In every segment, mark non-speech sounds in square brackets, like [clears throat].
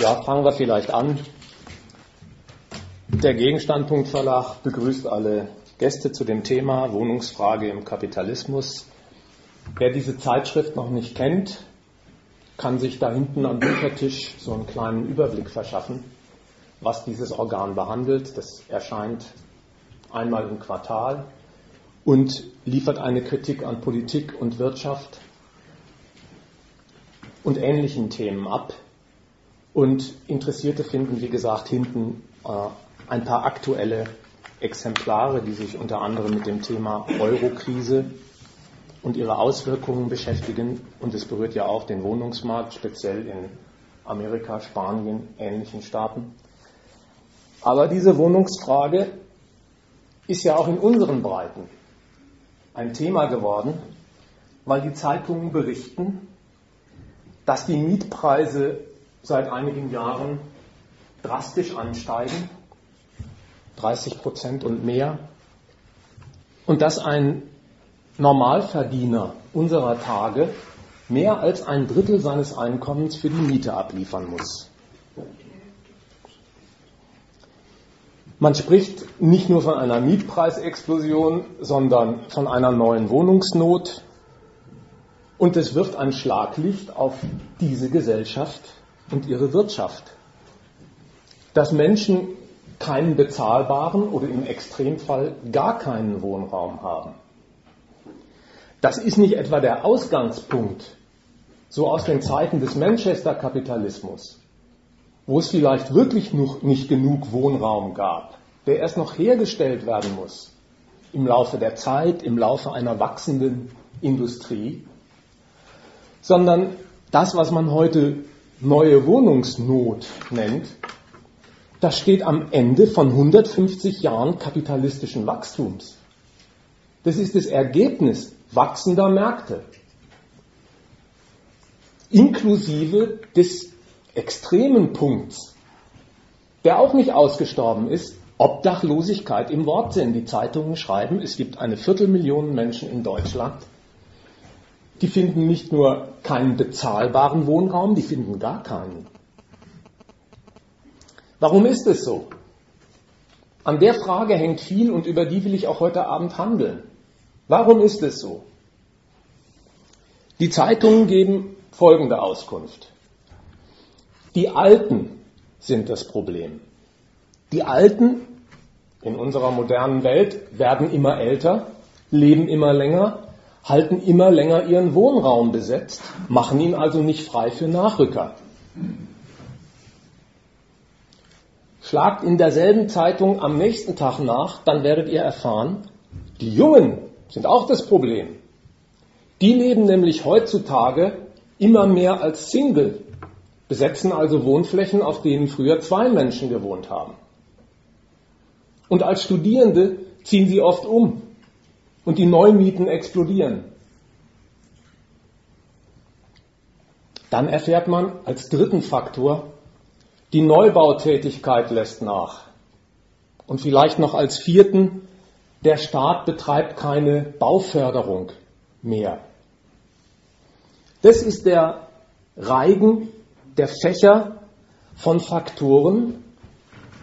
Ja, fangen wir vielleicht an. Der Gegenstandpunkt Verlag begrüßt alle Gäste zu dem Thema Wohnungsfrage im Kapitalismus. Wer diese Zeitschrift noch nicht kennt, kann sich da hinten am Büchertisch so einen kleinen Überblick verschaffen, was dieses Organ behandelt. Das erscheint einmal im Quartal und liefert eine Kritik an Politik und Wirtschaft und ähnlichen Themen ab. Und Interessierte finden, wie gesagt, hinten äh, ein paar aktuelle Exemplare, die sich unter anderem mit dem Thema Eurokrise und ihre Auswirkungen beschäftigen. Und es berührt ja auch den Wohnungsmarkt, speziell in Amerika, Spanien, ähnlichen Staaten. Aber diese Wohnungsfrage ist ja auch in unseren Breiten ein Thema geworden, weil die Zeitungen berichten, dass die Mietpreise seit einigen Jahren drastisch ansteigen, 30 Prozent und mehr, und dass ein Normalverdiener unserer Tage mehr als ein Drittel seines Einkommens für die Miete abliefern muss. Man spricht nicht nur von einer Mietpreisexplosion, sondern von einer neuen Wohnungsnot. Und es wirft ein Schlaglicht auf diese Gesellschaft und ihre Wirtschaft. Dass Menschen keinen bezahlbaren oder im Extremfall gar keinen Wohnraum haben. Das ist nicht etwa der Ausgangspunkt, so aus den Zeiten des Manchester-Kapitalismus, wo es vielleicht wirklich noch nicht genug Wohnraum gab, der erst noch hergestellt werden muss im Laufe der Zeit, im Laufe einer wachsenden Industrie, sondern das, was man heute neue Wohnungsnot nennt, das steht am Ende von 150 Jahren kapitalistischen Wachstums. Das ist das Ergebnis wachsender Märkte, inklusive des extremen Punkts, der auch nicht ausgestorben ist, Obdachlosigkeit im Wortsinn. Die Zeitungen schreiben, es gibt eine Viertelmillion Menschen in Deutschland, die finden nicht nur keinen bezahlbaren Wohnraum, die finden gar keinen. Warum ist es so? An der Frage hängt viel und über die will ich auch heute Abend handeln. Warum ist es so? Die Zeitungen geben folgende Auskunft. Die Alten sind das Problem. Die Alten in unserer modernen Welt werden immer älter, leben immer länger, halten immer länger ihren Wohnraum besetzt, machen ihn also nicht frei für Nachrücker. Schlagt in derselben Zeitung am nächsten Tag nach, dann werdet ihr erfahren, die Jungen sind auch das Problem. Die leben nämlich heutzutage immer mehr als Single, besetzen also Wohnflächen, auf denen früher zwei Menschen gewohnt haben. Und als Studierende ziehen sie oft um und die Neumieten explodieren. Dann erfährt man als dritten Faktor, die Neubautätigkeit lässt nach. Und vielleicht noch als vierten, der Staat betreibt keine Bauförderung mehr. Das ist der Reigen der Fächer von Faktoren,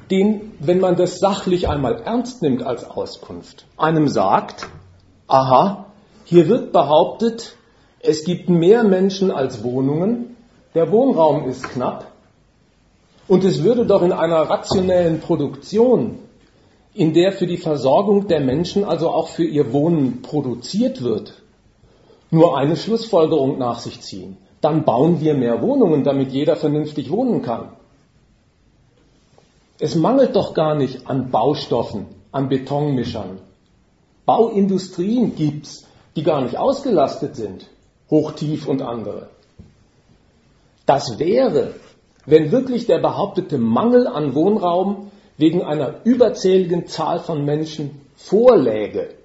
den, wenn man das sachlich einmal ernst nimmt als Auskunft, einem sagt, aha, hier wird behauptet, es gibt mehr Menschen als Wohnungen, der Wohnraum ist knapp und es würde doch in einer rationellen Produktion, in der für die Versorgung der Menschen, also auch für ihr Wohnen produziert wird, nur eine Schlussfolgerung nach sich ziehen. Dann bauen wir mehr Wohnungen, damit jeder vernünftig wohnen kann. Es mangelt doch gar nicht an Baustoffen, an Betonmischern. Bauindustrien gibt's, die gar nicht ausgelastet sind. Hochtief und andere. Das wäre, wenn wirklich der behauptete Mangel an Wohnraum wegen einer überzähligen Zahl von Menschen vorläge,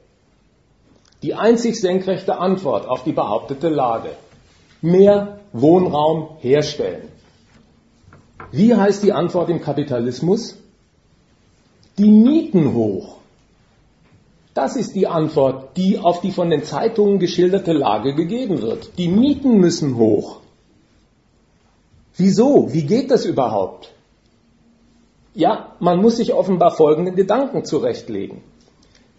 die einzig senkrechte Antwort auf die behauptete Lage. Mehr Wohnraum herstellen. Wie heißt die Antwort im Kapitalismus? Die Mieten hoch. Das ist die Antwort, die auf die von den Zeitungen geschilderte Lage gegeben wird. Die Mieten müssen hoch. Wieso? Wie geht das überhaupt? Ja, man muss sich offenbar folgende Gedanken zurechtlegen.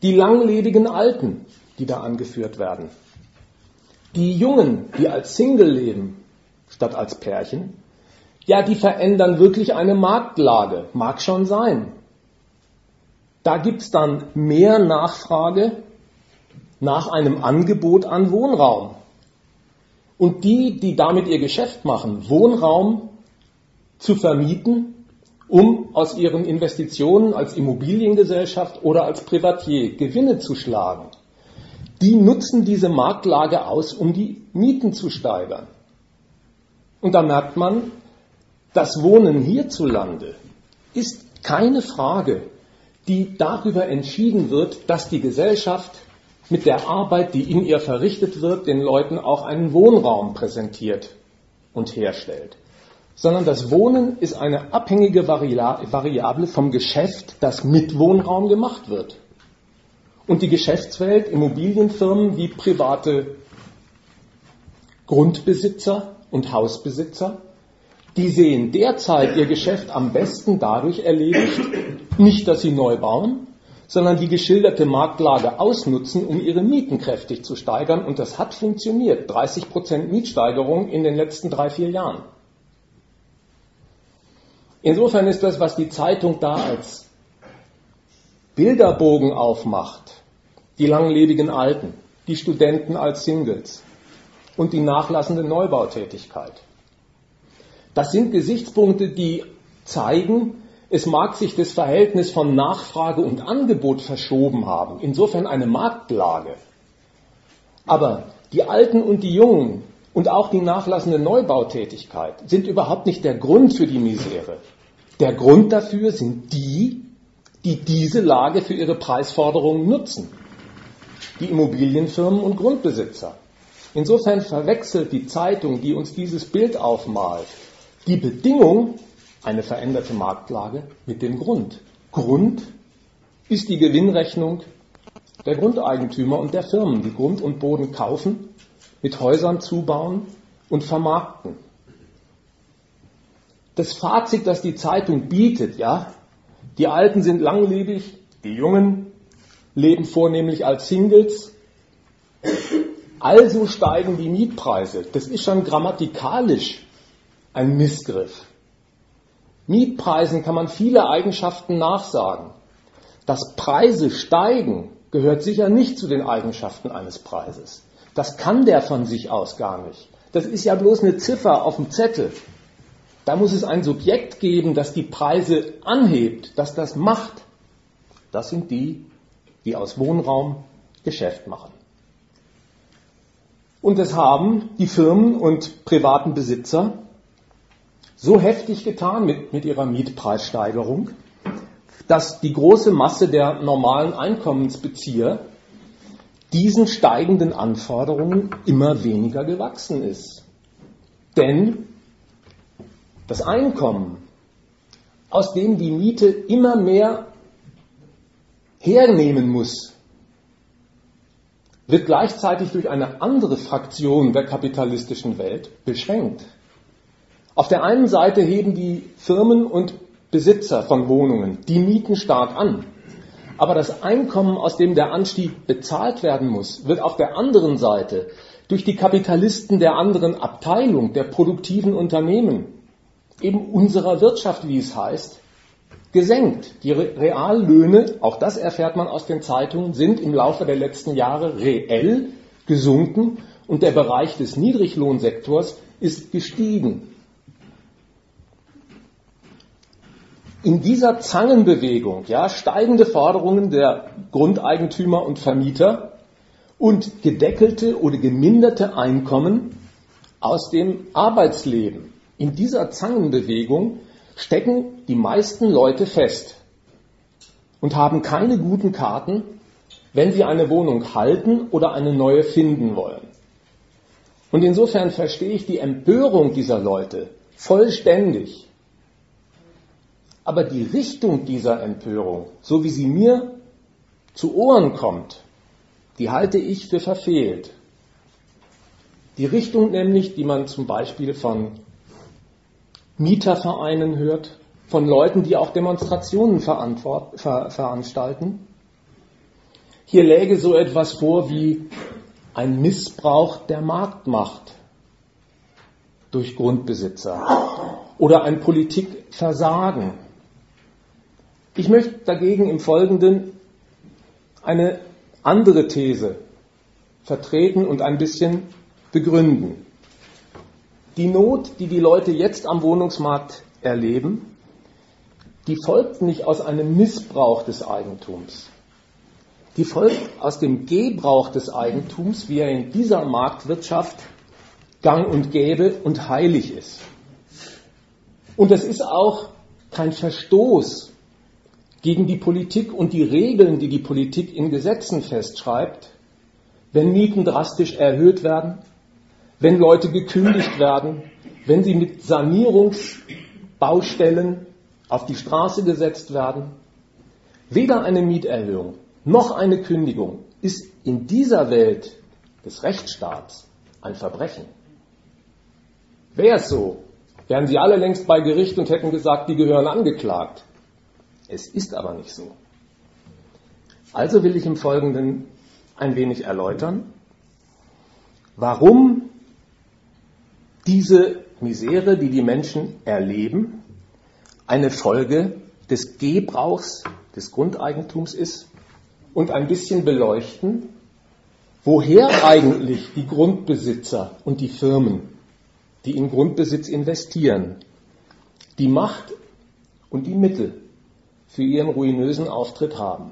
Die langlebigen Alten, die da angeführt werden. Die Jungen, die als Single leben, statt als Pärchen, ja, die verändern wirklich eine Marktlage. Mag schon sein. Da gibt's dann mehr Nachfrage nach einem Angebot an Wohnraum. Und die, die damit ihr Geschäft machen, Wohnraum zu vermieten, um aus ihren Investitionen als Immobiliengesellschaft oder als Privatier Gewinne zu schlagen, die nutzen diese Marktlage aus, um die Mieten zu steigern. Und da merkt man, das Wohnen hierzulande ist keine Frage, die darüber entschieden wird, dass die Gesellschaft mit der Arbeit, die in ihr verrichtet wird, den Leuten auch einen Wohnraum präsentiert und herstellt. Sondern das Wohnen ist eine abhängige Variable vom Geschäft, das mit Wohnraum gemacht wird. Und die Geschäftswelt, Immobilienfirmen wie private Grundbesitzer und Hausbesitzer, die sehen derzeit ihr Geschäft am besten dadurch erledigt, nicht, dass sie neu bauen, sondern die geschilderte Marktlage ausnutzen, um ihre Mieten kräftig zu steigern. Und das hat funktioniert. 30 Prozent Mietsteigerung in den letzten drei, vier Jahren. Insofern ist das, was die Zeitung da als Bilderbogen aufmacht, die langlebigen Alten, die Studenten als Singles und die nachlassende Neubautätigkeit. Das sind Gesichtspunkte, die zeigen, es mag sich das Verhältnis von Nachfrage und Angebot verschoben haben, insofern eine Marktlage. Aber die Alten und die Jungen und auch die nachlassende Neubautätigkeit sind überhaupt nicht der Grund für die Misere. Der Grund dafür sind die, die diese Lage für ihre Preisforderungen nutzen. Die Immobilienfirmen und Grundbesitzer. Insofern verwechselt die Zeitung, die uns dieses Bild aufmalt, die Bedingung eine veränderte Marktlage mit dem Grund. Grund ist die Gewinnrechnung der Grundeigentümer und der Firmen, die Grund und Boden kaufen, mit Häusern zubauen und vermarkten. Das Fazit, das die Zeitung bietet, ja, die Alten sind langlebig, die Jungen leben vornehmlich als Singles, also steigen die Mietpreise. Das ist schon grammatikalisch ein Missgriff. Mietpreisen kann man viele Eigenschaften nachsagen. Dass Preise steigen, gehört sicher nicht zu den Eigenschaften eines Preises. Das kann der von sich aus gar nicht. Das ist ja bloß eine Ziffer auf dem Zettel. Da muss es ein Subjekt geben, das die Preise anhebt, das das macht. Das sind die, die aus Wohnraum Geschäft machen. Und das haben die Firmen und privaten Besitzer so heftig getan mit, mit ihrer Mietpreissteigerung, dass die große Masse der normalen Einkommensbezieher diesen steigenden Anforderungen immer weniger gewachsen ist. Denn das Einkommen, aus dem die Miete immer mehr hernehmen muss, wird gleichzeitig durch eine andere Fraktion der kapitalistischen Welt beschränkt. Auf der einen Seite heben die Firmen und Besitzer von Wohnungen die Mieten stark an. Aber das Einkommen, aus dem der Anstieg bezahlt werden muss, wird auf der anderen Seite durch die Kapitalisten der anderen Abteilung, der produktiven Unternehmen, eben unserer Wirtschaft, wie es heißt, gesenkt. Die Reallöhne, auch das erfährt man aus den Zeitungen, sind im Laufe der letzten Jahre reell gesunken und der Bereich des Niedriglohnsektors ist gestiegen. In dieser Zangenbewegung, ja, steigende Forderungen der Grundeigentümer und Vermieter und gedeckelte oder geminderte Einkommen aus dem Arbeitsleben. In dieser Zangenbewegung stecken die meisten Leute fest und haben keine guten Karten, wenn sie eine Wohnung halten oder eine neue finden wollen. Und insofern verstehe ich die Empörung dieser Leute vollständig. Aber die Richtung dieser Empörung, so wie sie mir zu Ohren kommt, die halte ich für verfehlt. Die Richtung nämlich, die man zum Beispiel von Mietervereinen hört, von Leuten, die auch Demonstrationen ver veranstalten. Hier läge so etwas vor wie ein Missbrauch der Marktmacht durch Grundbesitzer oder ein Politikversagen. Ich möchte dagegen im Folgenden eine andere These vertreten und ein bisschen begründen. Die Not, die die Leute jetzt am Wohnungsmarkt erleben, die folgt nicht aus einem Missbrauch des Eigentums. Die folgt aus dem Gebrauch des Eigentums, wie er in dieser Marktwirtschaft gang und gäbe und heilig ist. Und es ist auch kein Verstoß gegen die Politik und die Regeln, die die Politik in Gesetzen festschreibt, wenn Mieten drastisch erhöht werden, wenn Leute gekündigt werden, wenn sie mit Sanierungsbaustellen auf die Straße gesetzt werden. Weder eine Mieterhöhung noch eine Kündigung ist in dieser Welt des Rechtsstaats ein Verbrechen. Wäre es so, wären sie alle längst bei Gericht und hätten gesagt, die gehören angeklagt. Es ist aber nicht so. Also will ich im Folgenden ein wenig erläutern, warum diese Misere, die die Menschen erleben, eine Folge des Gebrauchs des Grundeigentums ist und ein bisschen beleuchten, woher eigentlich die Grundbesitzer und die Firmen, die in Grundbesitz investieren, die Macht und die Mittel für ihren ruinösen Auftritt haben.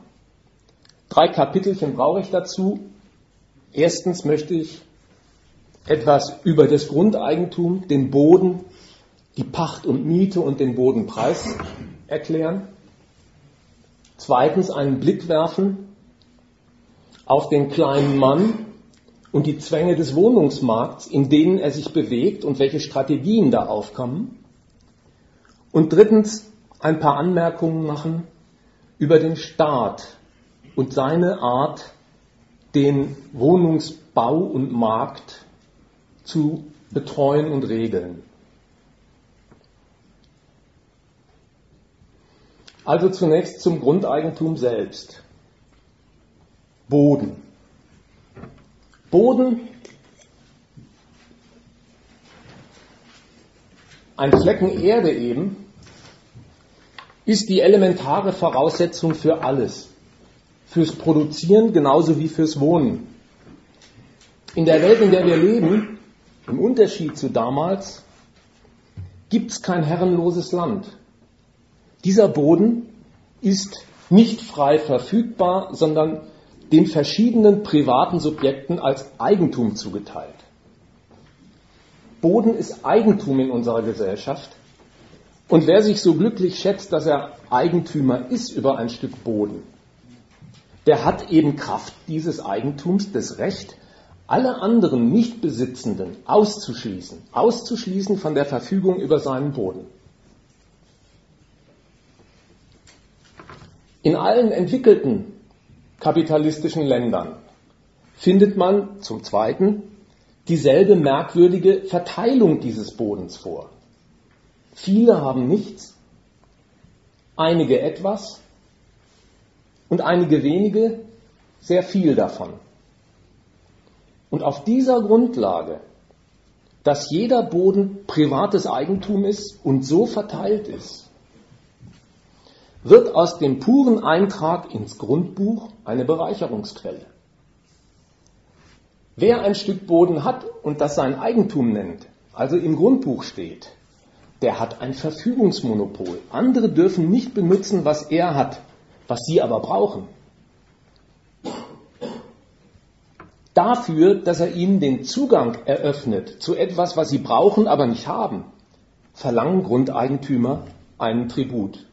Drei Kapitelchen brauche ich dazu. Erstens möchte ich etwas über das Grundeigentum, den Boden, die Pacht und Miete und den Bodenpreis erklären. Zweitens einen Blick werfen auf den kleinen Mann und die Zwänge des Wohnungsmarkts, in denen er sich bewegt und welche Strategien da aufkommen. Und drittens ein paar Anmerkungen machen über den Staat und seine Art, den Wohnungsbau und Markt zu betreuen und regeln. Also zunächst zum Grundeigentum selbst. Boden. Boden, ein Flecken Erde eben, ist die elementare Voraussetzung für alles. Fürs Produzieren genauso wie fürs Wohnen. In der Welt, in der wir leben, im Unterschied zu damals, gibt es kein herrenloses Land. Dieser Boden ist nicht frei verfügbar, sondern den verschiedenen privaten Subjekten als Eigentum zugeteilt. Boden ist Eigentum in unserer Gesellschaft und wer sich so glücklich schätzt, dass er Eigentümer ist über ein Stück Boden, der hat eben Kraft dieses Eigentums das Recht, alle anderen Nichtbesitzenden auszuschließen, auszuschließen von der Verfügung über seinen Boden. In allen entwickelten kapitalistischen Ländern findet man zum Zweiten dieselbe merkwürdige Verteilung dieses Bodens vor. Viele haben nichts, einige etwas und einige wenige sehr viel davon. Und auf dieser Grundlage, dass jeder Boden privates Eigentum ist und so verteilt ist, wird aus dem puren Eintrag ins Grundbuch eine Bereicherungsquelle. Wer ein Stück Boden hat und das sein Eigentum nennt, also im Grundbuch steht, der hat ein Verfügungsmonopol. Andere dürfen nicht benutzen, was er hat, was sie aber brauchen. Dafür, dass er ihnen den Zugang eröffnet zu etwas, was sie brauchen, aber nicht haben, verlangen Grundeigentümer einen Tribut.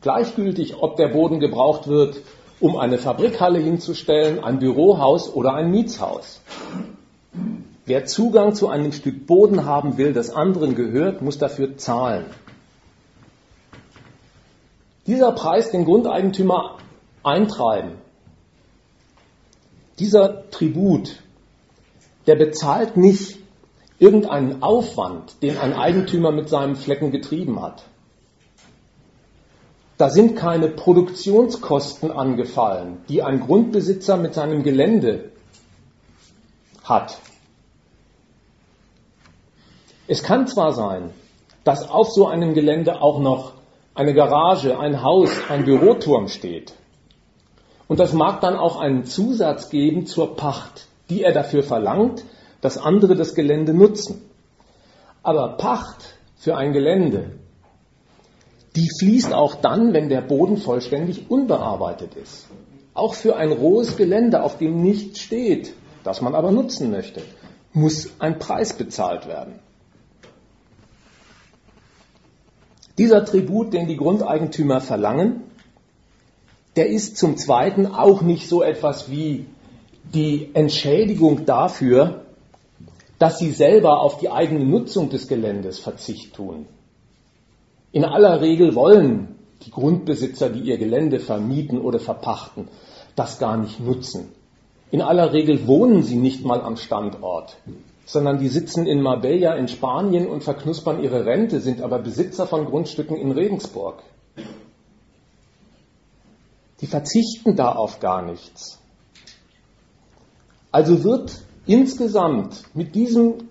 Gleichgültig, ob der Boden gebraucht wird, um eine Fabrikhalle hinzustellen, ein Bürohaus oder ein Mietshaus. Wer Zugang zu einem Stück Boden haben will, das anderen gehört, muss dafür zahlen. Dieser Preis, den Grundeigentümer eintreiben, dieser Tribut, der bezahlt nicht irgendeinen Aufwand, den ein Eigentümer mit seinem Flecken getrieben hat. Da sind keine Produktionskosten angefallen, die ein Grundbesitzer mit seinem Gelände hat. Es kann zwar sein, dass auf so einem Gelände auch noch eine Garage, ein Haus, ein Büroturm steht. Und das mag dann auch einen Zusatz geben zur Pacht, die er dafür verlangt, dass andere das Gelände nutzen. Aber Pacht für ein Gelände, die fließt auch dann, wenn der Boden vollständig unbearbeitet ist. Auch für ein rohes Gelände, auf dem nichts steht, das man aber nutzen möchte, muss ein Preis bezahlt werden. Dieser Tribut, den die Grundeigentümer verlangen, der ist zum Zweiten auch nicht so etwas wie die Entschädigung dafür, dass sie selber auf die eigene Nutzung des Geländes Verzicht tun. In aller Regel wollen die Grundbesitzer, die ihr Gelände vermieten oder verpachten, das gar nicht nutzen. In aller Regel wohnen sie nicht mal am Standort, sondern die sitzen in Marbella in Spanien und verknuspern ihre Rente, sind aber Besitzer von Grundstücken in Regensburg. Die verzichten da auf gar nichts. Also wird insgesamt mit diesem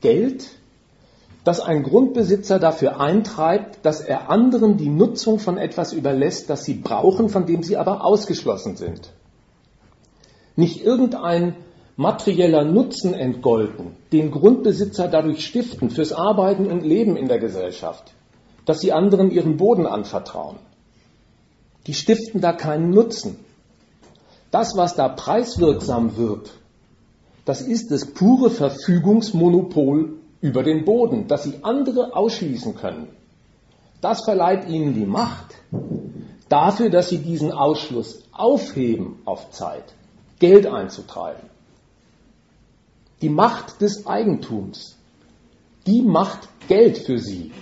Geld, das ein Grundbesitzer dafür eintreibt, dass er anderen die Nutzung von etwas überlässt, das sie brauchen, von dem sie aber ausgeschlossen sind. Nicht irgendein materieller Nutzen entgolten, den Grundbesitzer dadurch stiften fürs Arbeiten und Leben in der Gesellschaft, dass sie anderen ihren Boden anvertrauen. Die stiften da keinen Nutzen. Das, was da preiswirksam wird, das ist das pure Verfügungsmonopol über den Boden, dass sie andere ausschließen können. Das verleiht ihnen die Macht dafür, dass sie diesen Ausschluss aufheben auf Zeit, Geld einzutreiben. Die Macht des Eigentums, die macht Geld für sie.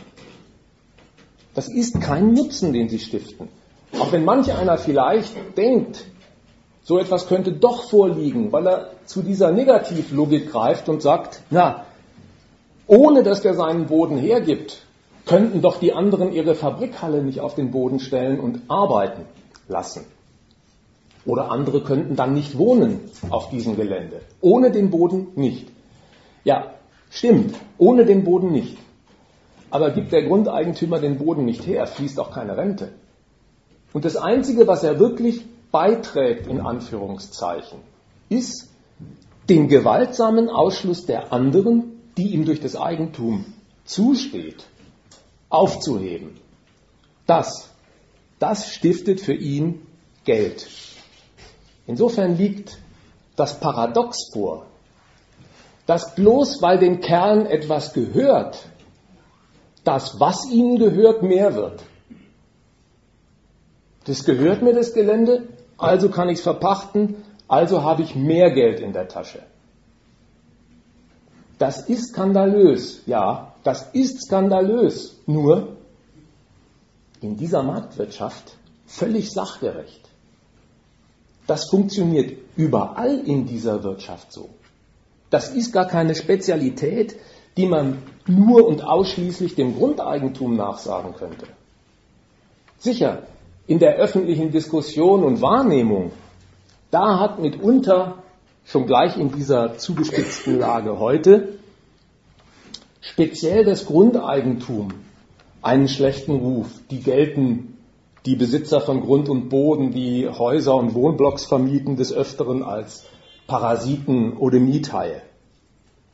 Das ist kein Nutzen, den sie stiften. Auch wenn manch einer vielleicht denkt, so etwas könnte doch vorliegen, weil er zu dieser Negativlogik greift und sagt, na, ohne dass der seinen Boden hergibt, könnten doch die anderen ihre Fabrikhalle nicht auf den Boden stellen und arbeiten lassen. Oder andere könnten dann nicht wohnen auf diesem Gelände. Ohne den Boden nicht. Ja, stimmt, ohne den Boden nicht. Aber gibt der Grundeigentümer den Boden nicht her, fließt auch keine Rente. Und das Einzige, was er wirklich beiträgt, in Anführungszeichen, ist den gewaltsamen Ausschluss der anderen, die ihm durch das Eigentum zusteht, aufzuheben. Das, das stiftet für ihn Geld. Insofern liegt das Paradox vor, dass bloß weil den Kerlen etwas gehört, das, was ihnen gehört, mehr wird. Das gehört mir, das Gelände, also kann ich es verpachten, also habe ich mehr Geld in der Tasche. Das ist skandalös, ja, das ist skandalös, nur in dieser Marktwirtschaft völlig sachgerecht. Das funktioniert überall in dieser Wirtschaft so. Das ist gar keine Spezialität, die man nur und ausschließlich dem Grundeigentum nachsagen könnte. Sicher, in der öffentlichen Diskussion und Wahrnehmung, da hat mitunter, schon gleich in dieser zugespitzten Lage heute, speziell das Grundeigentum einen schlechten Ruf. Die gelten die Besitzer von Grund und Boden, die Häuser und Wohnblocks vermieten, des Öfteren als Parasiten oder Miethaie.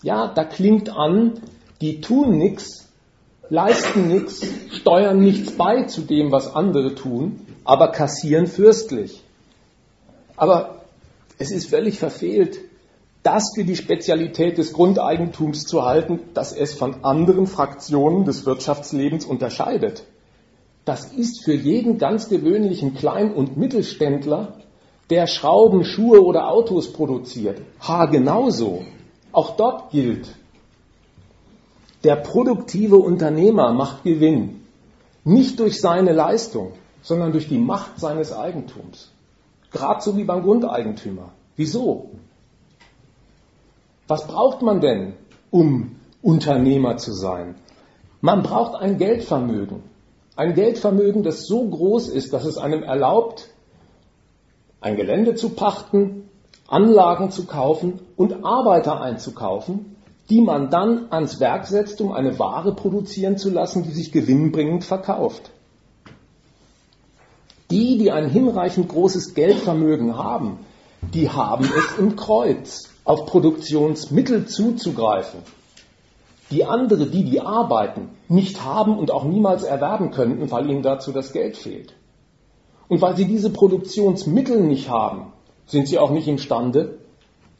Ja, da klingt an, die tun nichts, leisten nichts, steuern nichts bei zu dem, was andere tun, aber kassieren fürstlich. Aber es ist völlig verfehlt, das für die Spezialität des Grundeigentums zu halten, dass es von anderen Fraktionen des Wirtschaftslebens unterscheidet. Das ist für jeden ganz gewöhnlichen Klein- und Mittelständler, der Schrauben, Schuhe oder Autos produziert, ha genauso. Auch dort gilt, der produktive Unternehmer macht Gewinn. Nicht durch seine Leistung, sondern durch die Macht seines Eigentums. Gerade so wie beim Grundeigentümer. Wieso? Was braucht man denn, um Unternehmer zu sein. Man braucht ein Geldvermögen. Ein Geldvermögen, das so groß ist, dass es einem erlaubt, ein Gelände zu pachten, Anlagen zu kaufen und Arbeiter einzukaufen, die man dann ans Werk setzt, um eine Ware produzieren zu lassen, die sich gewinnbringend verkauft. Die, die ein hinreichend großes Geldvermögen haben, die haben es im Kreuz, auf Produktionsmittel zuzugreifen, die andere, die die arbeiten, nicht haben und auch niemals erwerben könnten, weil ihnen dazu das Geld fehlt. Und weil sie diese Produktionsmittel nicht haben, sind sie auch nicht imstande,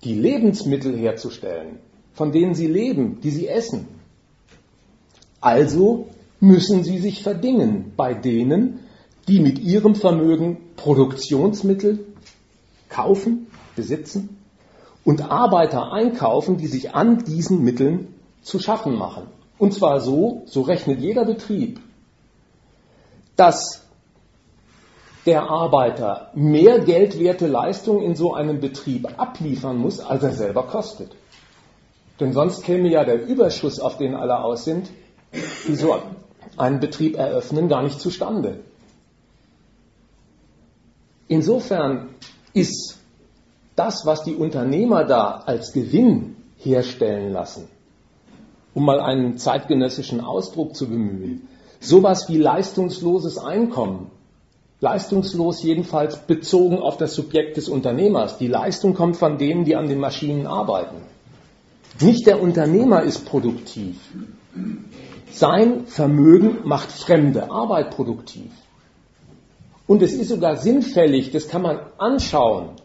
die Lebensmittel herzustellen, von denen sie leben, die sie essen. Also müssen sie sich verdingen bei denen, die mit ihrem Vermögen Produktionsmittel kaufen, besitzen und Arbeiter einkaufen, die sich an diesen Mitteln zu schaffen machen. Und zwar so, so rechnet jeder Betrieb, dass der Arbeiter mehr geldwerte Leistung in so einem Betrieb abliefern muss, als er selber kostet. Denn sonst käme ja der Überschuss, auf den alle aus sind, die so einen Betrieb eröffnen, gar nicht zustande. Insofern ist das, was die Unternehmer da als Gewinn herstellen lassen, um mal einen zeitgenössischen Ausdruck zu bemühen, sowas wie leistungsloses Einkommen. Leistungslos jedenfalls bezogen auf das Subjekt des Unternehmers. Die Leistung kommt von denen, die an den Maschinen arbeiten. Nicht der Unternehmer ist produktiv. Sein Vermögen macht fremde Arbeit produktiv. Und es ist sogar sinnfällig, das kann man anschauen,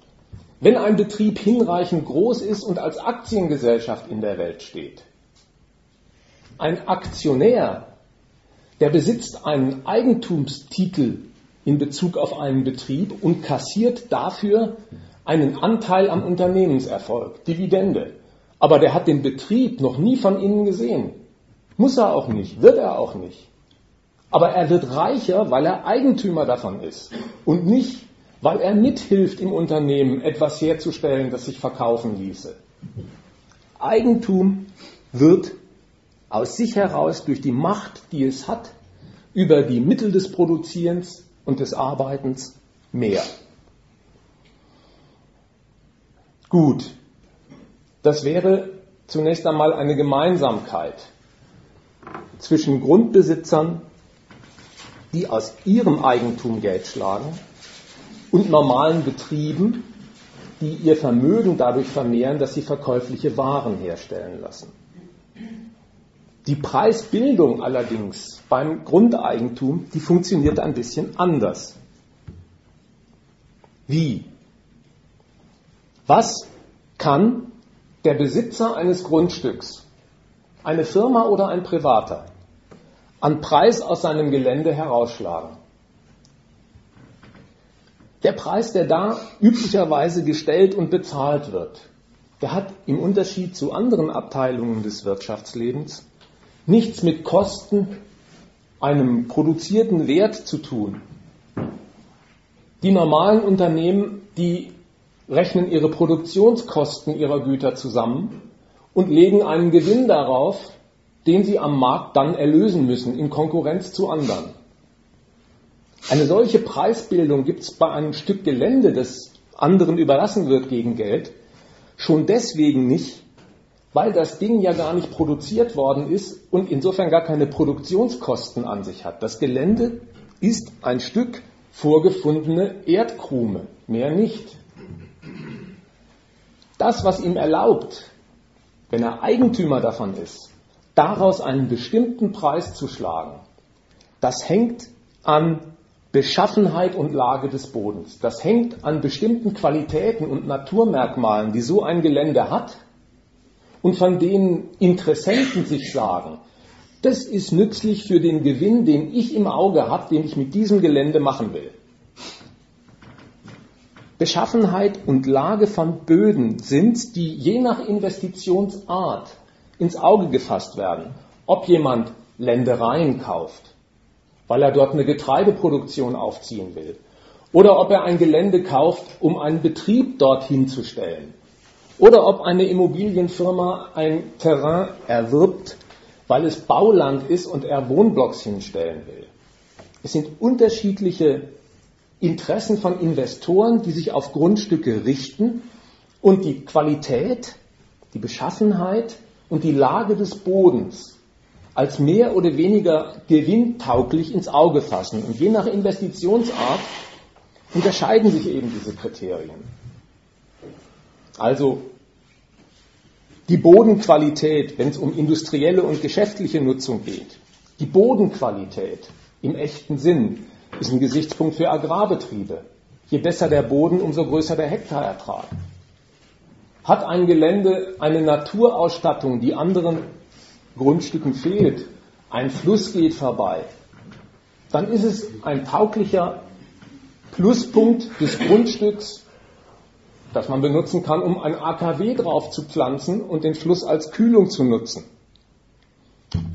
wenn ein Betrieb hinreichend groß ist und als Aktiengesellschaft in der Welt steht. Ein Aktionär, der besitzt einen Eigentumstitel in Bezug auf einen Betrieb und kassiert dafür einen Anteil am Unternehmenserfolg, Dividende. Aber der hat den Betrieb noch nie von innen gesehen. Muss er auch nicht, wird er auch nicht. Aber er wird reicher, weil er Eigentümer davon ist und nicht, weil er mithilft im Unternehmen, etwas herzustellen, das sich verkaufen ließe. Eigentum wird aus sich heraus durch die Macht, die es hat, über die Mittel des Produzierens und des Arbeitens mehr. Gut, das wäre zunächst einmal eine Gemeinsamkeit zwischen Grundbesitzern die aus ihrem Eigentum Geld schlagen, und normalen Betrieben, die ihr Vermögen dadurch vermehren, dass sie verkäufliche Waren herstellen lassen. Die Preisbildung allerdings beim Grundeigentum, die funktioniert ein bisschen anders. Wie? Was kann der Besitzer eines Grundstücks, eine Firma oder ein Privater, an Preis aus seinem Gelände herausschlagen. Der Preis, der da üblicherweise gestellt und bezahlt wird, der hat im Unterschied zu anderen Abteilungen des Wirtschaftslebens nichts mit Kosten, einem produzierten Wert zu tun. Die normalen Unternehmen, die rechnen ihre Produktionskosten ihrer Güter zusammen und legen einen Gewinn darauf, den sie am Markt dann erlösen müssen in Konkurrenz zu anderen. Eine solche Preisbildung gibt es bei einem Stück Gelände, das anderen überlassen wird gegen Geld, schon deswegen nicht, weil das Ding ja gar nicht produziert worden ist und insofern gar keine Produktionskosten an sich hat. Das Gelände ist ein Stück vorgefundene Erdkrume, mehr nicht. Das, was ihm erlaubt, wenn er Eigentümer davon ist, daraus einen bestimmten Preis zu schlagen, das hängt an Beschaffenheit und Lage des Bodens. Das hängt an bestimmten Qualitäten und Naturmerkmalen, die so ein Gelände hat und von denen Interessenten sich sagen, das ist nützlich für den Gewinn, den ich im Auge habe, den ich mit diesem Gelände machen will. Beschaffenheit und Lage von Böden sind, die je nach Investitionsart ins Auge gefasst werden. Ob jemand Ländereien kauft, weil er dort eine Getreideproduktion aufziehen will, oder ob er ein Gelände kauft, um einen Betrieb dorthin zu stellen, oder ob eine Immobilienfirma ein Terrain erwirbt, weil es Bauland ist und er Wohnblocks hinstellen will. Es sind unterschiedliche Interessen von Investoren, die sich auf Grundstücke richten und die Qualität, die Beschaffenheit und die Lage des Bodens als mehr oder weniger gewinntauglich ins Auge fassen. Und je nach Investitionsart unterscheiden sich eben diese Kriterien. Also die Bodenqualität, wenn es um industrielle und geschäftliche Nutzung geht, die Bodenqualität im echten Sinn ist ein Gesichtspunkt für Agrarbetriebe. Je besser der Boden, umso größer der Hektarertrag. Hat ein Gelände eine Naturausstattung, die anderen Grundstücken fehlt, ein Fluss geht vorbei, dann ist es ein tauglicher Pluspunkt des Grundstücks, das man benutzen kann, um ein AKW drauf zu pflanzen und den Fluss als Kühlung zu nutzen.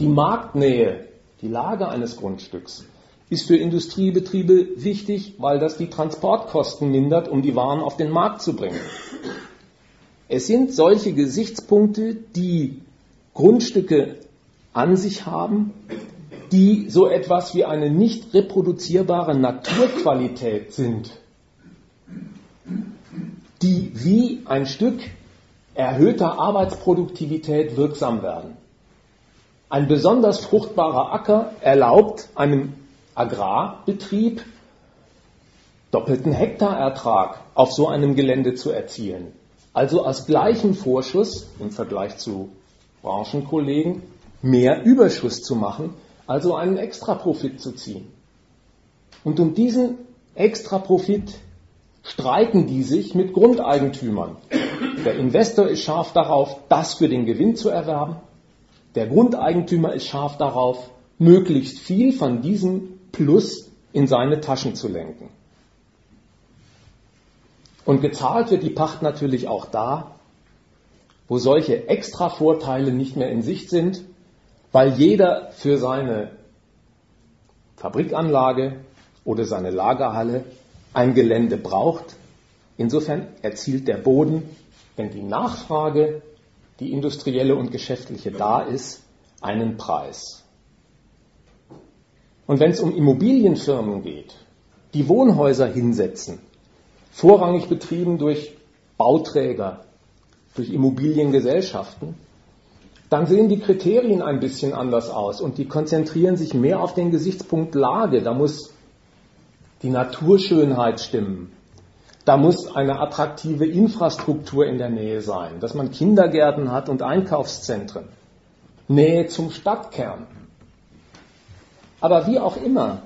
Die Marktnähe, die Lage eines Grundstücks ist für Industriebetriebe wichtig, weil das die Transportkosten mindert, um die Waren auf den Markt zu bringen. Es sind solche Gesichtspunkte, die Grundstücke an sich haben, die so etwas wie eine nicht reproduzierbare Naturqualität sind, die wie ein Stück erhöhter Arbeitsproduktivität wirksam werden. Ein besonders fruchtbarer Acker erlaubt einem Agrarbetrieb doppelten Hektarertrag auf so einem Gelände zu erzielen. Also aus gleichem Vorschuss im Vergleich zu Branchenkollegen mehr Überschuss zu machen, also einen Extraprofit zu ziehen. Und um diesen Extraprofit streiten die sich mit Grundeigentümern. Der Investor ist scharf darauf, das für den Gewinn zu erwerben. Der Grundeigentümer ist scharf darauf, möglichst viel von diesem Plus in seine Taschen zu lenken. Und gezahlt wird die Pacht natürlich auch da, wo solche Extravorteile nicht mehr in Sicht sind, weil jeder für seine Fabrikanlage oder seine Lagerhalle ein Gelände braucht. Insofern erzielt der Boden, wenn die Nachfrage, die industrielle und geschäftliche da ist, einen Preis. Und wenn es um Immobilienfirmen geht, die Wohnhäuser hinsetzen, vorrangig betrieben durch Bauträger, durch Immobiliengesellschaften, dann sehen die Kriterien ein bisschen anders aus und die konzentrieren sich mehr auf den Gesichtspunkt Lage. Da muss die Naturschönheit stimmen. Da muss eine attraktive Infrastruktur in der Nähe sein, dass man Kindergärten hat und Einkaufszentren. Nähe zum Stadtkern. Aber wie auch immer,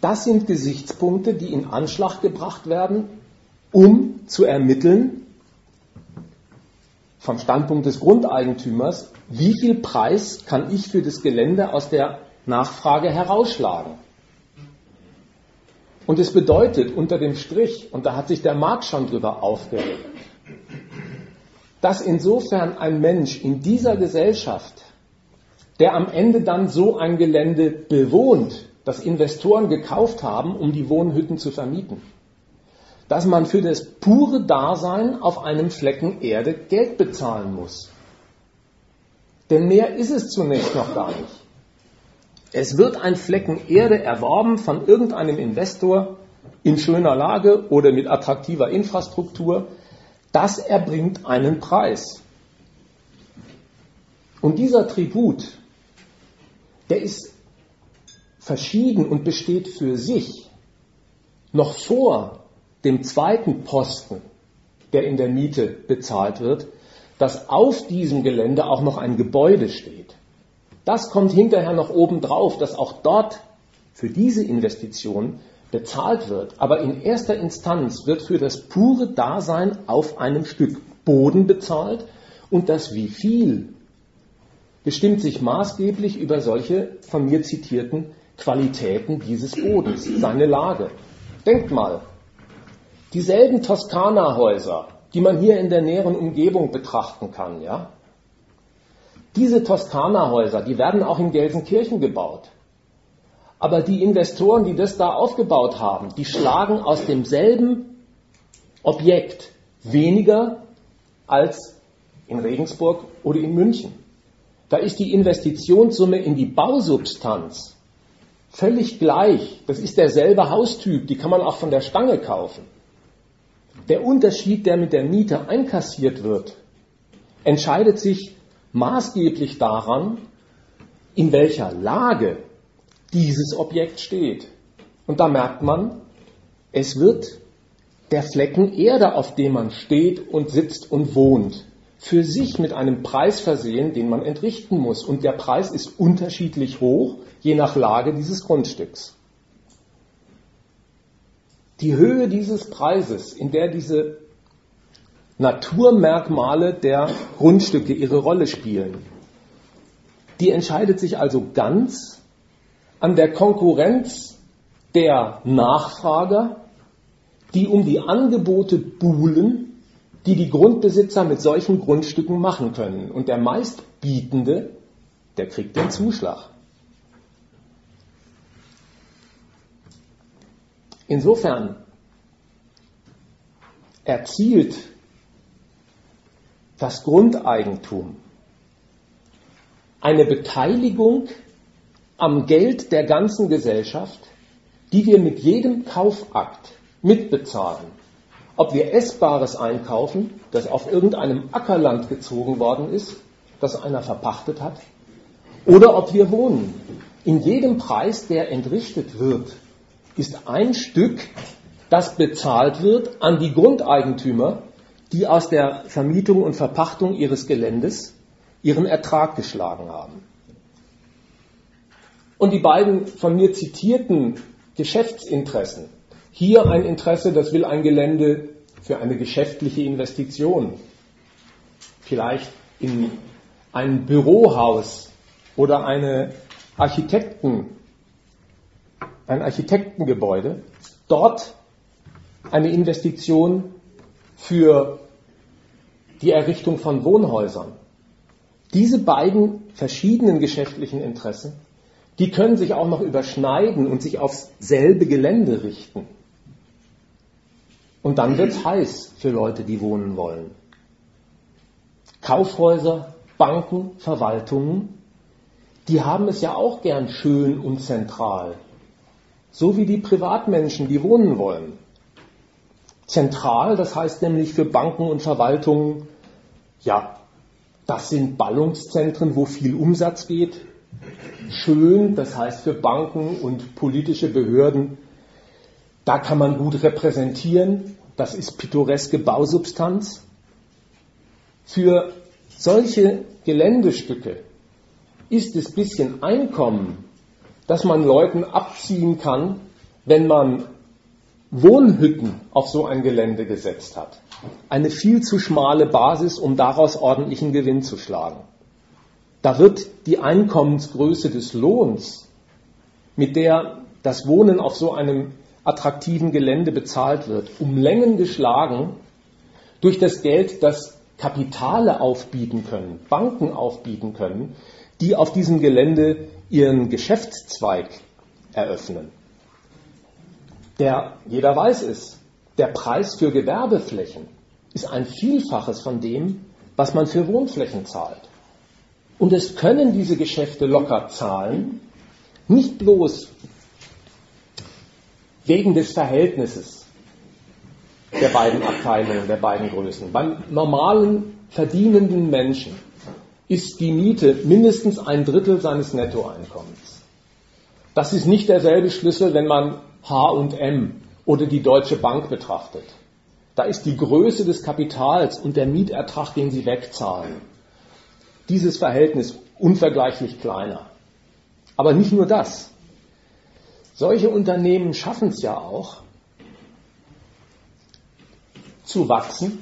das sind Gesichtspunkte, die in Anschlag gebracht werden, um zu ermitteln, vom Standpunkt des Grundeigentümers, wie viel Preis kann ich für das Gelände aus der Nachfrage herausschlagen. Und es bedeutet unter dem Strich, und da hat sich der Markt schon drüber aufgeregt, dass insofern ein Mensch in dieser Gesellschaft der am Ende dann so ein Gelände bewohnt, das Investoren gekauft haben, um die Wohnhütten zu vermieten. Dass man für das pure Dasein auf einem Flecken Erde Geld bezahlen muss. Denn mehr ist es zunächst noch gar nicht. Es wird ein Flecken Erde erworben von irgendeinem Investor in schöner Lage oder mit attraktiver Infrastruktur. Das erbringt einen Preis. Und dieser Tribut, der ist verschieden und besteht für sich noch vor dem zweiten Posten, der in der Miete bezahlt wird, dass auf diesem Gelände auch noch ein Gebäude steht. Das kommt hinterher noch oben drauf, dass auch dort für diese Investition bezahlt wird. Aber in erster Instanz wird für das pure Dasein auf einem Stück Boden bezahlt und das wie viel bestimmt sich maßgeblich über solche von mir zitierten Qualitäten dieses Bodens, seine Lage. Denkt mal, dieselben Toskana-Häuser, die man hier in der näheren Umgebung betrachten kann, ja, diese Toskana-Häuser, die werden auch in Gelsenkirchen gebaut. Aber die Investoren, die das da aufgebaut haben, die schlagen aus demselben Objekt weniger als in Regensburg oder in München. Da ist die Investitionssumme in die Bausubstanz völlig gleich. Das ist derselbe Haustyp, die kann man auch von der Stange kaufen. Der Unterschied, der mit der Miete einkassiert wird, entscheidet sich maßgeblich daran, in welcher Lage dieses Objekt steht. Und da merkt man, es wird der Flecken Erde, auf dem man steht und sitzt und wohnt, für sich mit einem Preis versehen, den man entrichten muss. Und der Preis ist unterschiedlich hoch, je nach Lage dieses Grundstücks. Die Höhe dieses Preises, in der diese Naturmerkmale der Grundstücke ihre Rolle spielen, die entscheidet sich also ganz an der Konkurrenz der Nachfrager, die um die Angebote buhlen die die Grundbesitzer mit solchen Grundstücken machen können. Und der meistbietende, der kriegt den Zuschlag. Insofern erzielt das Grundeigentum eine Beteiligung am Geld der ganzen Gesellschaft, die wir mit jedem Kaufakt mitbezahlen ob wir Essbares einkaufen, das auf irgendeinem Ackerland gezogen worden ist, das einer verpachtet hat, oder ob wir wohnen. In jedem Preis, der entrichtet wird, ist ein Stück, das bezahlt wird an die Grundeigentümer, die aus der Vermietung und Verpachtung ihres Geländes ihren Ertrag geschlagen haben. Und die beiden von mir zitierten Geschäftsinteressen, hier ein Interesse, das will ein Gelände für eine geschäftliche Investition, vielleicht in ein Bürohaus oder eine Architekten, ein Architektengebäude, dort eine Investition für die Errichtung von Wohnhäusern. Diese beiden verschiedenen geschäftlichen Interessen, die können sich auch noch überschneiden und sich aufs selbe Gelände richten. Und dann wird es heiß für Leute, die wohnen wollen. Kaufhäuser, Banken, Verwaltungen, die haben es ja auch gern schön und zentral. So wie die Privatmenschen, die wohnen wollen. Zentral, das heißt nämlich für Banken und Verwaltungen, ja, das sind Ballungszentren, wo viel Umsatz geht. Schön, das heißt für Banken und politische Behörden, da kann man gut repräsentieren. Das ist pittoreske Bausubstanz. Für solche Geländestücke ist es bisschen Einkommen, das man Leuten abziehen kann, wenn man Wohnhütten auf so ein Gelände gesetzt hat. Eine viel zu schmale Basis, um daraus ordentlichen Gewinn zu schlagen. Da wird die Einkommensgröße des Lohns, mit der das Wohnen auf so einem attraktiven Gelände bezahlt wird, um Längen geschlagen durch das Geld, das Kapitale aufbieten können, Banken aufbieten können, die auf diesem Gelände ihren Geschäftszweig eröffnen. Der, jeder weiß es, der Preis für Gewerbeflächen ist ein Vielfaches von dem, was man für Wohnflächen zahlt. Und es können diese Geschäfte locker zahlen, nicht bloß wegen des Verhältnisses der beiden Abteilungen, der beiden Größen. Beim normalen verdienenden Menschen ist die Miete mindestens ein Drittel seines Nettoeinkommens. Das ist nicht derselbe Schlüssel, wenn man H&M oder die Deutsche Bank betrachtet. Da ist die Größe des Kapitals und der Mietertrag, den sie wegzahlen, dieses Verhältnis unvergleichlich kleiner. Aber nicht nur das. Solche Unternehmen schaffen es ja auch, zu wachsen,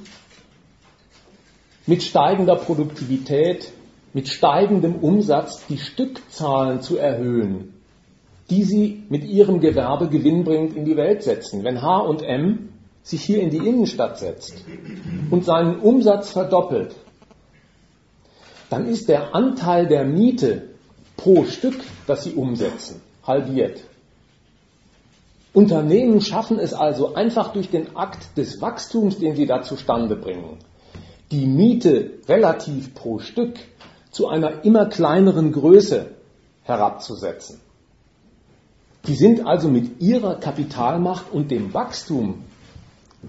mit steigender Produktivität, mit steigendem Umsatz die Stückzahlen zu erhöhen, die sie mit ihrem Gewerbe gewinnbringend in die Welt setzen. Wenn H&M sich hier in die Innenstadt setzt und seinen Umsatz verdoppelt, dann ist der Anteil der Miete pro Stück, das sie umsetzen, halbiert. Unternehmen schaffen es also einfach durch den Akt des Wachstums, den sie da zustande bringen, die Miete relativ pro Stück zu einer immer kleineren Größe herabzusetzen. Die sind also mit ihrer Kapitalmacht und dem Wachstum,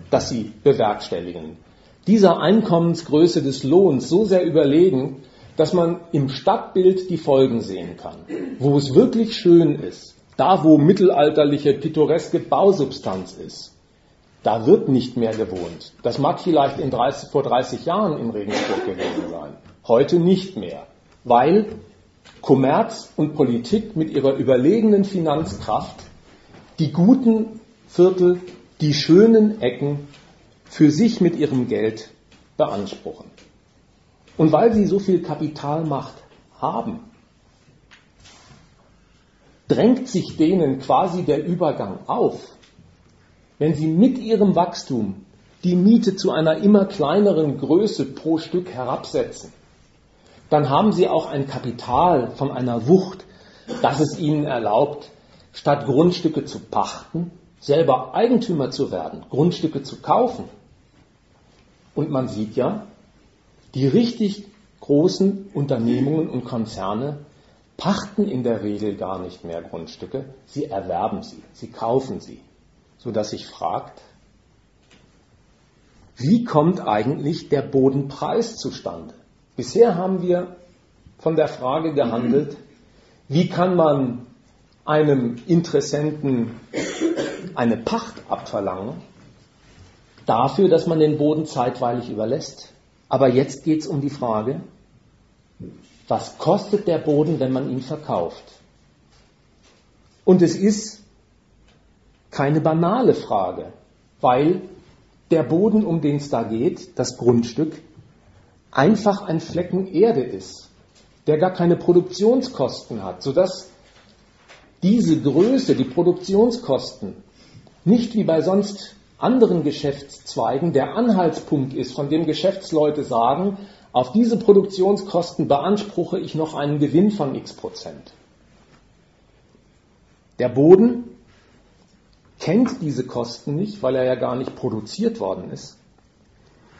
das sie bewerkstelligen, dieser Einkommensgröße des Lohns so sehr überlegen, dass man im Stadtbild die Folgen sehen kann. Wo es wirklich schön ist, da wo mittelalterliche, pittoreske Bausubstanz ist, da wird nicht mehr gewohnt. Das mag vielleicht 30, vor 30 Jahren in Regensburg gewesen sein. Heute nicht mehr. Weil Kommerz und Politik mit ihrer überlegenen Finanzkraft die guten Viertel, die schönen Ecken für sich mit ihrem Geld beanspruchen. Und weil sie so viel Kapitalmacht haben, drängt sich denen quasi der Übergang auf, wenn sie mit ihrem Wachstum die Miete zu einer immer kleineren Größe pro Stück herabsetzen, dann haben sie auch ein Kapital von einer Wucht, das es ihnen erlaubt, statt Grundstücke zu pachten, selber Eigentümer zu werden, Grundstücke zu kaufen. Und man sieht ja, die richtig großen Unternehmungen und Konzerne pachten in der Regel gar nicht mehr Grundstücke, sie erwerben sie, sie kaufen sie, sodass sich fragt, wie kommt eigentlich der Bodenpreis zustande? Bisher haben wir von der Frage gehandelt, wie kann man einem Interessenten eine Pacht abverlangen, dafür, dass man den Boden zeitweilig überlässt. Aber jetzt geht es um die Frage, was kostet der Boden, wenn man ihn verkauft? Und es ist keine banale Frage, weil der Boden, um den es da geht, das Grundstück, einfach ein Flecken Erde ist, der gar keine Produktionskosten hat, sodass diese Größe, die Produktionskosten, nicht wie bei sonst anderen Geschäftszweigen der Anhaltspunkt ist, von dem Geschäftsleute sagen, auf diese Produktionskosten beanspruche ich noch einen Gewinn von x Prozent. Der Boden kennt diese Kosten nicht, weil er ja gar nicht produziert worden ist,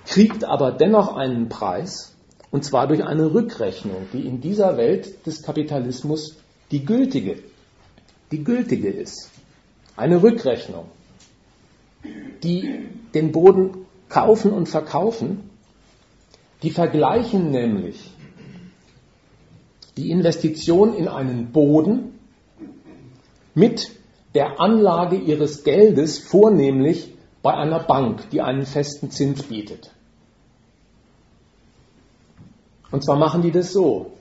kriegt aber dennoch einen Preis, und zwar durch eine Rückrechnung, die in dieser Welt des Kapitalismus die gültige, die gültige ist. Eine Rückrechnung die den Boden kaufen und verkaufen, die vergleichen nämlich die Investition in einen Boden mit der Anlage ihres Geldes vornehmlich bei einer Bank, die einen festen Zins bietet. Und zwar machen die das so.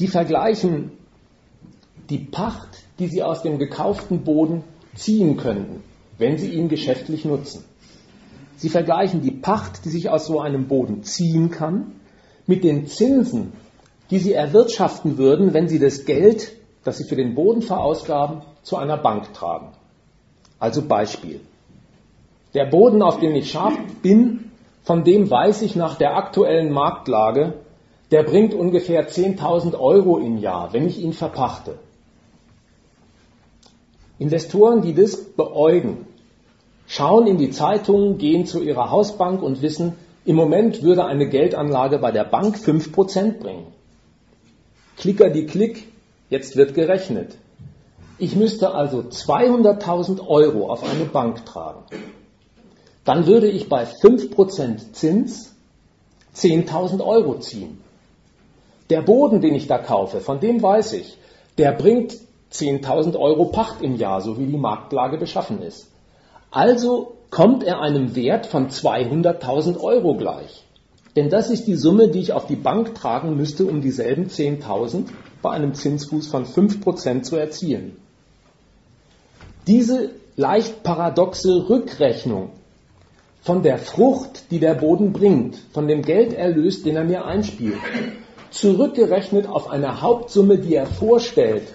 Die vergleichen die Pacht, die sie aus dem gekauften Boden ziehen könnten, wenn sie ihn geschäftlich nutzen. Sie vergleichen die Pacht, die sich aus so einem Boden ziehen kann, mit den Zinsen, die sie erwirtschaften würden, wenn sie das Geld, das sie für den Boden verausgaben, zu einer Bank tragen. Also Beispiel. Der Boden, auf dem ich scharf bin, von dem weiß ich nach der aktuellen Marktlage, der bringt ungefähr 10.000 Euro im Jahr, wenn ich ihn verpachte. Investoren, die das beäugen, schauen in die Zeitungen, gehen zu ihrer Hausbank und wissen, im Moment würde eine Geldanlage bei der Bank 5% bringen. Klicker die Klick, jetzt wird gerechnet. Ich müsste also 200.000 Euro auf eine Bank tragen. Dann würde ich bei 5% Zins 10.000 Euro ziehen. Der Boden, den ich da kaufe, von dem weiß ich, der bringt 10.000 Euro Pacht im Jahr, so wie die Marktlage beschaffen ist. Also kommt er einem Wert von 200.000 Euro gleich. Denn das ist die Summe, die ich auf die Bank tragen müsste, um dieselben 10.000 bei einem Zinsfuß von 5% zu erzielen. Diese leicht paradoxe Rückrechnung von der Frucht, die der Boden bringt, von dem Gelderlös, den er mir einspielt, zurückgerechnet auf eine Hauptsumme, die er vorstellt,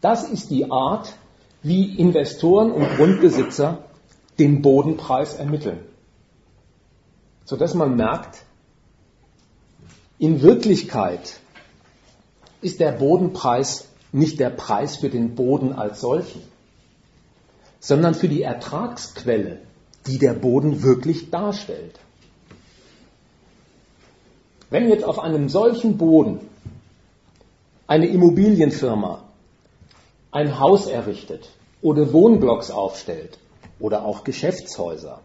das ist die Art, wie Investoren und Grundbesitzer den Bodenpreis ermitteln. Sodass man merkt, in Wirklichkeit ist der Bodenpreis nicht der Preis für den Boden als solchen, sondern für die Ertragsquelle, die der Boden wirklich darstellt. Wenn jetzt auf einem solchen Boden eine Immobilienfirma ein Haus errichtet oder Wohnblocks aufstellt oder auch Geschäftshäuser,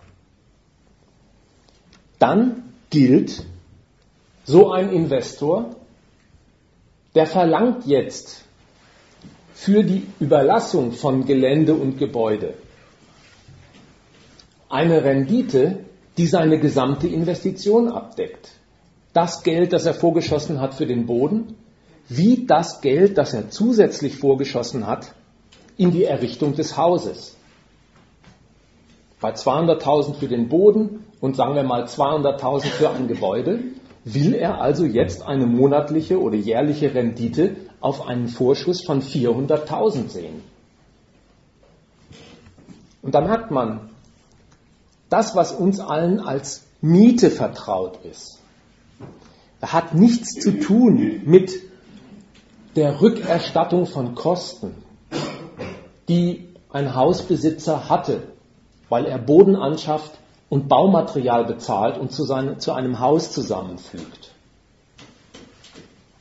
dann gilt, so ein Investor, der verlangt jetzt für die Überlassung von Gelände und Gebäude eine Rendite, die seine gesamte Investition abdeckt. Das Geld, das er vorgeschossen hat für den Boden, wie das Geld, das er zusätzlich vorgeschossen hat in die Errichtung des Hauses. Bei 200.000 für den Boden und sagen wir mal 200.000 für ein Gebäude, will er also jetzt eine monatliche oder jährliche Rendite auf einen Vorschuss von 400.000 sehen. Und da merkt man, das, was uns allen als Miete vertraut ist, hat nichts zu tun mit der Rückerstattung von Kosten, die ein Hausbesitzer hatte, weil er Boden anschafft und Baumaterial bezahlt und zu, seine, zu einem Haus zusammenfügt.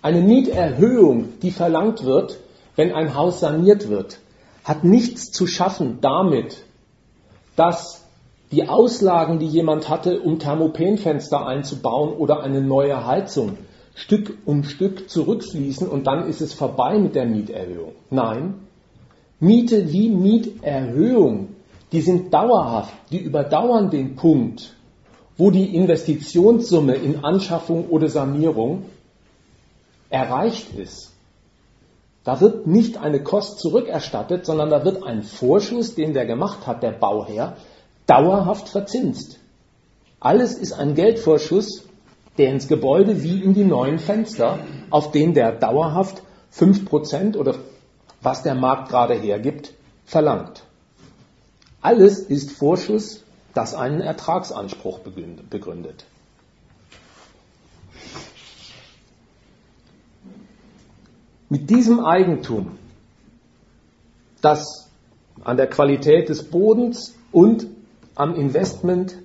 Eine Mieterhöhung, die verlangt wird, wenn ein Haus saniert wird, hat nichts zu schaffen damit, dass die Auslagen, die jemand hatte, um Thermopenfenster einzubauen oder eine neue Heizung, Stück um Stück zurückfließen und dann ist es vorbei mit der Mieterhöhung. Nein, Miete wie Mieterhöhung, die sind dauerhaft, die überdauern den Punkt, wo die Investitionssumme in Anschaffung oder Sanierung erreicht ist. Da wird nicht eine Kost zurückerstattet, sondern da wird ein Vorschuss, den der gemacht hat, der Bauherr, dauerhaft verzinst. Alles ist ein Geldvorschuss, der ins Gebäude wie in die neuen Fenster, auf den der dauerhaft 5% oder was der Markt gerade hergibt, verlangt. Alles ist Vorschuss, das einen Ertragsanspruch begründet. Mit diesem Eigentum, das an der Qualität des Bodens und am Investment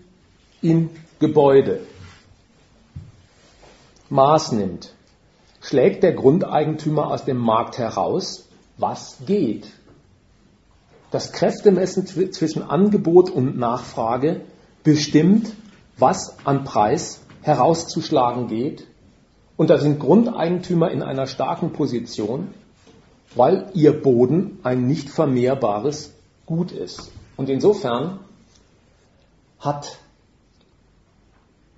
in Gebäude Maß nimmt, schlägt der Grundeigentümer aus dem Markt heraus, was geht. Das Kräftemessen zwischen Angebot und Nachfrage bestimmt, was an Preis herauszuschlagen geht. Und da sind Grundeigentümer in einer starken Position, weil ihr Boden ein nicht vermehrbares Gut ist. Und insofern hat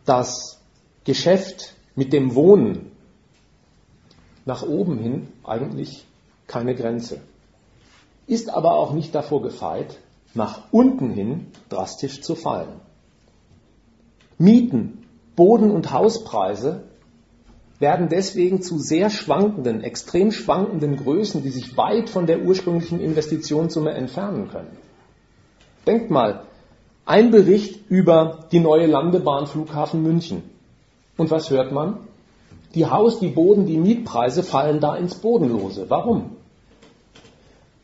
das Geschäft mit dem Wohnen nach oben hin eigentlich keine Grenze. Ist aber auch nicht davor gefeit, nach unten hin drastisch zu fallen. Mieten, Boden- und Hauspreise werden deswegen zu sehr schwankenden, extrem schwankenden Größen, die sich weit von der ursprünglichen Investitionssumme entfernen können. Denkt mal, ein Bericht über die neue Landebahn Flughafen München. Und was hört man? Die Haus-, die Boden-, die Mietpreise fallen da ins Bodenlose. Warum?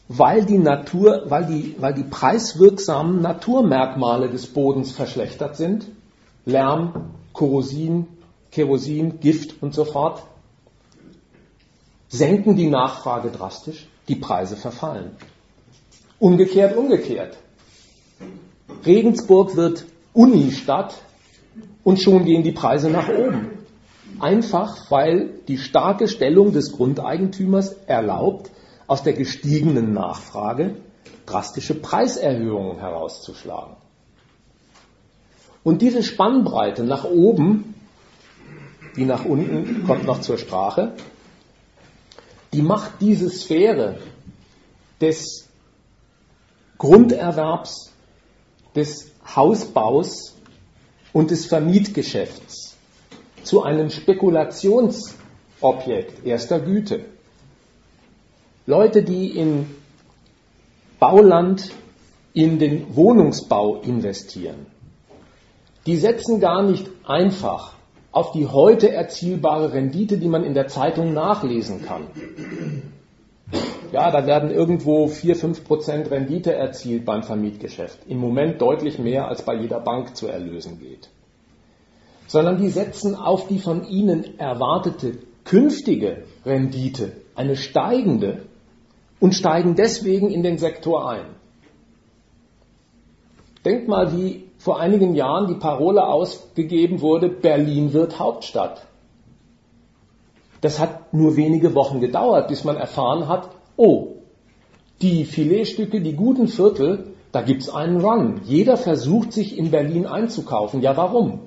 Weil die Natur, weil die, weil die preiswirksamen Naturmerkmale des Bodens verschlechtert sind. Lärm, Korrosin, Kerosin, Gift und so fort. Senken die Nachfrage drastisch, die Preise verfallen. Umgekehrt, umgekehrt. Regensburg wird Unistadt und schon gehen die Preise nach oben. Einfach weil die starke Stellung des Grundeigentümers erlaubt, aus der gestiegenen Nachfrage drastische Preiserhöhungen herauszuschlagen. Und diese Spannbreite nach oben, die nach unten kommt noch zur Sprache, die macht diese Sphäre des Grunderwerbs des Hausbaus und des Vermietgeschäfts zu einem Spekulationsobjekt erster Güte. Leute, die in Bauland in den Wohnungsbau investieren, die setzen gar nicht einfach auf die heute erzielbare Rendite, die man in der Zeitung nachlesen kann, ja, da werden irgendwo 4, 5 Prozent Rendite erzielt beim Vermietgeschäft. Im Moment deutlich mehr, als bei jeder Bank zu erlösen geht. sondern die setzen auf die von ihnen erwartete künftige Rendite, eine steigende, und steigen deswegen in den Sektor ein. Denkt mal, wie vor einigen Jahren die Parole ausgegeben wurde, Berlin wird Hauptstadt. Das hat nur wenige Wochen gedauert, bis man erfahren hat, oh, die Filetstücke, die guten Viertel, da gibt's einen Run. Jeder versucht sich in Berlin einzukaufen. Ja, warum?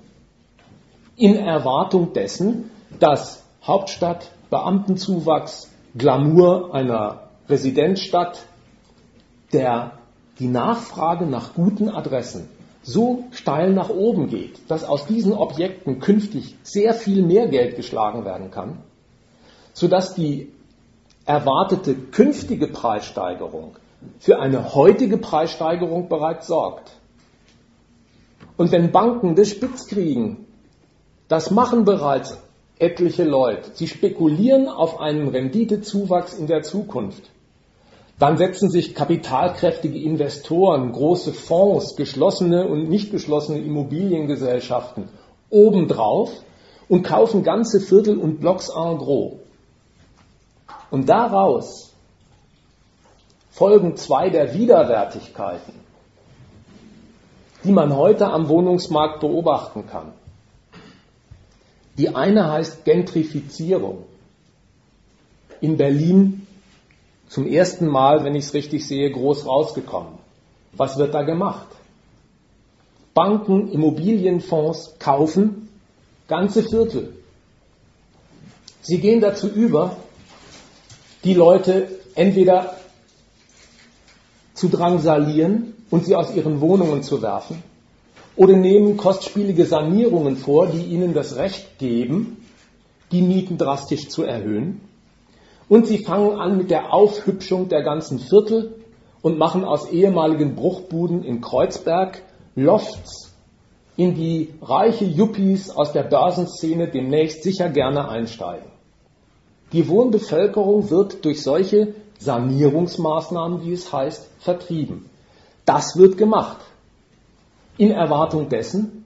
In Erwartung dessen, dass Hauptstadt, Beamtenzuwachs, Glamour einer Residenzstadt, der die Nachfrage nach guten Adressen so steil nach oben geht, dass aus diesen Objekten künftig sehr viel mehr Geld geschlagen werden kann, sodass die erwartete künftige Preissteigerung für eine heutige Preissteigerung bereits sorgt. Und wenn Banken das spitz kriegen, das machen bereits etliche Leute. Sie spekulieren auf einen Renditezuwachs in der Zukunft. Dann setzen sich kapitalkräftige Investoren, große Fonds, geschlossene und nicht geschlossene Immobiliengesellschaften obendrauf und kaufen ganze Viertel und Blocks en gros. Und daraus folgen zwei der Widerwärtigkeiten, die man heute am Wohnungsmarkt beobachten kann. Die eine heißt Gentrifizierung. In Berlin zum ersten Mal, wenn ich es richtig sehe, groß rausgekommen. Was wird da gemacht? Banken, Immobilienfonds kaufen ganze Viertel. Sie gehen dazu über, die Leute entweder zu drangsalieren und sie aus ihren Wohnungen zu werfen, oder nehmen kostspielige Sanierungen vor, die ihnen das Recht geben, die Mieten drastisch zu erhöhen und sie fangen an mit der Aufhübschung der ganzen Viertel und machen aus ehemaligen Bruchbuden in Kreuzberg Lofts, in die reiche Yuppies aus der Börsenszene demnächst sicher gerne einsteigen. Die Wohnbevölkerung wird durch solche Sanierungsmaßnahmen, wie es heißt, vertrieben. Das wird gemacht. In Erwartung dessen,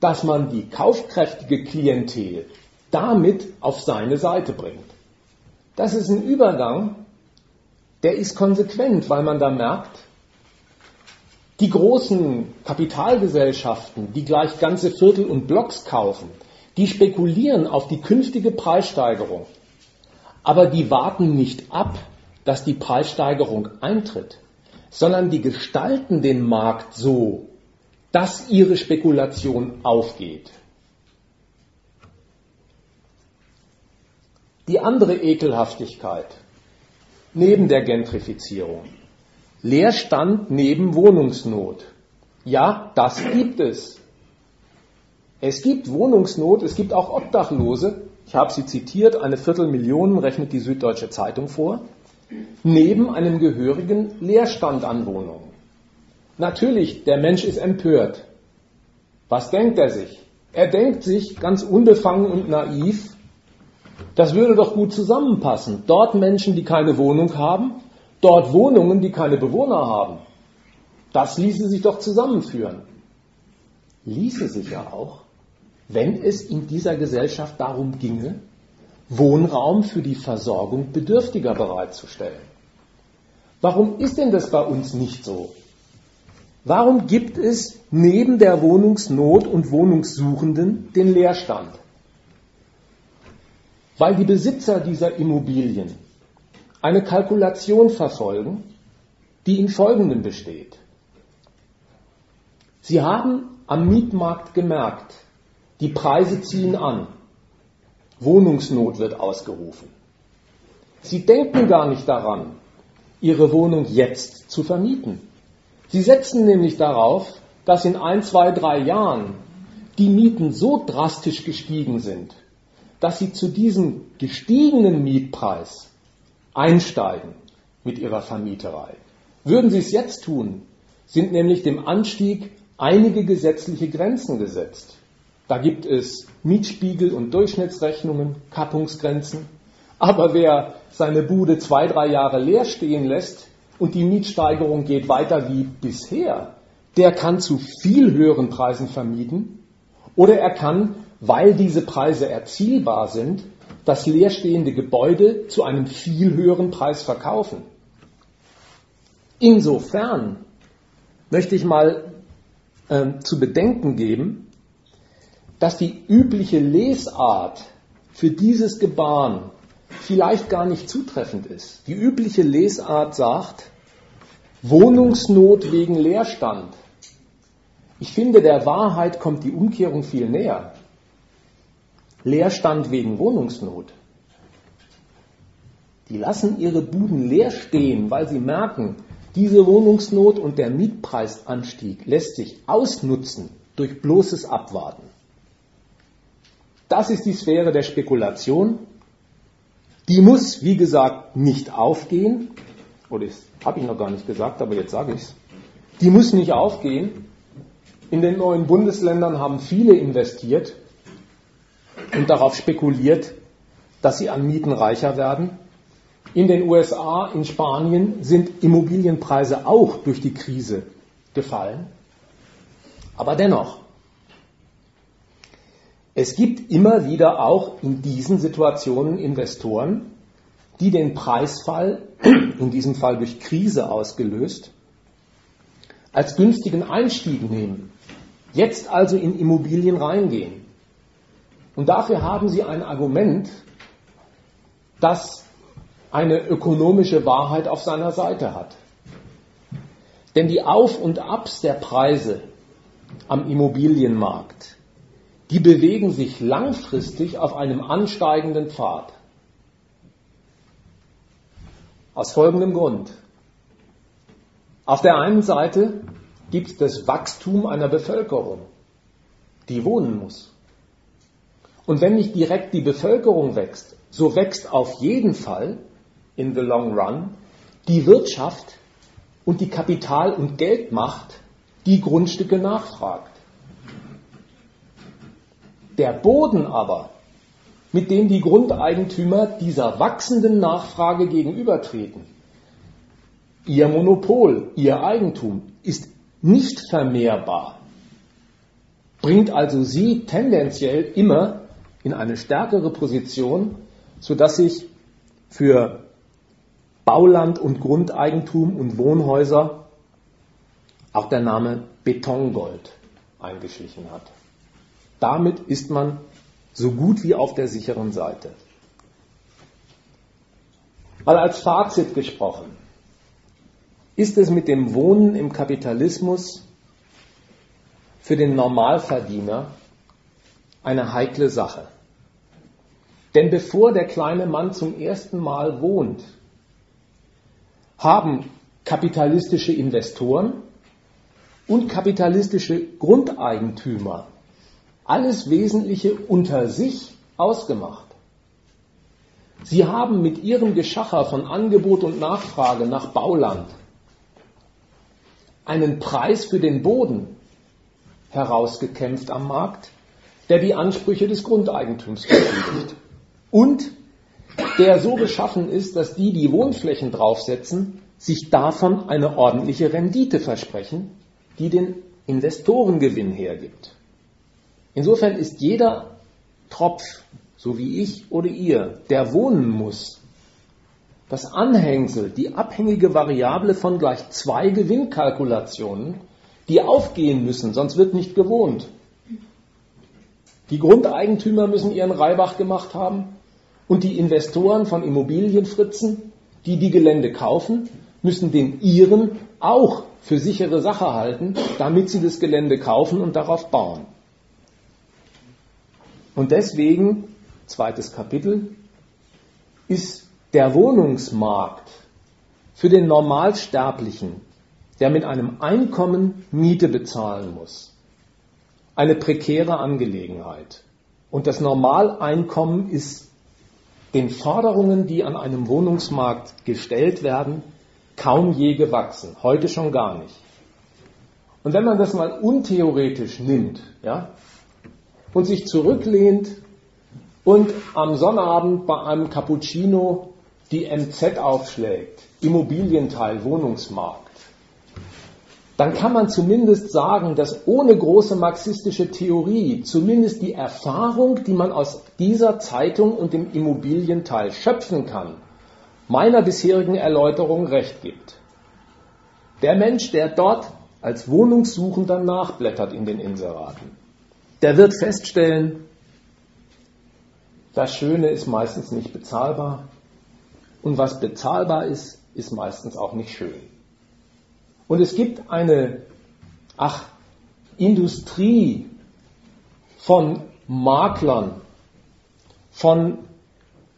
dass man die kaufkräftige Klientel damit auf seine Seite bringt. Das ist ein Übergang, der ist konsequent, weil man da merkt, die großen Kapitalgesellschaften, die gleich ganze Viertel und Blocks kaufen, die spekulieren auf die künftige Preissteigerung. Aber die warten nicht ab, dass die Preissteigerung eintritt, sondern die gestalten den Markt so, dass ihre Spekulation aufgeht. Die andere Ekelhaftigkeit neben der Gentrifizierung. Leerstand neben Wohnungsnot. Ja, das gibt es. Es gibt Wohnungsnot, es gibt auch Obdachlose. Ich habe sie zitiert, eine Viertelmillion rechnet die Süddeutsche Zeitung vor. Neben einem gehörigen Leerstand an Wohnungen. Natürlich, der Mensch ist empört. Was denkt er sich? Er denkt sich ganz unbefangen und naiv, das würde doch gut zusammenpassen. Dort Menschen, die keine Wohnung haben, dort Wohnungen, die keine Bewohner haben. Das ließe sich doch zusammenführen. Ließe sich ja auch, wenn es in dieser Gesellschaft darum ginge, Wohnraum für die Versorgung Bedürftiger bereitzustellen. Warum ist denn das bei uns nicht so? Warum gibt es neben der Wohnungsnot und Wohnungssuchenden den Leerstand? weil die Besitzer dieser Immobilien eine Kalkulation verfolgen, die in folgendem besteht. Sie haben am Mietmarkt gemerkt, die Preise ziehen an, Wohnungsnot wird ausgerufen. Sie denken gar nicht daran, ihre Wohnung jetzt zu vermieten. Sie setzen nämlich darauf, dass in ein, zwei, drei Jahren die Mieten so drastisch gestiegen sind, dass sie zu diesem gestiegenen Mietpreis einsteigen mit ihrer Vermieterei. Würden sie es jetzt tun, sind nämlich dem Anstieg einige gesetzliche Grenzen gesetzt. Da gibt es Mietspiegel und Durchschnittsrechnungen, Kappungsgrenzen. Aber wer seine Bude zwei, drei Jahre leer stehen lässt und die Mietsteigerung geht weiter wie bisher, der kann zu viel höheren Preisen vermieten Oder er kann, weil diese Preise erzielbar sind, das leerstehende Gebäude zu einem viel höheren Preis verkaufen. Insofern möchte ich mal äh, zu bedenken geben, dass die übliche Lesart für dieses Gebaren vielleicht gar nicht zutreffend ist. Die übliche Lesart sagt, Wohnungsnot wegen Leerstand. Ich finde, der Wahrheit kommt die Umkehrung viel näher. Leerstand wegen Wohnungsnot. Die lassen ihre Buden leer stehen, weil sie merken, diese Wohnungsnot und der Mietpreisanstieg lässt sich ausnutzen durch bloßes Abwarten. Das ist die Sphäre der Spekulation. Die muss, wie gesagt, nicht aufgehen. Oder das habe ich noch gar nicht gesagt, aber jetzt sage ich es. Die muss nicht aufgehen. In den neuen Bundesländern haben viele investiert und darauf spekuliert, dass sie an Mieten reicher werden. In den USA, in Spanien sind Immobilienpreise auch durch die Krise gefallen. Aber dennoch, es gibt immer wieder auch in diesen Situationen Investoren, die den Preisfall, [clears throat] in diesem Fall durch Krise ausgelöst, als günstigen Einstieg nehmen, jetzt also in Immobilien reingehen. Und dafür haben sie ein Argument, das eine ökonomische Wahrheit auf seiner Seite hat. Denn die Auf und Abs der Preise am Immobilienmarkt, die bewegen sich langfristig auf einem ansteigenden Pfad. Aus folgendem Grund. Auf der einen Seite gibt es das Wachstum einer Bevölkerung, die wohnen muss. Und wenn nicht direkt die Bevölkerung wächst, so wächst auf jeden Fall in the long run die Wirtschaft und die Kapital- und Geldmacht, die Grundstücke nachfragt. Der Boden aber, mit dem die Grundeigentümer dieser wachsenden Nachfrage gegenübertreten, ihr Monopol, ihr Eigentum ist nicht vermehrbar, bringt also sie tendenziell immer in eine stärkere Position, sodass sich für Bauland und Grundeigentum und Wohnhäuser auch der Name Betongold eingeschlichen hat. Damit ist man so gut wie auf der sicheren Seite. Mal als Fazit gesprochen, ist es mit dem Wohnen im Kapitalismus für den Normalverdiener eine heikle Sache. Denn bevor der kleine Mann zum ersten Mal wohnt, haben kapitalistische Investoren und kapitalistische Grundeigentümer alles Wesentliche unter sich ausgemacht. Sie haben mit ihrem Geschacher von Angebot und Nachfrage nach Bauland einen Preis für den Boden herausgekämpft am Markt, der die Ansprüche des Grundeigentums befriedigt. Und der so beschaffen ist, dass die, die Wohnflächen draufsetzen, sich davon eine ordentliche Rendite versprechen, die den Investorengewinn hergibt. Insofern ist jeder Tropf, so wie ich oder ihr, der wohnen muss, das Anhängsel, die abhängige Variable von gleich zwei Gewinnkalkulationen, die aufgehen müssen, sonst wird nicht gewohnt. Die Grundeigentümer müssen ihren Reibach gemacht haben und die Investoren von Immobilienfritzen, die die Gelände kaufen, müssen den ihren auch für sichere Sache halten, damit sie das Gelände kaufen und darauf bauen. Und deswegen, zweites Kapitel, ist der Wohnungsmarkt für den Normalsterblichen, der mit einem Einkommen Miete bezahlen muss, eine prekäre Angelegenheit. Und das Normaleinkommen ist den Forderungen, die an einem Wohnungsmarkt gestellt werden, kaum je gewachsen. Heute schon gar nicht. Und wenn man das mal untheoretisch nimmt, ja, und sich zurücklehnt und am Sonnabend bei einem Cappuccino die MZ aufschlägt, Immobilienteil, Wohnungsmarkt, dann kann man zumindest sagen, dass ohne große marxistische Theorie zumindest die Erfahrung, die man aus dieser Zeitung und dem Immobilienteil schöpfen kann, meiner bisherigen Erläuterung recht gibt. Der Mensch, der dort als Wohnungssuchender nachblättert in den Inseraten, der wird feststellen, das Schöne ist meistens nicht bezahlbar und was bezahlbar ist, ist meistens auch nicht schön. Und es gibt eine, ach, Industrie von Maklern, von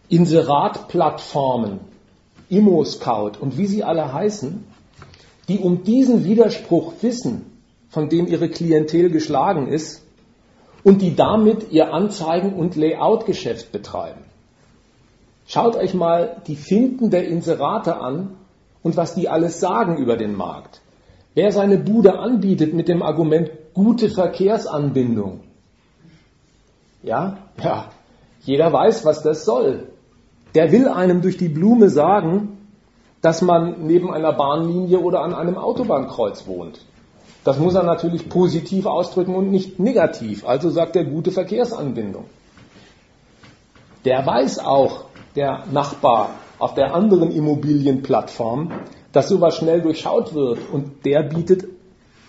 Inseratplattformen, Immo-Scout und wie sie alle heißen, die um diesen Widerspruch wissen, von dem ihre Klientel geschlagen ist, und die damit ihr Anzeigen- und Layout-Geschäft betreiben. Schaut euch mal die Finden der Inserate an und was die alles sagen über den Markt. Wer seine Bude anbietet mit dem Argument gute Verkehrsanbindung, ja, ja, jeder weiß, was das soll. Der will einem durch die Blume sagen, dass man neben einer Bahnlinie oder an einem Autobahnkreuz wohnt. Das muss er natürlich positiv ausdrücken und nicht negativ. Also sagt er gute Verkehrsanbindung. Der weiß auch, der Nachbar auf der anderen Immobilienplattform, dass sowas schnell durchschaut wird und der bietet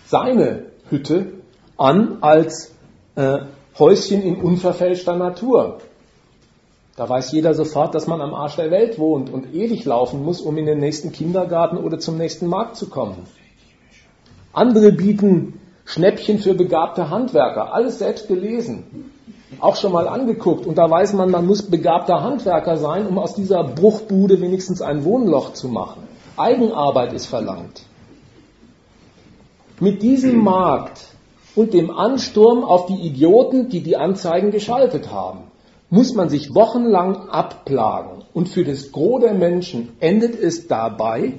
seine Hütte an als äh, Häuschen in unverfälschter Natur. Da weiß jeder sofort, dass man am Arsch der Welt wohnt und ewig laufen muss, um in den nächsten Kindergarten oder zum nächsten Markt zu kommen. Andere bieten Schnäppchen für begabte Handwerker, alles selbst gelesen, auch schon mal angeguckt. Und da weiß man, man muss begabter Handwerker sein, um aus dieser Bruchbude wenigstens ein Wohnloch zu machen. Eigenarbeit ist verlangt. Mit diesem Markt und dem Ansturm auf die Idioten, die die Anzeigen geschaltet haben, muss man sich wochenlang abplagen. Und für das Gros der Menschen endet es dabei,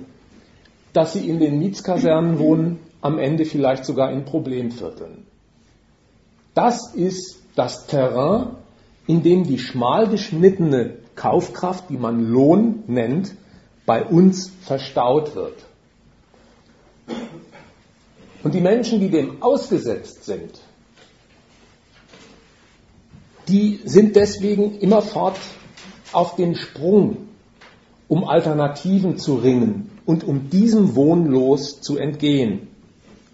dass sie in den Mietskasernen wohnen, am Ende vielleicht sogar in Problemvierteln. Das ist das Terrain, in dem die schmal geschnittene Kaufkraft, die man Lohn nennt, bei uns verstaut wird. Und die Menschen, die dem ausgesetzt sind, die sind deswegen immerfort auf den Sprung, um Alternativen zu ringen und um diesem Wohnlos zu entgehen.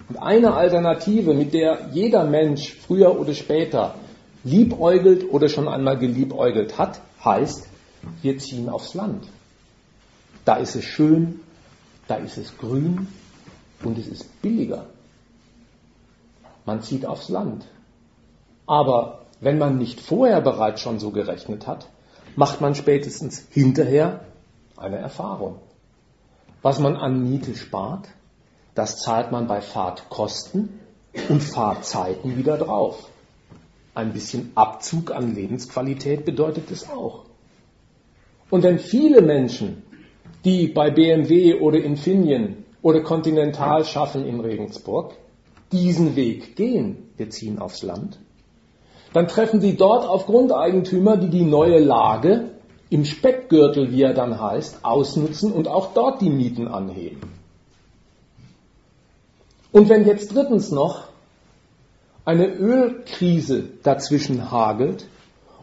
Und eine Alternative, mit der jeder Mensch früher oder später liebäugelt oder schon einmal geliebäugelt hat, heißt, wir ziehen aufs Land. Da ist es schön, da ist es grün und es ist billiger. Man zieht aufs Land. Aber wenn man nicht vorher bereits schon so gerechnet hat, macht man spätestens hinterher eine Erfahrung. Was man an Miete spart, das zahlt man bei Fahrtkosten und Fahrzeiten wieder drauf. Ein bisschen Abzug an Lebensqualität bedeutet es auch. Und wenn viele Menschen, die bei BMW oder Infineon oder Continental schaffen in Regensburg, diesen Weg gehen, wir ziehen aufs Land, dann treffen sie dort auf Grundeigentümer, die die neue Lage im Speckgürtel, wie er dann heißt, ausnutzen und auch dort die Mieten anheben. Und wenn jetzt drittens noch eine Ölkrise dazwischen hagelt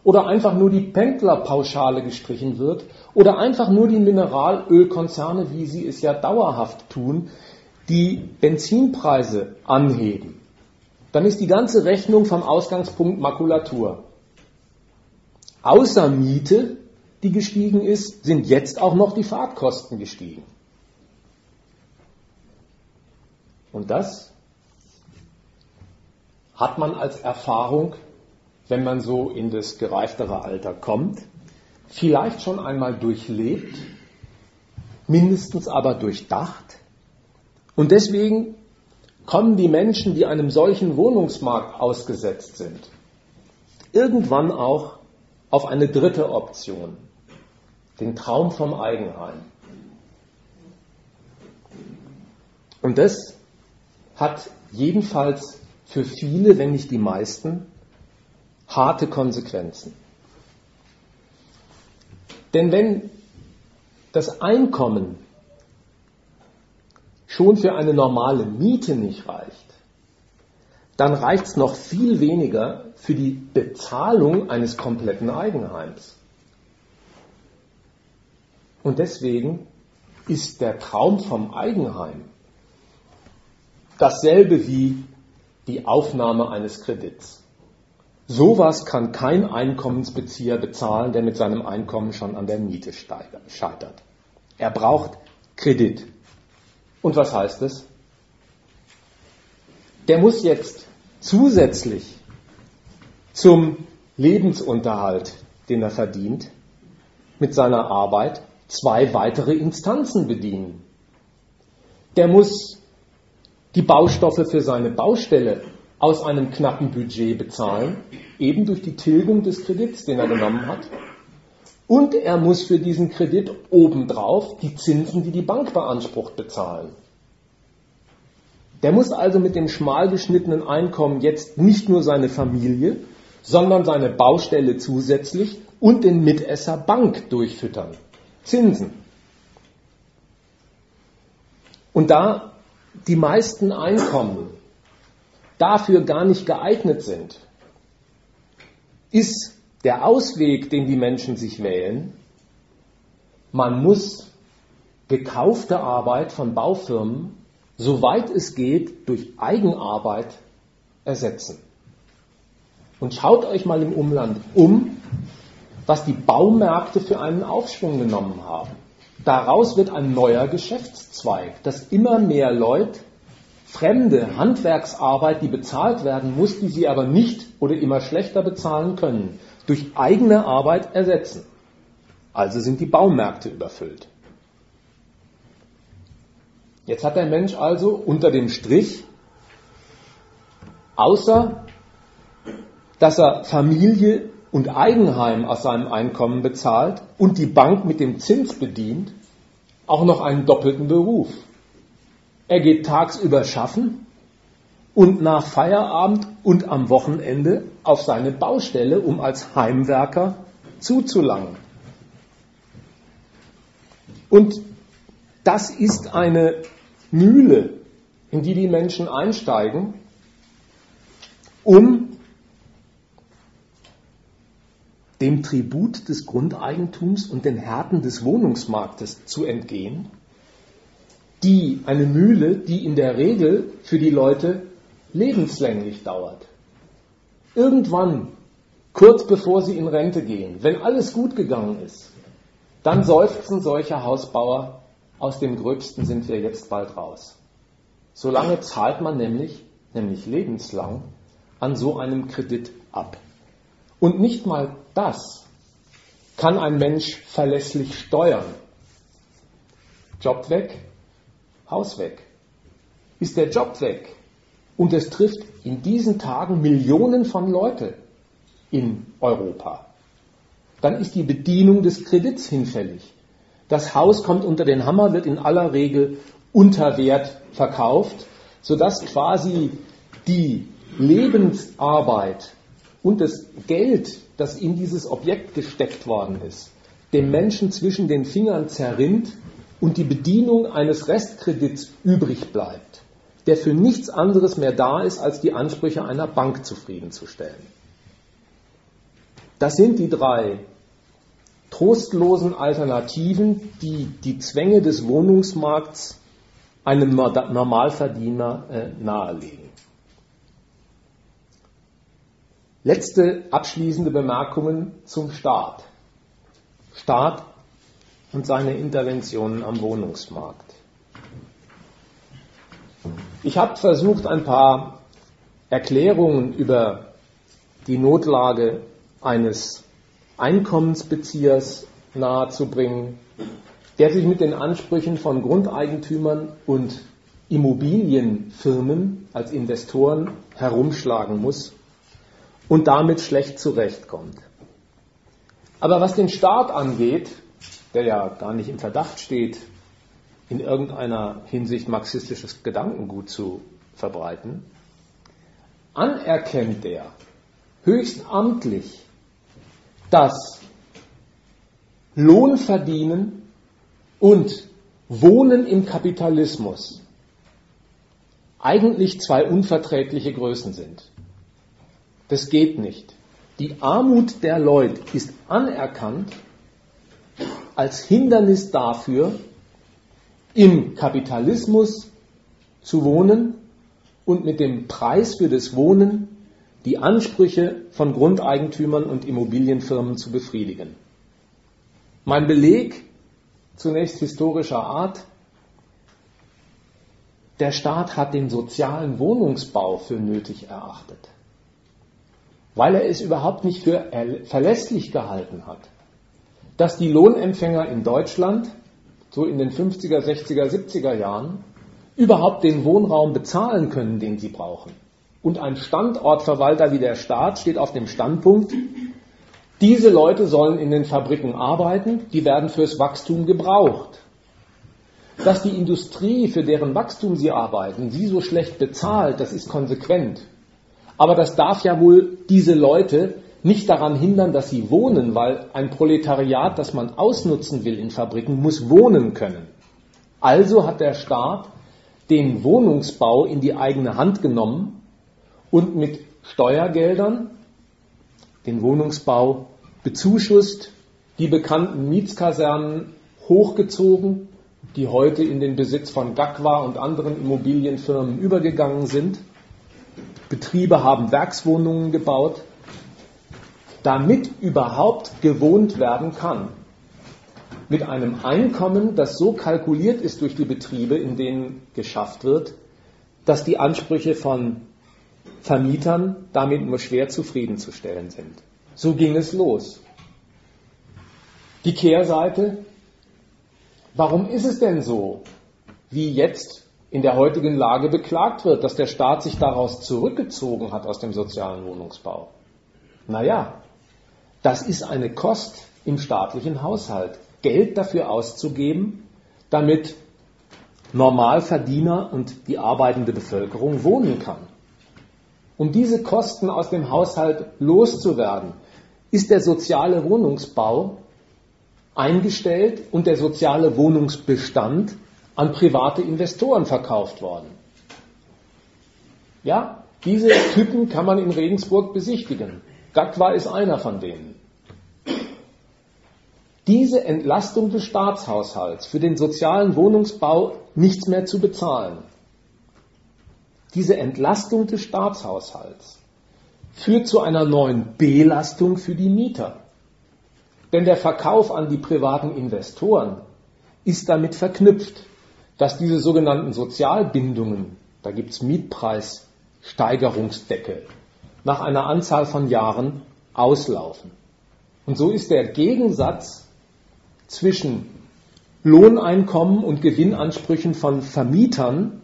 oder einfach nur die Pendlerpauschale gestrichen wird oder einfach nur die Mineralölkonzerne, wie sie es ja dauerhaft tun, die Benzinpreise anheben, dann ist die ganze Rechnung vom Ausgangspunkt Makulatur. Außer Miete, die gestiegen ist, sind jetzt auch noch die Fahrtkosten gestiegen. Und das hat man als Erfahrung, wenn man so in das gereiftere Alter kommt, vielleicht schon einmal durchlebt, mindestens aber durchdacht. Und deswegen kommen die Menschen, die einem solchen Wohnungsmarkt ausgesetzt sind, irgendwann auch auf eine dritte Option, den Traum vom Eigenheim. Und das hat jedenfalls für viele, wenn nicht die meisten, harte Konsequenzen. Denn wenn das Einkommen schon für eine normale Miete nicht reicht, dann reicht es noch viel weniger für die Bezahlung eines kompletten Eigenheims. Und deswegen ist der Traum vom Eigenheim dasselbe wie die Aufnahme eines Kredits. Sowas kann kein Einkommensbezieher bezahlen, der mit seinem Einkommen schon an der Miete scheitert. Er braucht Kredit. Und was heißt es? Der muss jetzt zusätzlich zum Lebensunterhalt, den er verdient, mit seiner Arbeit zwei weitere Instanzen bedienen. Der muss die Baustoffe für seine Baustelle aus einem knappen Budget bezahlen, eben durch die Tilgung des Kredits, den er genommen hat. Und er muss für diesen Kredit obendrauf die Zinsen, die die Bank beansprucht, bezahlen. Der muss also mit dem schmal geschnittenen Einkommen jetzt nicht nur seine Familie, sondern seine Baustelle zusätzlich und den Mitesser Bank durchfüttern. Zinsen. Und da die meisten Einkommen dafür gar nicht geeignet sind, ist der Ausweg, den die Menschen sich wählen, man muss gekaufte Arbeit von Baufirmen, soweit es geht, durch Eigenarbeit ersetzen. Und schaut euch mal im Umland um, was die Baumärkte für einen Aufschwung genommen haben. Daraus wird ein neuer Geschäftszweig, dass immer mehr Leute fremde Handwerksarbeit, die bezahlt werden muss, die sie aber nicht oder immer schlechter bezahlen können, durch eigene Arbeit ersetzen. Also sind die Baumärkte überfüllt. Jetzt hat der Mensch also unter dem Strich, außer dass er Familie und Eigenheim aus seinem Einkommen bezahlt und die Bank mit dem Zins bedient, auch noch einen doppelten Beruf. Er geht tagsüber schaffen und nach Feierabend und am Wochenende auf seine Baustelle, um als Heimwerker zuzulangen. Und das ist eine Mühle, in die die Menschen einsteigen, um dem Tribut des Grundeigentums und den Härten des Wohnungsmarktes zu entgehen, die eine Mühle, die in der Regel für die Leute lebenslänglich dauert. Irgendwann, kurz bevor sie in Rente gehen, wenn alles gut gegangen ist, dann seufzen solche Hausbauer, aus dem Gröbsten sind wir jetzt bald raus. Solange zahlt man nämlich, nämlich lebenslang, an so einem Kredit ab. Und nicht mal das kann ein Mensch verlässlich steuern. Job weg, Haus weg. Ist der Job weg und es trifft in diesen Tagen Millionen von Leute in Europa, dann ist die Bedienung des Kredits hinfällig. Das Haus kommt unter den Hammer, wird in aller Regel unter Wert verkauft, sodass quasi die Lebensarbeit und das Geld, das in dieses Objekt gesteckt worden ist, dem Menschen zwischen den Fingern zerrinnt und die Bedienung eines Restkredits übrig bleibt, der für nichts anderes mehr da ist, als die Ansprüche einer Bank zufriedenzustellen. Das sind die drei trostlosen Alternativen, die die Zwänge des Wohnungsmarkts einem Normalverdiener äh, nahelegen. Letzte abschließende Bemerkungen zum Staat. Staat und seine Interventionen am Wohnungsmarkt. Ich habe versucht, ein paar Erklärungen über die Notlage eines Einkommensbeziehers nahezubringen, der sich mit den Ansprüchen von Grundeigentümern und Immobilienfirmen als Investoren herumschlagen muss und damit schlecht zurechtkommt. Aber was den Staat angeht, der ja gar nicht im Verdacht steht, in irgendeiner Hinsicht marxistisches Gedankengut zu verbreiten, anerkennt er höchst amtlich, dass Lohn verdienen und Wohnen im Kapitalismus eigentlich zwei unverträgliche Größen sind. Das geht nicht. Die Armut der Leute ist anerkannt als Hindernis dafür, im Kapitalismus zu wohnen und mit dem Preis für das Wohnen die Ansprüche von Grundeigentümern und Immobilienfirmen zu befriedigen. Mein Beleg, zunächst historischer Art, der Staat hat den sozialen Wohnungsbau für nötig erachtet, weil er es überhaupt nicht für verlässlich gehalten hat, dass die Lohnempfänger in Deutschland so in den 50er, 60er, 70er Jahren überhaupt den Wohnraum bezahlen können, den sie brauchen. Und ein Standortverwalter wie der Staat steht auf dem Standpunkt, diese Leute sollen in den Fabriken arbeiten, die werden fürs Wachstum gebraucht. Dass die Industrie, für deren Wachstum sie arbeiten, sie so schlecht bezahlt, das ist konsequent. Aber das darf ja wohl diese Leute nicht daran hindern, dass sie wohnen, weil ein Proletariat, das man ausnutzen will in Fabriken, muss wohnen können. Also hat der Staat den Wohnungsbau in die eigene Hand genommen und mit Steuergeldern den Wohnungsbau bezuschusst, die bekannten Mietskasernen hochgezogen, die heute in den Besitz von GACWA und anderen Immobilienfirmen übergegangen sind. Betriebe haben Werkswohnungen gebaut, damit überhaupt gewohnt werden kann. Mit einem Einkommen, das so kalkuliert ist durch die Betriebe, in denen geschafft wird, dass die Ansprüche von Vermietern damit nur schwer zufriedenzustellen sind. So ging es los. Die Kehrseite, warum ist es denn so, wie jetzt in der heutigen Lage beklagt wird, dass der Staat sich daraus zurückgezogen hat aus dem sozialen Wohnungsbau? Naja, das ist eine Kost im staatlichen Haushalt, Geld dafür auszugeben, damit Normalverdiener und die arbeitende Bevölkerung wohnen kann. Um diese Kosten aus dem Haushalt loszuwerden, ist der soziale Wohnungsbau eingestellt und der soziale Wohnungsbestand an private Investoren verkauft worden. Ja, diese Typen kann man in Regensburg besichtigen. Gatwa ist einer von denen. Diese Entlastung des Staatshaushalts für den sozialen Wohnungsbau nichts mehr zu bezahlen. Diese Entlastung des Staatshaushalts führt zu einer neuen Belastung für die Mieter. Denn der Verkauf an die privaten Investoren ist damit verknüpft, dass diese sogenannten Sozialbindungen, da gibt es Mietpreissteigerungsdeckel, nach einer Anzahl von Jahren auslaufen. Und so ist der Gegensatz zwischen Lohneinkommen und Gewinnansprüchen von Vermietern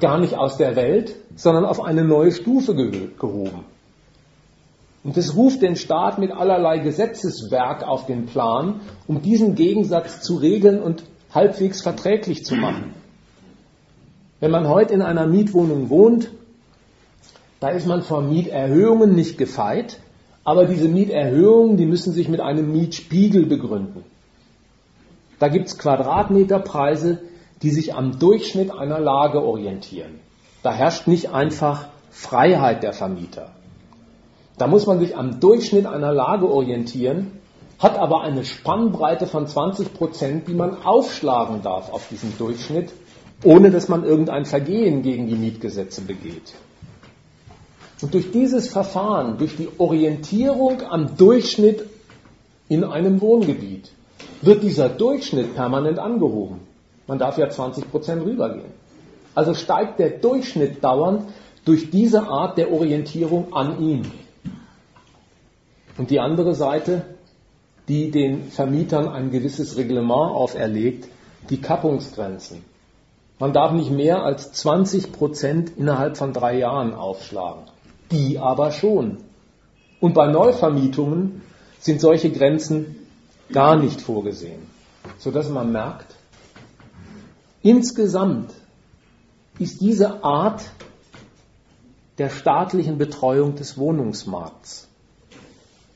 gar nicht aus der Welt, sondern auf eine neue Stufe gehoben. Und es ruft den Staat mit allerlei Gesetzeswerk auf den Plan, um diesen Gegensatz zu regeln und halbwegs verträglich zu machen. Wenn man heute in einer Mietwohnung wohnt, da ist man vor Mieterhöhungen nicht gefeit, aber diese Mieterhöhungen, die müssen sich mit einem Mietspiegel begründen. Da gibt es Quadratmeterpreise, die sich am Durchschnitt einer Lage orientieren. Da herrscht nicht einfach Freiheit der Vermieter. Da muss man sich am Durchschnitt einer Lage orientieren, hat aber eine Spannbreite von 20 Prozent, die man aufschlagen darf auf diesen Durchschnitt, ohne dass man irgendein Vergehen gegen die Mietgesetze begeht. Und durch dieses Verfahren, durch die Orientierung am Durchschnitt in einem Wohngebiet, wird dieser Durchschnitt permanent angehoben. Man darf ja 20 Prozent rübergehen. Also steigt der Durchschnitt dauernd durch diese Art der Orientierung an ihm. Und die andere Seite, die den Vermietern ein gewisses Reglement auferlegt, die Kappungsgrenzen. Man darf nicht mehr als 20 Prozent innerhalb von drei Jahren aufschlagen. Die aber schon. Und bei Neuvermietungen sind solche Grenzen gar nicht vorgesehen, sodass man merkt, insgesamt ist diese Art der staatlichen Betreuung des Wohnungsmarkts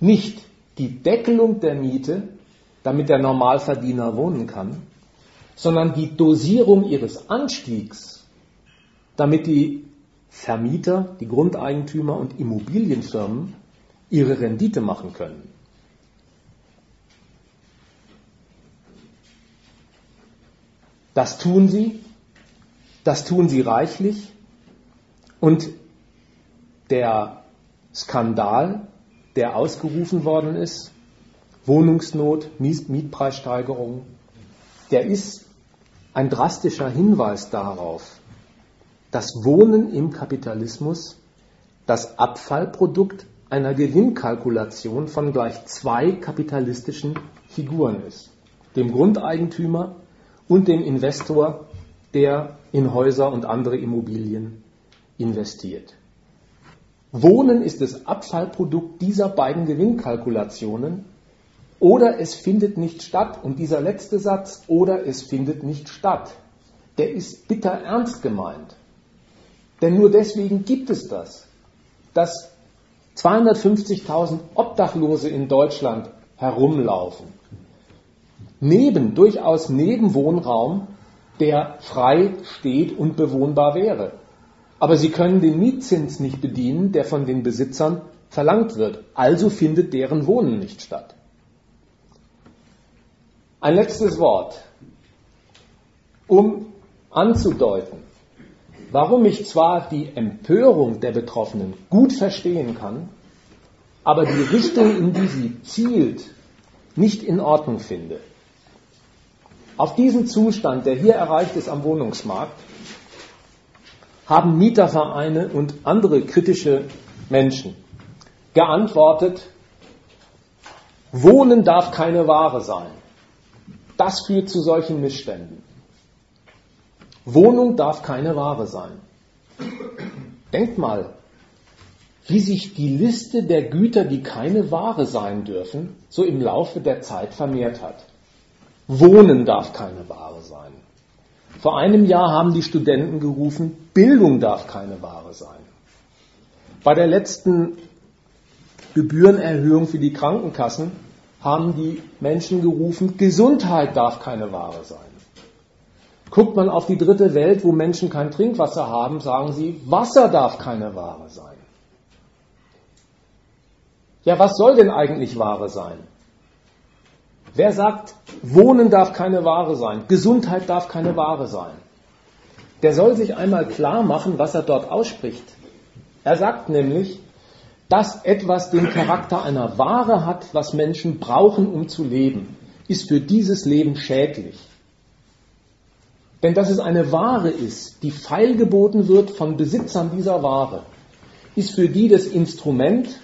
nicht die Deckelung der Miete, damit der Normalverdiener wohnen kann, sondern die Dosierung ihres Anstiegs damit die Vermieter, die Grundeigentümer und Immobilienfirmen ihre Rendite machen können. Das tun sie, das tun sie reichlich und der Skandal, der ausgerufen worden ist, Wohnungsnot, Mietpreissteigerung, der ist ein drastischer Hinweis darauf, dass Wohnen im Kapitalismus das Abfallprodukt einer Gewinnkalkulation von gleich zwei kapitalistischen Figuren ist. Dem Grundeigentümer und dem Investor, der in Häuser und andere Immobilien investiert. Wohnen ist das Abfallprodukt dieser beiden Gewinnkalkulationen oder es findet nicht statt. Und dieser letzte Satz, oder es findet nicht statt, der ist bitter ernst gemeint. Denn nur deswegen gibt es das, dass 250.000 Obdachlose in Deutschland herumlaufen. Neben, durchaus neben Wohnraum, der frei steht und bewohnbar wäre. Aber sie können den Mietzins nicht bedienen, der von den Besitzern verlangt wird. Also findet deren Wohnen nicht statt. Ein letztes Wort, um anzudeuten, warum ich zwar die Empörung der Betroffenen gut verstehen kann, aber die Richtung, in die sie zielt, nicht in Ordnung finde. Auf diesen Zustand, der hier erreicht ist am Wohnungsmarkt, haben Mietervereine und andere kritische Menschen geantwortet, Wohnen darf keine Ware sein. Das führt zu solchen Missständen. Wohnung darf keine Ware sein. Denkt mal, wie sich die Liste der Güter, die keine Ware sein dürfen, so im Laufe der Zeit vermehrt hat. Wohnen darf keine Ware sein. Vor einem Jahr haben die Studenten gerufen, Bildung darf keine Ware sein. Bei der letzten Gebührenerhöhung für die Krankenkassen haben die Menschen gerufen, Gesundheit darf keine Ware sein. Guckt man auf die dritte Welt, wo Menschen kein Trinkwasser haben, sagen sie, Wasser darf keine Ware sein. Ja, was soll denn eigentlich Ware sein? Wer sagt, Wohnen darf keine Ware sein, Gesundheit darf keine Ware sein? Der soll sich einmal klar machen, was er dort ausspricht. Er sagt nämlich, dass etwas den Charakter einer Ware hat, was Menschen brauchen, um zu leben, ist für dieses Leben schädlich. Denn dass es eine Ware ist, die feilgeboten wird von Besitzern dieser Ware, ist für die das Instrument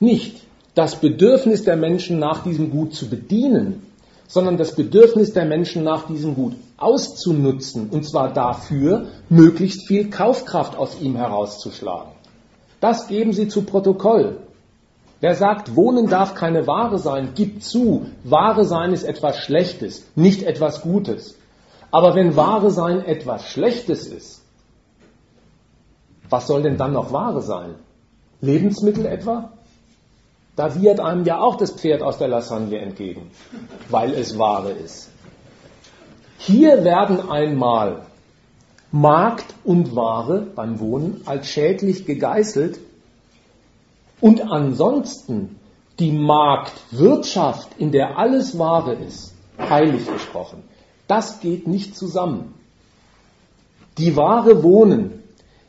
nicht das Bedürfnis der Menschen nach diesem Gut zu bedienen, sondern das Bedürfnis der Menschen nach diesem Gut auszunutzen, und zwar dafür, möglichst viel Kaufkraft aus ihm herauszuschlagen. Das geben Sie zu Protokoll. Wer sagt, Wohnen darf keine Ware sein, gibt zu, Ware sein ist etwas Schlechtes, nicht etwas Gutes. Aber wenn Ware sein etwas Schlechtes ist, was soll denn dann noch Ware sein? Lebensmittel etwa? Da wird einem ja auch das Pferd aus der Lasagne entgegen, weil es Ware ist. Hier werden einmal Markt und Ware beim Wohnen als schädlich gegeißelt und ansonsten die Marktwirtschaft, in der alles Ware ist, heilig gesprochen. Das geht nicht zusammen. Die wahre Wohnen,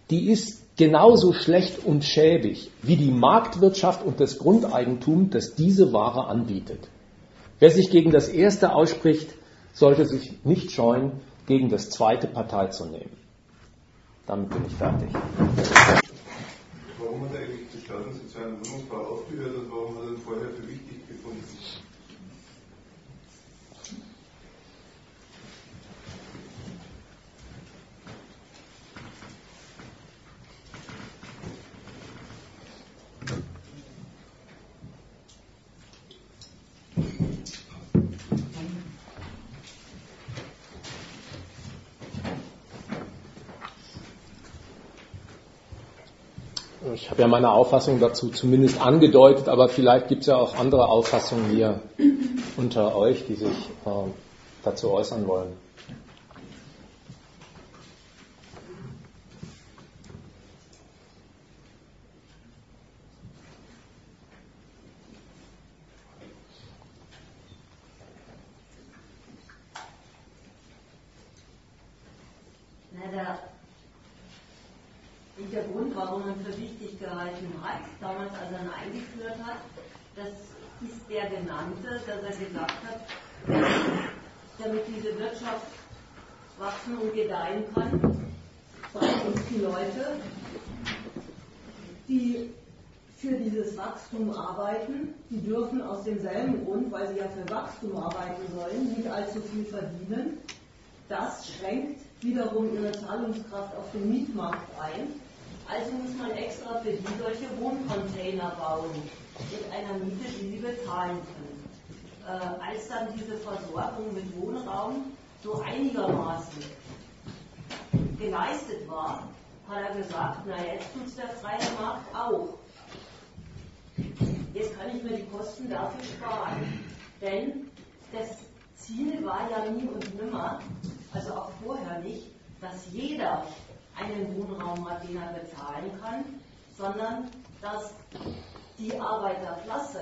die ist genauso schlecht und schäbig wie die Marktwirtschaft und das Grundeigentum, das diese Ware anbietet. Wer sich gegen das erste ausspricht, sollte sich nicht scheuen, gegen das zweite Partei zu nehmen. Damit bin ich fertig. Warum hat er eigentlich die staatensozialen Wohnungsbau aufgehört und warum hat er vorher für wichtig Ich habe ja meine Auffassung dazu zumindest angedeutet, aber vielleicht gibt es ja auch andere Auffassungen hier unter euch, die sich äh, dazu äußern wollen. Na, nicht der Grund, warum man für wichtig gehalten hat, damals als er ihn eingeführt hat. Das ist der genannte, dass er gesagt hat, damit diese Wirtschaft wachsen und gedeihen kann, brauchen uns die Leute, die für dieses Wachstum arbeiten, die dürfen aus demselben Grund, weil sie ja für Wachstum arbeiten sollen, nicht allzu viel verdienen. Das schränkt wiederum ihre Zahlungskraft auf den Mietmarkt ein. Also muss man extra für die solche Wohncontainer bauen mit einer Miete, die sie bezahlen können. Äh, als dann diese Versorgung mit Wohnraum so einigermaßen geleistet war, hat er gesagt, na jetzt tut es der freie Markt auch. Jetzt kann ich mir die Kosten dafür sparen. Denn das Ziel war ja nie und nimmer, also auch vorher nicht, dass jeder einen Wohnraum hat, den er bezahlen kann, sondern dass die Arbeiterklasse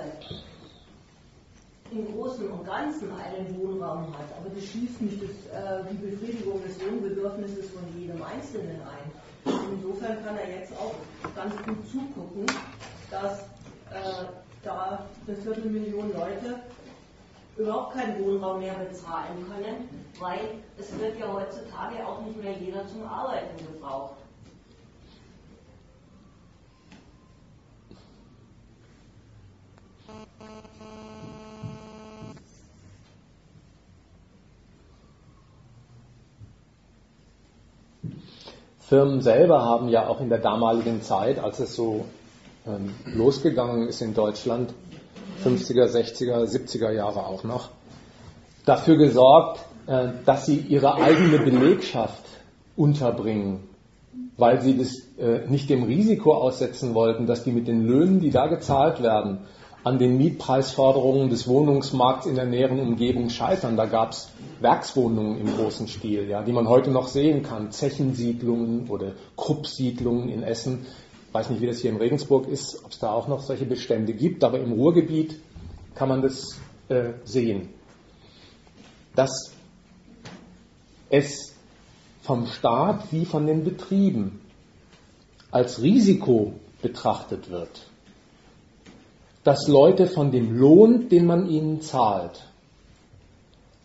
im Großen und Ganzen einen Wohnraum hat. Aber das schließt nicht das, äh, die Befriedigung des Wohnbedürfnisses von jedem Einzelnen ein. Insofern kann er jetzt auch ganz gut zugucken, dass äh, da eine Viertelmillion Leute überhaupt keinen Wohnraum mehr bezahlen können, weil es wird ja heutzutage auch nicht mehr jeder zum Arbeiten gebraucht. Firmen selber haben ja auch in der damaligen Zeit, als es so ähm, losgegangen ist in Deutschland, 50er, 60er, 70er Jahre auch noch, dafür gesorgt, äh, dass sie ihre eigene Belegschaft unterbringen, weil sie das äh, nicht dem Risiko aussetzen wollten, dass die mit den Löhnen, die da gezahlt werden, an den Mietpreisforderungen des Wohnungsmarkts in der näheren Umgebung scheitern. Da gab es Werkswohnungen im großen Stil, ja, die man heute noch sehen kann, Zechensiedlungen oder Kruppsiedlungen in Essen, weiß nicht, wie das hier in Regensburg ist, ob es da auch noch solche Bestände gibt, aber im Ruhrgebiet kann man das äh, sehen, dass es vom Staat wie von den Betrieben als Risiko betrachtet wird, dass Leute von dem Lohn, den man ihnen zahlt,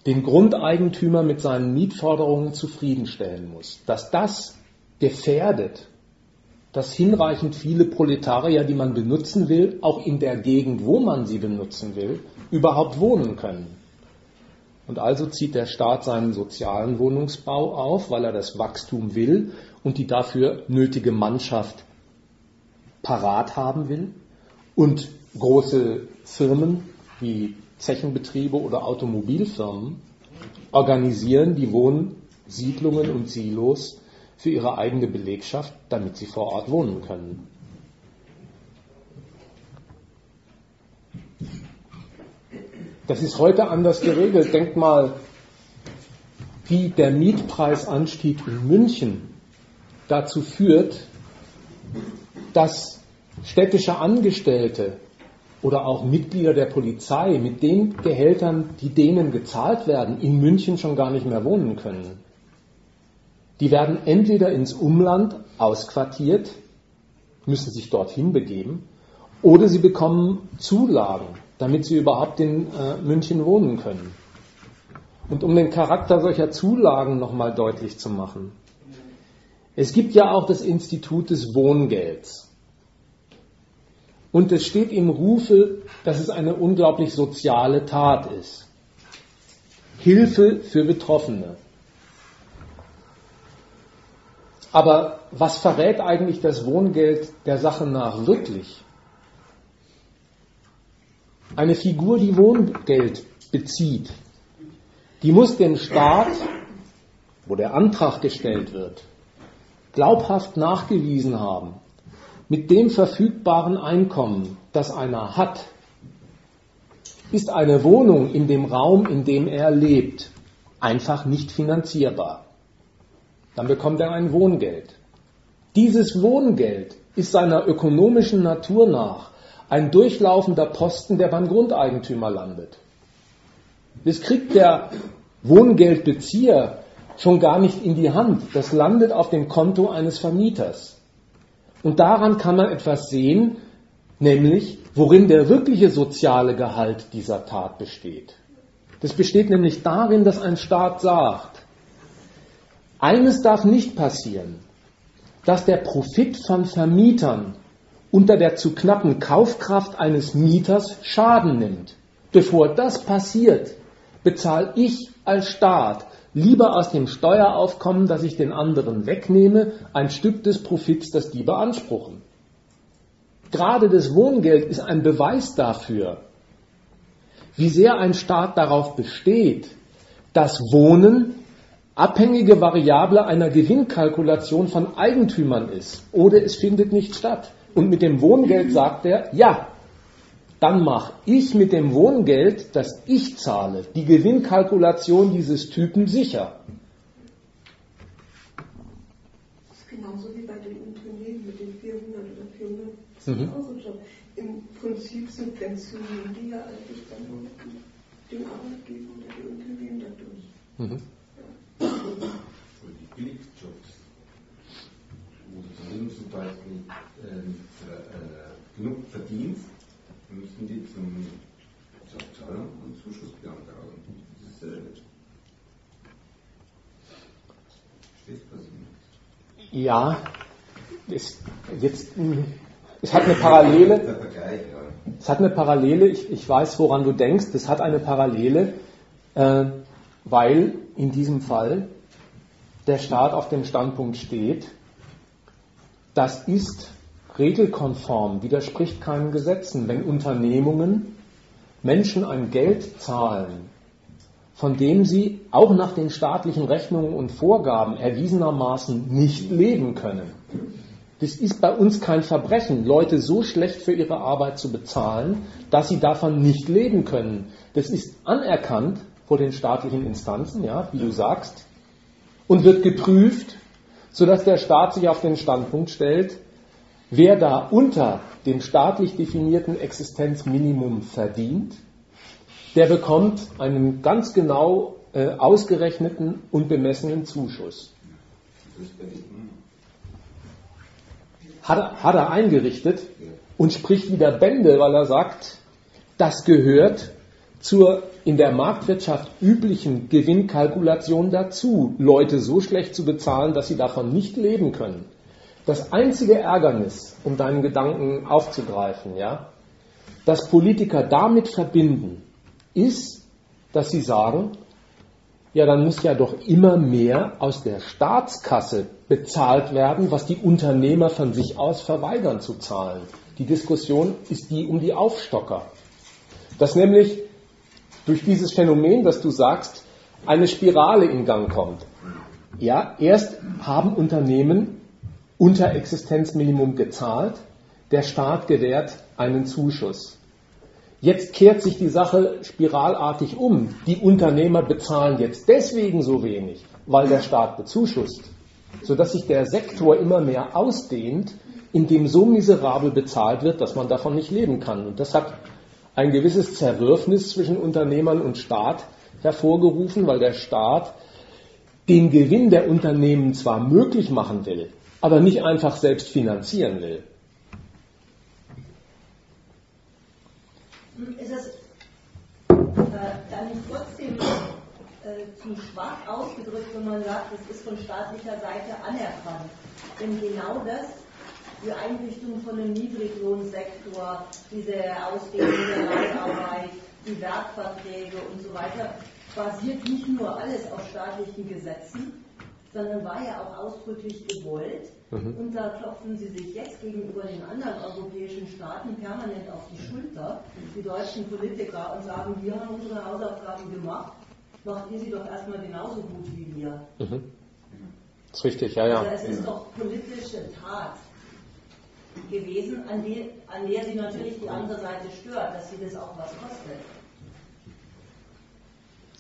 den Grundeigentümer mit seinen Mietforderungen zufriedenstellen muss, dass das gefährdet dass hinreichend viele Proletarier, die man benutzen will, auch in der Gegend, wo man sie benutzen will, überhaupt wohnen können. Und also zieht der Staat seinen sozialen Wohnungsbau auf, weil er das Wachstum will und die dafür nötige Mannschaft parat haben will. Und große Firmen wie Zechenbetriebe oder Automobilfirmen organisieren die Wohnsiedlungen und Silos für ihre eigene Belegschaft, damit sie vor Ort wohnen können. Das ist heute anders geregelt. Denkt mal, wie der Mietpreisanstieg in München dazu führt, dass städtische Angestellte oder auch Mitglieder der Polizei mit den Gehältern, die denen gezahlt werden, in München schon gar nicht mehr wohnen können. Die werden entweder ins Umland ausquartiert, müssen sich dorthin begeben, oder sie bekommen Zulagen, damit sie überhaupt in äh, München wohnen können. Und um den Charakter solcher Zulagen nochmal deutlich zu machen, es gibt ja auch das Institut des Wohngelds. Und es steht im Rufe, dass es eine unglaublich soziale Tat ist. Hilfe für Betroffene. Aber was verrät eigentlich das Wohngeld der Sache nach wirklich? Eine Figur, die Wohngeld bezieht, die muss dem Staat, wo der Antrag gestellt wird, glaubhaft nachgewiesen haben, mit dem verfügbaren Einkommen, das einer hat, ist eine Wohnung in dem Raum, in dem er lebt, einfach nicht finanzierbar dann bekommt er ein Wohngeld. Dieses Wohngeld ist seiner ökonomischen Natur nach ein durchlaufender Posten, der beim Grundeigentümer landet. Das kriegt der Wohngeldbezieher schon gar nicht in die Hand. Das landet auf dem Konto eines Vermieters. Und daran kann man etwas sehen, nämlich worin der wirkliche soziale Gehalt dieser Tat besteht. Das besteht nämlich darin, dass ein Staat sagt, eines darf nicht passieren, dass der Profit von Vermietern unter der zu knappen Kaufkraft eines Mieters Schaden nimmt. Bevor das passiert, bezahle ich als Staat lieber aus dem Steueraufkommen, das ich den anderen wegnehme, ein Stück des Profits, das die beanspruchen. Gerade das Wohngeld ist ein Beweis dafür, wie sehr ein Staat darauf besteht, dass Wohnen abhängige Variable einer Gewinnkalkulation von Eigentümern ist oder es findet nicht statt. Und mit dem Wohngeld sagt er, ja, dann mache ich mit dem Wohngeld, das ich zahle, die Gewinnkalkulation dieses Typen sicher. Das ist genauso wie bei den Unternehmen mit den 400 oder 400. Das ist mhm. auch so Job. Im Prinzip subventionieren die ja eigentlich dann den Arbeitgeber oder die Unternehmen dadurch. Mhm. Und die Billigjobs, wo du zumindest zum Beispiel äh, äh, genug verdienst, müssen die zum Sozialamt und Zuschuss beantragen. Das ist dasselbe. Verstehst du, was ich meine? Ja, es, jetzt, es hat eine Parallele. Es hat eine Parallele, ich, ich weiß, woran du denkst, es hat eine Parallele, äh, weil in diesem Fall der Staat auf dem Standpunkt steht, das ist regelkonform, widerspricht keinen Gesetzen, wenn Unternehmungen Menschen ein Geld zahlen, von dem sie auch nach den staatlichen Rechnungen und Vorgaben erwiesenermaßen nicht leben können. Das ist bei uns kein Verbrechen, Leute so schlecht für ihre Arbeit zu bezahlen, dass sie davon nicht leben können. Das ist anerkannt vor den staatlichen Instanzen, ja, wie du sagst, und wird geprüft, sodass der Staat sich auf den Standpunkt stellt, wer da unter dem staatlich definierten Existenzminimum verdient, der bekommt einen ganz genau äh, ausgerechneten und bemessenen Zuschuss. Hat hat er eingerichtet und spricht wieder Bände, weil er sagt, das gehört zur in der Marktwirtschaft üblichen Gewinnkalkulation dazu, Leute so schlecht zu bezahlen, dass sie davon nicht leben können. Das einzige Ärgernis, um deinen Gedanken aufzugreifen, ja, das Politiker damit verbinden, ist, dass sie sagen, ja, dann muss ja doch immer mehr aus der Staatskasse bezahlt werden, was die Unternehmer von sich aus verweigern zu zahlen. Die Diskussion ist die um die Aufstocker. Dass nämlich durch dieses Phänomen, dass du sagst, eine Spirale in Gang kommt. Ja, erst haben Unternehmen unter Existenzminimum gezahlt, der Staat gewährt einen Zuschuss. Jetzt kehrt sich die Sache spiralartig um. Die Unternehmer bezahlen jetzt deswegen so wenig, weil der Staat bezuschusst, sodass sich der Sektor immer mehr ausdehnt, in dem so miserabel bezahlt wird, dass man davon nicht leben kann. Und das hat ein gewisses Zerwürfnis zwischen Unternehmern und Staat hervorgerufen, weil der Staat den Gewinn der Unternehmen zwar möglich machen will, aber nicht einfach selbst finanzieren will. Ist es äh, dann nicht trotzdem äh, zu schwach ausgedrückt, wenn man sagt, es ist von staatlicher Seite anerkannt? Denn genau das die Einrichtung von einem Niedriglohnsektor, diese Ausdehnung der Leiharbeit, die Werkverträge und so weiter, basiert nicht nur alles auf staatlichen Gesetzen, sondern war ja auch ausdrücklich gewollt. Mhm. Und da klopfen sie sich jetzt gegenüber den anderen europäischen Staaten permanent auf die Schulter, die deutschen Politiker, und sagen, wir haben unsere Hausaufgaben gemacht, macht ihr sie doch erstmal genauso gut wie wir. Mhm. Das ist richtig, ja, ja. Also es ist doch politische Tat gewesen, an, die, an der sie natürlich die andere Seite stört, dass sie das auch was kostet.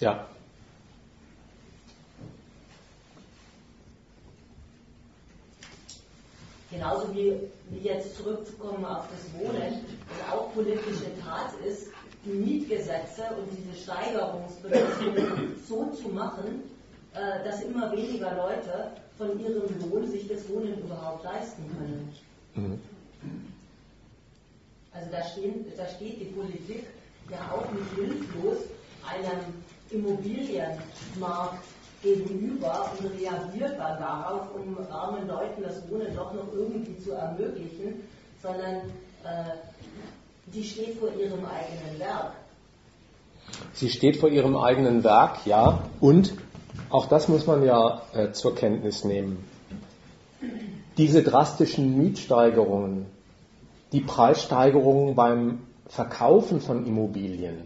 Ja. Genauso wie, wie jetzt zurückzukommen auf das Wohnen, das auch politische Tat ist, die Mietgesetze und diese Steigerungsbedingungen [coughs] so zu machen, äh, dass immer weniger Leute von ihrem Lohn sich das Wohnen überhaupt leisten können. Mhm. Also da, stehen, da steht die Politik ja auch nicht hilflos einem Immobilienmarkt gegenüber und reagiert dann darauf, um armen Leuten das Wohnen doch noch irgendwie zu ermöglichen, sondern äh, die steht vor ihrem eigenen Werk. Sie steht vor ihrem eigenen Werk, ja, und auch das muss man ja äh, zur Kenntnis nehmen. Diese drastischen Mietsteigerungen, die Preissteigerungen beim Verkaufen von Immobilien,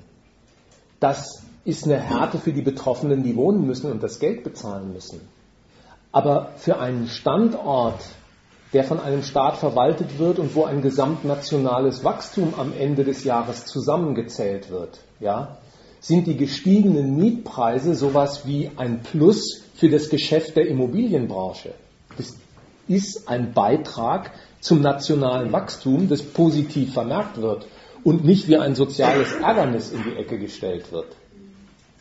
das ist eine Härte für die Betroffenen, die wohnen müssen und das Geld bezahlen müssen. Aber für einen Standort, der von einem Staat verwaltet wird und wo ein gesamtnationales Wachstum am Ende des Jahres zusammengezählt wird, ja, sind die gestiegenen Mietpreise sowas wie ein Plus für das Geschäft der Immobilienbranche. Ist ein Beitrag zum nationalen Wachstum, das positiv vermerkt wird und nicht wie ein soziales Ärgernis in die Ecke gestellt wird.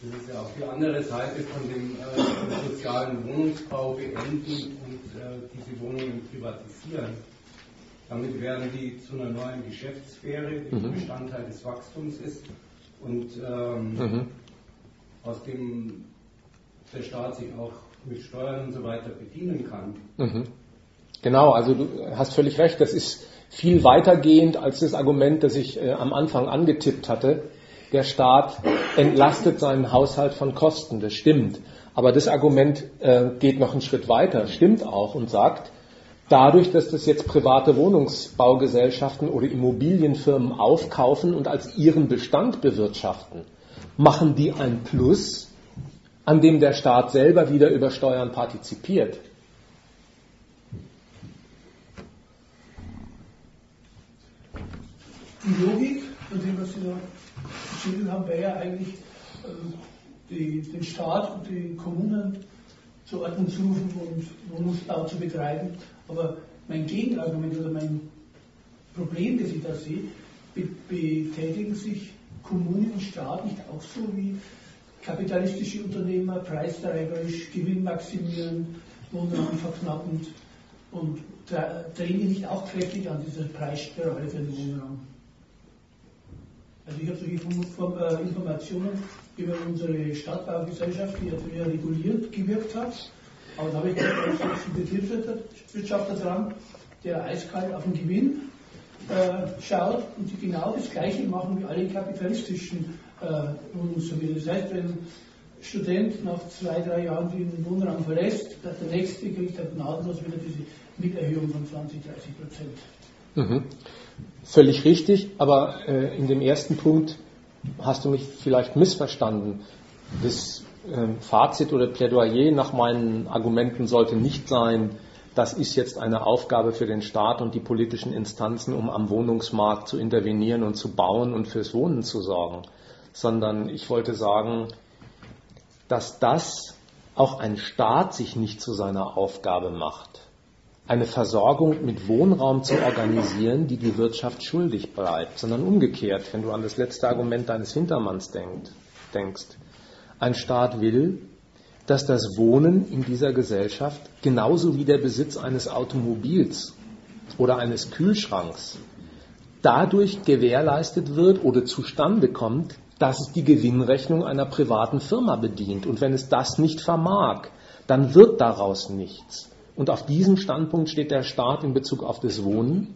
Das ist ja auch die andere Seite von dem äh, sozialen Wohnungsbau beenden und äh, diese Wohnungen privatisieren. Damit werden die zu einer neuen Geschäftssphäre, die mhm. Bestandteil des Wachstums ist und ähm, mhm. aus dem der Staat sich auch mit Steuern und so weiter bedienen kann. Mhm. Genau, also du hast völlig recht, das ist viel weitergehend als das Argument, das ich äh, am Anfang angetippt hatte. Der Staat entlastet seinen Haushalt von Kosten, das stimmt. Aber das Argument äh, geht noch einen Schritt weiter, stimmt auch und sagt, dadurch, dass das jetzt private Wohnungsbaugesellschaften oder Immobilienfirmen aufkaufen und als ihren Bestand bewirtschaften, machen die ein Plus, an dem der Staat selber wieder über Steuern partizipiert. Die Logik von dem, was Sie da geschildert haben, wäre ja eigentlich, äh, die, den Staat und die Kommunen zur Ordnung zu rufen und Wohnungsbau zu betreiben aber mein Gegenargument oder mein Problem, das ich da sehe, betätigen sich Kommunen und Staat nicht auch so wie kapitalistische Unternehmer, preistreiberisch, Gewinn maximieren, Wohnraum verknappend und drehen die nicht auch kräftig an dieser Preisspirale für den Wohnraum? Also ich habe solche äh, Informationen über unsere Stadtbaugesellschaft, die ja reguliert gewirkt hat, aber da habe ich gehört, da ist ein Betriebswirtschaftler dran, der eiskalt auf den Gewinn äh, schaut und die genau das Gleiche machen wie alle kapitalistischen äh, Wohnungsvermieter. Das heißt, wenn ein Student nach zwei, drei Jahren den Wohnraum verlässt, der nächste kriegt dann gnadenlos wieder diese Mieterhöhung von 20, 30 Prozent. Mhm. Völlig richtig, aber äh, in dem ersten Punkt hast du mich vielleicht missverstanden. Das ähm, Fazit oder Plädoyer nach meinen Argumenten sollte nicht sein, das ist jetzt eine Aufgabe für den Staat und die politischen Instanzen, um am Wohnungsmarkt zu intervenieren und zu bauen und fürs Wohnen zu sorgen, sondern ich wollte sagen, dass das auch ein Staat sich nicht zu seiner Aufgabe macht, eine Versorgung mit Wohnraum zu organisieren, die die Wirtschaft schuldig bleibt, sondern umgekehrt, wenn du an das letzte Argument deines Hintermanns denkst. Ein Staat will, dass das Wohnen in dieser Gesellschaft genauso wie der Besitz eines Automobils oder eines Kühlschranks dadurch gewährleistet wird oder zustande kommt, dass es die Gewinnrechnung einer privaten Firma bedient. Und wenn es das nicht vermag, dann wird daraus nichts. Und auf diesem Standpunkt steht der Staat in Bezug auf das Wohnen.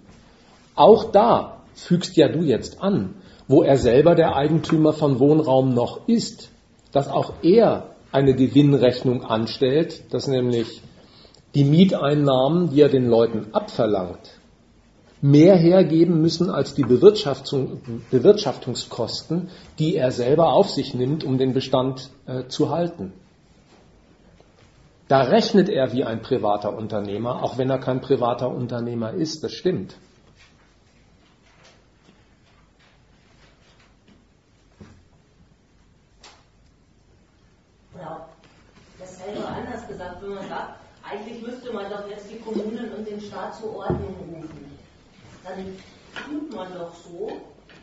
Auch da fügst ja du jetzt an, wo er selber der Eigentümer von Wohnraum noch ist, dass auch er eine Gewinnrechnung anstellt, dass nämlich die Mieteinnahmen, die er den Leuten abverlangt, mehr hergeben müssen als die Bewirtschaftung, Bewirtschaftungskosten, die er selber auf sich nimmt, um den Bestand äh, zu halten. Da rechnet er wie ein privater Unternehmer, auch wenn er kein privater Unternehmer ist, das stimmt. wenn man sagt, eigentlich müsste man doch jetzt die Kommunen und den Staat zur Ordnung rufen. Dann tut man doch so,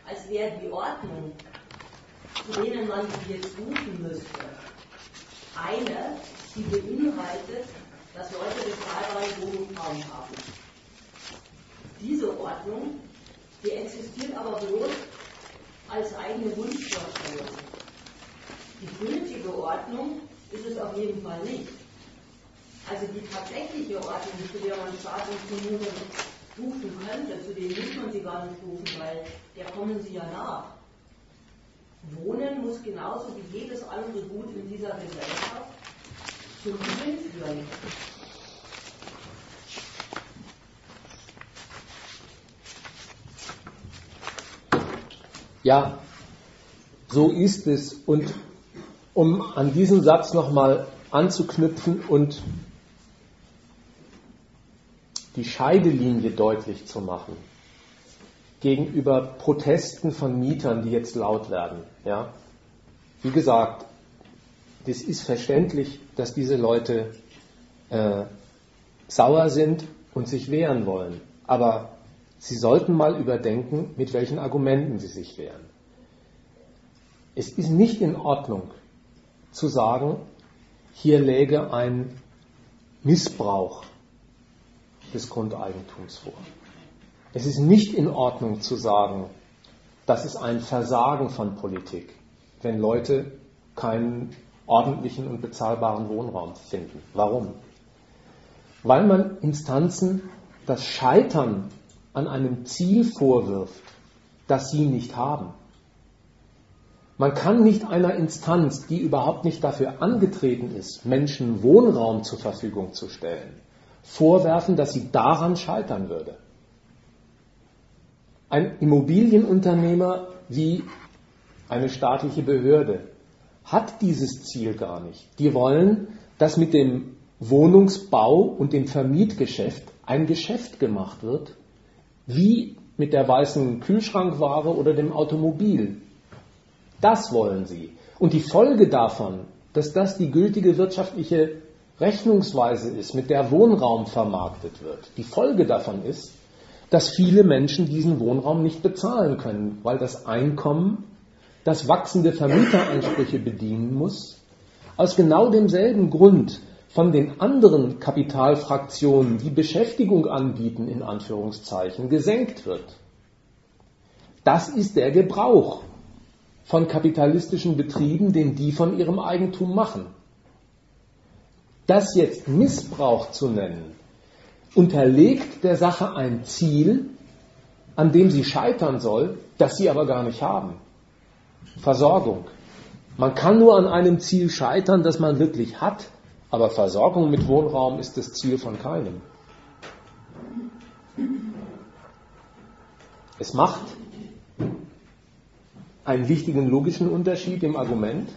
als wäre die Ordnung, zu denen man sich jetzt rufen müsste, eine, die beinhaltet, dass Leute bezahlbare Wohnungsraum haben. Diese Ordnung, die existiert aber bloß als eigene Wunschvorstellung. Die gültige Ordnung ist es auf jeden Fall nicht. Also die tatsächliche Ordnung, zu der man Staat und Kommunen rufen könnte, zu denen muss man sie gar nicht rufen, weil der kommen sie ja nach. Wohnen muss genauso wie jedes andere Gut in dieser Gesellschaft. Ja, so ist es. Und um an diesen Satz nochmal anzuknüpfen und die Scheidelinie deutlich zu machen gegenüber Protesten von Mietern, die jetzt laut werden. Ja? Wie gesagt, das ist verständlich, dass diese Leute äh, sauer sind und sich wehren wollen. Aber sie sollten mal überdenken, mit welchen Argumenten sie sich wehren. Es ist nicht in Ordnung zu sagen, hier läge ein Missbrauch des Grundeigentums vor. Es ist nicht in Ordnung zu sagen, das ist ein Versagen von Politik, wenn Leute keinen ordentlichen und bezahlbaren Wohnraum finden. Warum? Weil man Instanzen das Scheitern an einem Ziel vorwirft, das sie nicht haben. Man kann nicht einer Instanz, die überhaupt nicht dafür angetreten ist, Menschen Wohnraum zur Verfügung zu stellen, vorwerfen, dass sie daran scheitern würde. Ein Immobilienunternehmer wie eine staatliche Behörde hat dieses Ziel gar nicht. Die wollen, dass mit dem Wohnungsbau und dem Vermietgeschäft ein Geschäft gemacht wird, wie mit der weißen Kühlschrankware oder dem Automobil. Das wollen sie. Und die Folge davon, dass das die gültige wirtschaftliche Rechnungsweise ist, mit der Wohnraum vermarktet wird, die Folge davon ist, dass viele Menschen diesen Wohnraum nicht bezahlen können, weil das Einkommen, das wachsende Vermieteransprüche bedienen muss, aus genau demselben Grund von den anderen Kapitalfraktionen, die Beschäftigung anbieten, in Anführungszeichen, gesenkt wird. Das ist der Gebrauch von kapitalistischen Betrieben, den die von ihrem Eigentum machen. Das jetzt Missbrauch zu nennen, unterlegt der Sache ein Ziel, an dem sie scheitern soll, das sie aber gar nicht haben. Versorgung. Man kann nur an einem Ziel scheitern, das man wirklich hat, aber Versorgung mit Wohnraum ist das Ziel von keinem. Es macht einen wichtigen logischen Unterschied im Argument,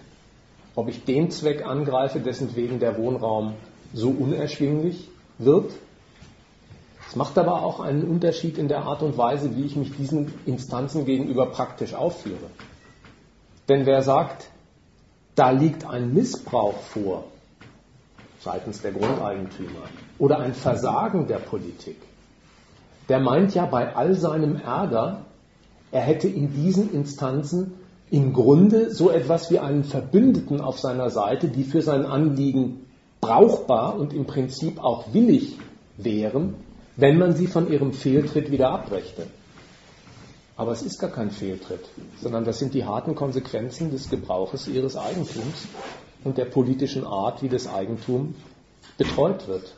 ob ich den Zweck angreife, dessen wegen der Wohnraum so unerschwinglich wird. Es macht aber auch einen Unterschied in der Art und Weise, wie ich mich diesen Instanzen gegenüber praktisch aufführe. Denn wer sagt, da liegt ein Missbrauch vor seitens der Grundeigentümer oder ein Versagen der Politik, der meint ja bei all seinem Ärger, er hätte in diesen Instanzen im Grunde so etwas wie einen Verbündeten auf seiner Seite, die für sein Anliegen brauchbar und im Prinzip auch willig wären, wenn man sie von ihrem Fehltritt wieder abbrächte. Aber es ist gar kein Fehltritt, sondern das sind die harten Konsequenzen des Gebrauches ihres Eigentums und der politischen Art, wie das Eigentum betreut wird.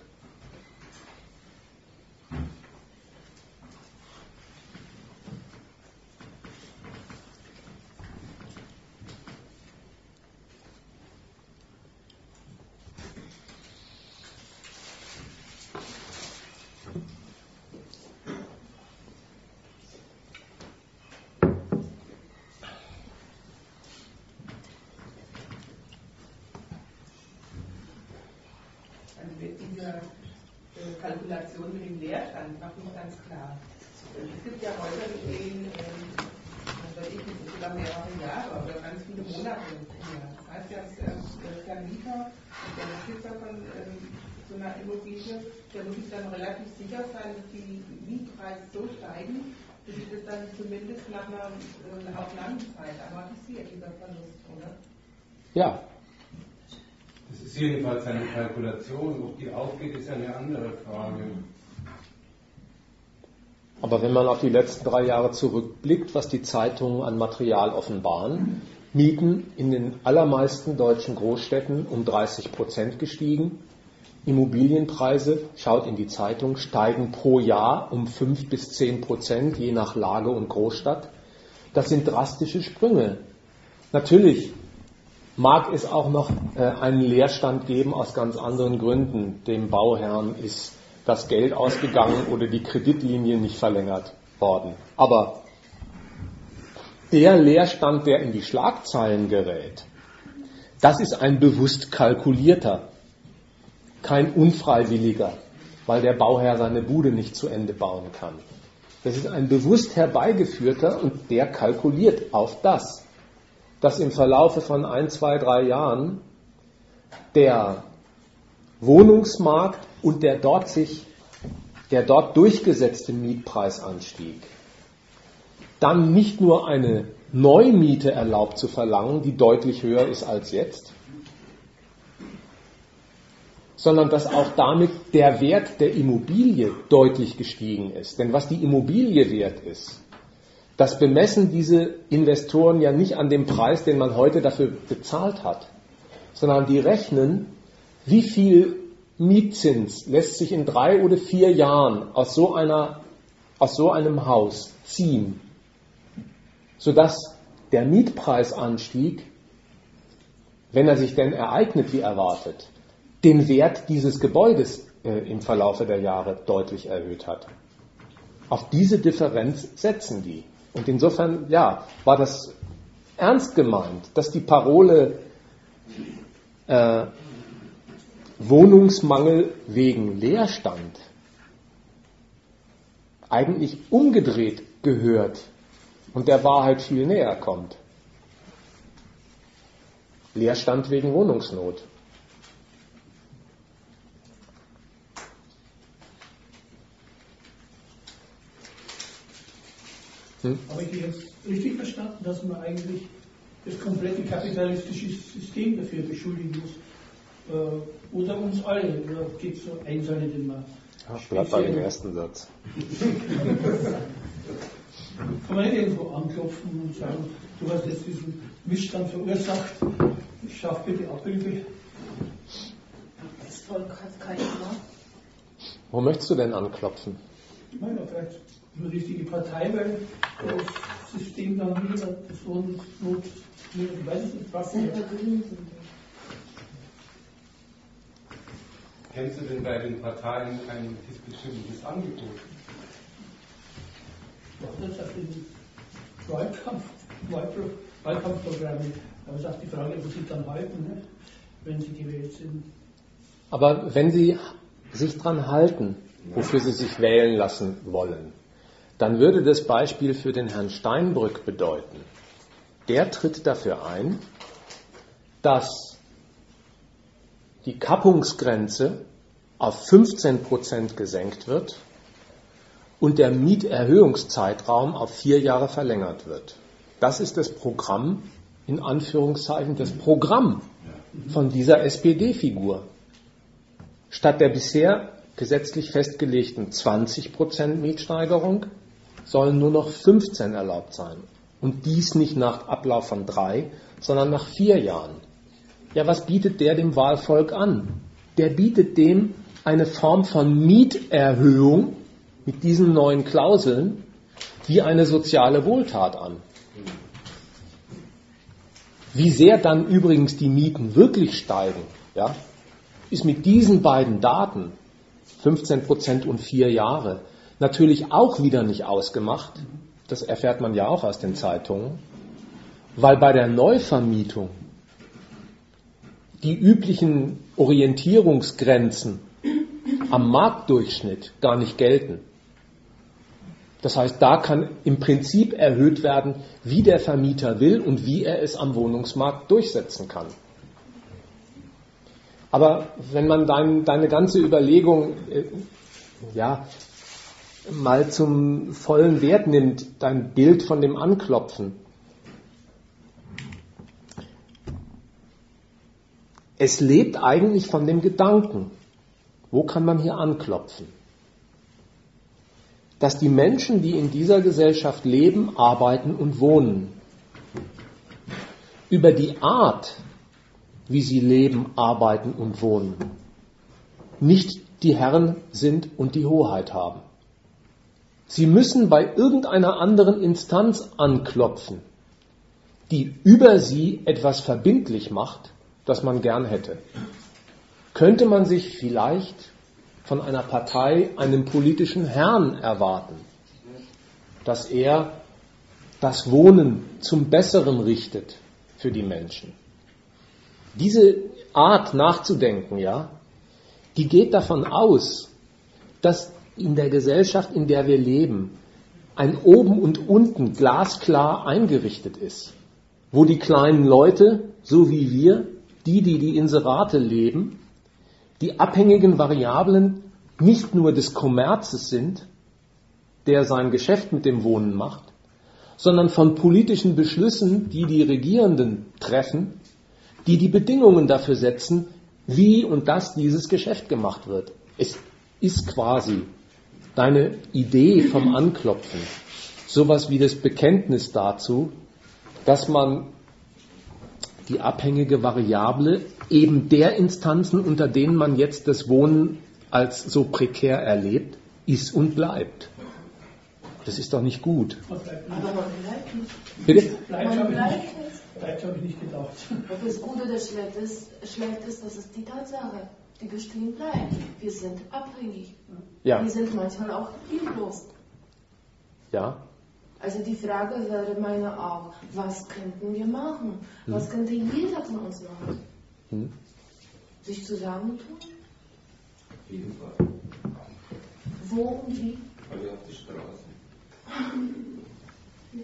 Ja. Das ist jedenfalls eine Kalkulation. Ob die aufgeht, ist eine andere Frage. Aber wenn man auf die letzten drei Jahre zurückblickt, was die Zeitungen an Material offenbaren, Mieten in den allermeisten deutschen Großstädten um 30 Prozent gestiegen. Immobilienpreise, schaut in die Zeitung, steigen pro Jahr um 5 bis 10 Prozent, je nach Lage und Großstadt. Das sind drastische Sprünge. Natürlich mag es auch noch äh, einen Leerstand geben aus ganz anderen Gründen. Dem Bauherrn ist das Geld ausgegangen oder die Kreditlinie nicht verlängert worden. Aber der Leerstand, der in die Schlagzeilen gerät, das ist ein bewusst kalkulierter, kein unfreiwilliger, weil der Bauherr seine Bude nicht zu Ende bauen kann. Das ist ein bewusst herbeigeführter und der kalkuliert auf das, dass im Verlaufe von ein, zwei, drei Jahren der Wohnungsmarkt und der dort sich, der dort durchgesetzte Mietpreisanstieg dann nicht nur eine Neumiete erlaubt zu verlangen, die deutlich höher ist als jetzt, sondern dass auch damit der Wert der Immobilie deutlich gestiegen ist. Denn was die Immobilie wert ist, das bemessen diese Investoren ja nicht an dem Preis, den man heute dafür bezahlt hat, sondern die rechnen, wie viel Mietzins lässt sich in drei oder vier Jahren aus so, einer, aus so einem Haus ziehen, sodass der Mietpreisanstieg, wenn er sich denn ereignet wie erwartet, den Wert dieses Gebäudes äh, im Verlaufe der Jahre deutlich erhöht hat. Auf diese Differenz setzen die. Und insofern, ja, war das ernst gemeint, dass die Parole äh, Wohnungsmangel wegen Leerstand eigentlich umgedreht gehört und der Wahrheit viel näher kommt. Leerstand wegen Wohnungsnot. Hm? Habe ich jetzt richtig verstanden, dass man eigentlich das komplette kapitalistische System dafür beschuldigen muss? Äh, oder uns alle? Oder geht es so Einzelne, den man. Ja, bleib bei dem ersten Satz. [laughs] Kann man nicht irgendwo anklopfen und sagen, du hast jetzt diesen Missstand verursacht, schaff bitte Abhilfe. Das Volk hat keine Macht. Wo möchtest du denn anklopfen? Ich meine, vielleicht eine richtige Partei, weil das System dann wieder das Wohnungsnot, ich weiß nicht, was. Kennst du denn bei den Parteien ein diesbezügliches Angebot? Doch, das hat den Wahlkampf, Wahlkampfprogramme. Aber es ist auch die Frage, ob sie dann halten, ne? wenn sie gewählt sind. Aber wenn sie sich dran halten, wofür sie sich wählen lassen wollen, dann würde das Beispiel für den Herrn Steinbrück bedeuten, der tritt dafür ein, dass die Kappungsgrenze auf 15 Prozent gesenkt wird und der Mieterhöhungszeitraum auf vier Jahre verlängert wird. Das ist das Programm, in Anführungszeichen, das Programm von dieser SPD-Figur. Statt der bisher gesetzlich festgelegten 20 Prozent Mietsteigerung sollen nur noch 15 erlaubt sein. Und dies nicht nach Ablauf von drei, sondern nach vier Jahren. Ja, was bietet der dem Wahlvolk an? Der bietet dem eine Form von Mieterhöhung mit diesen neuen Klauseln wie eine soziale Wohltat an. Wie sehr dann übrigens die Mieten wirklich steigen, ja, ist mit diesen beiden Daten, 15 Prozent und vier Jahre, natürlich auch wieder nicht ausgemacht. Das erfährt man ja auch aus den Zeitungen, weil bei der Neuvermietung die üblichen Orientierungsgrenzen am Marktdurchschnitt gar nicht gelten. Das heißt, da kann im Prinzip erhöht werden, wie der Vermieter will und wie er es am Wohnungsmarkt durchsetzen kann. Aber wenn man dein, deine ganze Überlegung äh, ja, mal zum vollen Wert nimmt, dein Bild von dem Anklopfen. Es lebt eigentlich von dem Gedanken, wo kann man hier anklopfen? dass die Menschen, die in dieser Gesellschaft leben, arbeiten und wohnen, über die Art, wie sie leben, arbeiten und wohnen, nicht die Herren sind und die Hoheit haben. Sie müssen bei irgendeiner anderen Instanz anklopfen, die über sie etwas verbindlich macht, das man gern hätte. Könnte man sich vielleicht von einer Partei einen politischen Herrn erwarten, dass er das Wohnen zum Besseren richtet für die Menschen. Diese Art nachzudenken, ja, die geht davon aus, dass in der Gesellschaft, in der wir leben, ein Oben und Unten glasklar eingerichtet ist, wo die kleinen Leute, so wie wir, die, die die Inserate leben, die abhängigen Variablen nicht nur des Kommerzes sind, der sein Geschäft mit dem Wohnen macht, sondern von politischen Beschlüssen, die die Regierenden treffen, die die Bedingungen dafür setzen, wie und dass dieses Geschäft gemacht wird. Es ist quasi deine Idee vom Anklopfen, sowas wie das Bekenntnis dazu, dass man die abhängige Variable eben der Instanzen, unter denen man jetzt das Wohnen als so prekär erlebt, ist und bleibt. Das ist doch nicht gut. Aber man bleibt nicht. Bitte? Bleibt Man habe ich, bleibt nicht- nicht. bleibt, habe ich nicht gedacht. Ob es gut oder schlecht ist, schlecht ist, das ist die Tatsache, die bestehen bleibt. Wir sind abhängig. Ja, Wir sind manchmal auch hilflos. ja. Also die Frage wäre meine auch, was könnten wir machen? Was könnte jeder von uns machen? Hm. Sich zusammentun? Auf jeden Fall. Wo und wie? Alle auf die Straße. [laughs] Also es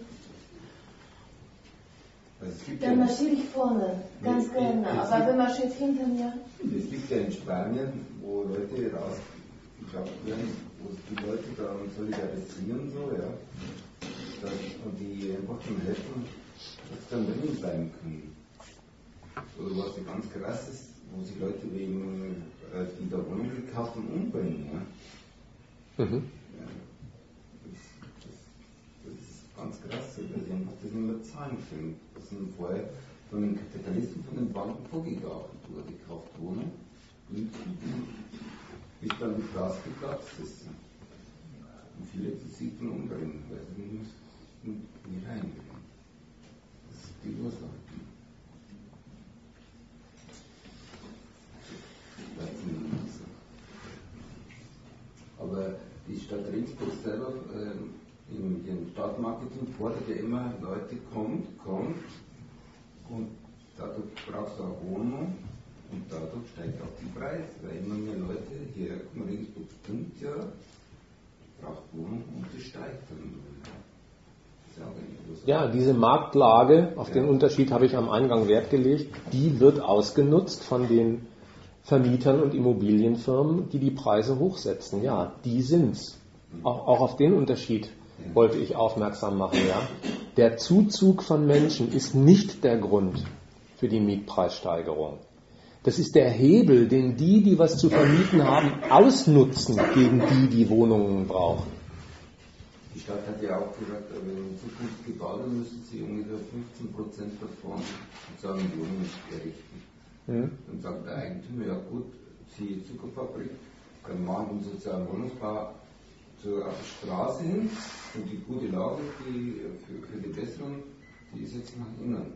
gibt Dann marschiere ich vorne, ganz gerne. Aber wer marschiert hinter mir? es gibt ja in Spanien, wo Leute rausgeschafft werden, wo die Leute dann solidarisieren, so, ja. Das, und die einfach dann helfen, dass sie dann drinnen bleiben können. Oder was ja ganz krass ist, wo sich Leute wegen, äh, die da Wohnung gekauft haben, umbringen, ja. Mhm. Ja, das, das, ganz krass, weil sie einfach das sind vorher von den Kapitalisten, von den Banken vorgegauft wurde, gekauft Wohnung, und bis dann die Straße geplatzt ist. Und viele sich dann umbringen, weil sie nicht, nicht reingehen. Das ist die Ursache. Aber die Stadt Regensburg selber ähm, in ihrem Stadtmarketing fordert ja immer, Leute, kommt, kommt und dadurch brauchst du eine Wohnung und dadurch steigt auch die Preise, weil immer mehr Leute hier kommen, Regensburg stimmt ja, braucht Wohnung und es steigt dann. Ja auch diese Marktlage, auf den Unterschied habe ich am Eingang Wert gelegt, die wird ausgenutzt von den Vermietern und Immobilienfirmen, die die Preise hochsetzen. Ja, die sind's. Auch, auch auf den Unterschied wollte ich aufmerksam machen. Ja, der Zuzug von Menschen ist nicht der Grund für die Mietpreissteigerung. Das ist der Hebel, den die, die was zu vermieten haben, ausnutzen gegen die, die Wohnungen brauchen. Die Stadt hat ja auch gesagt, wenn in Zukunft gebaut wird, müssen sie ungefähr 15 Prozent davon sozusagen Wohnungen errichten. Hm? Dann sagt der Eigentümer, ja gut, sie Zuckerfabrik, dann machen sozialen Wohnungsbau zur auf die Straße hin und die gute Lage die für, für die besseren, die ist jetzt nach innen.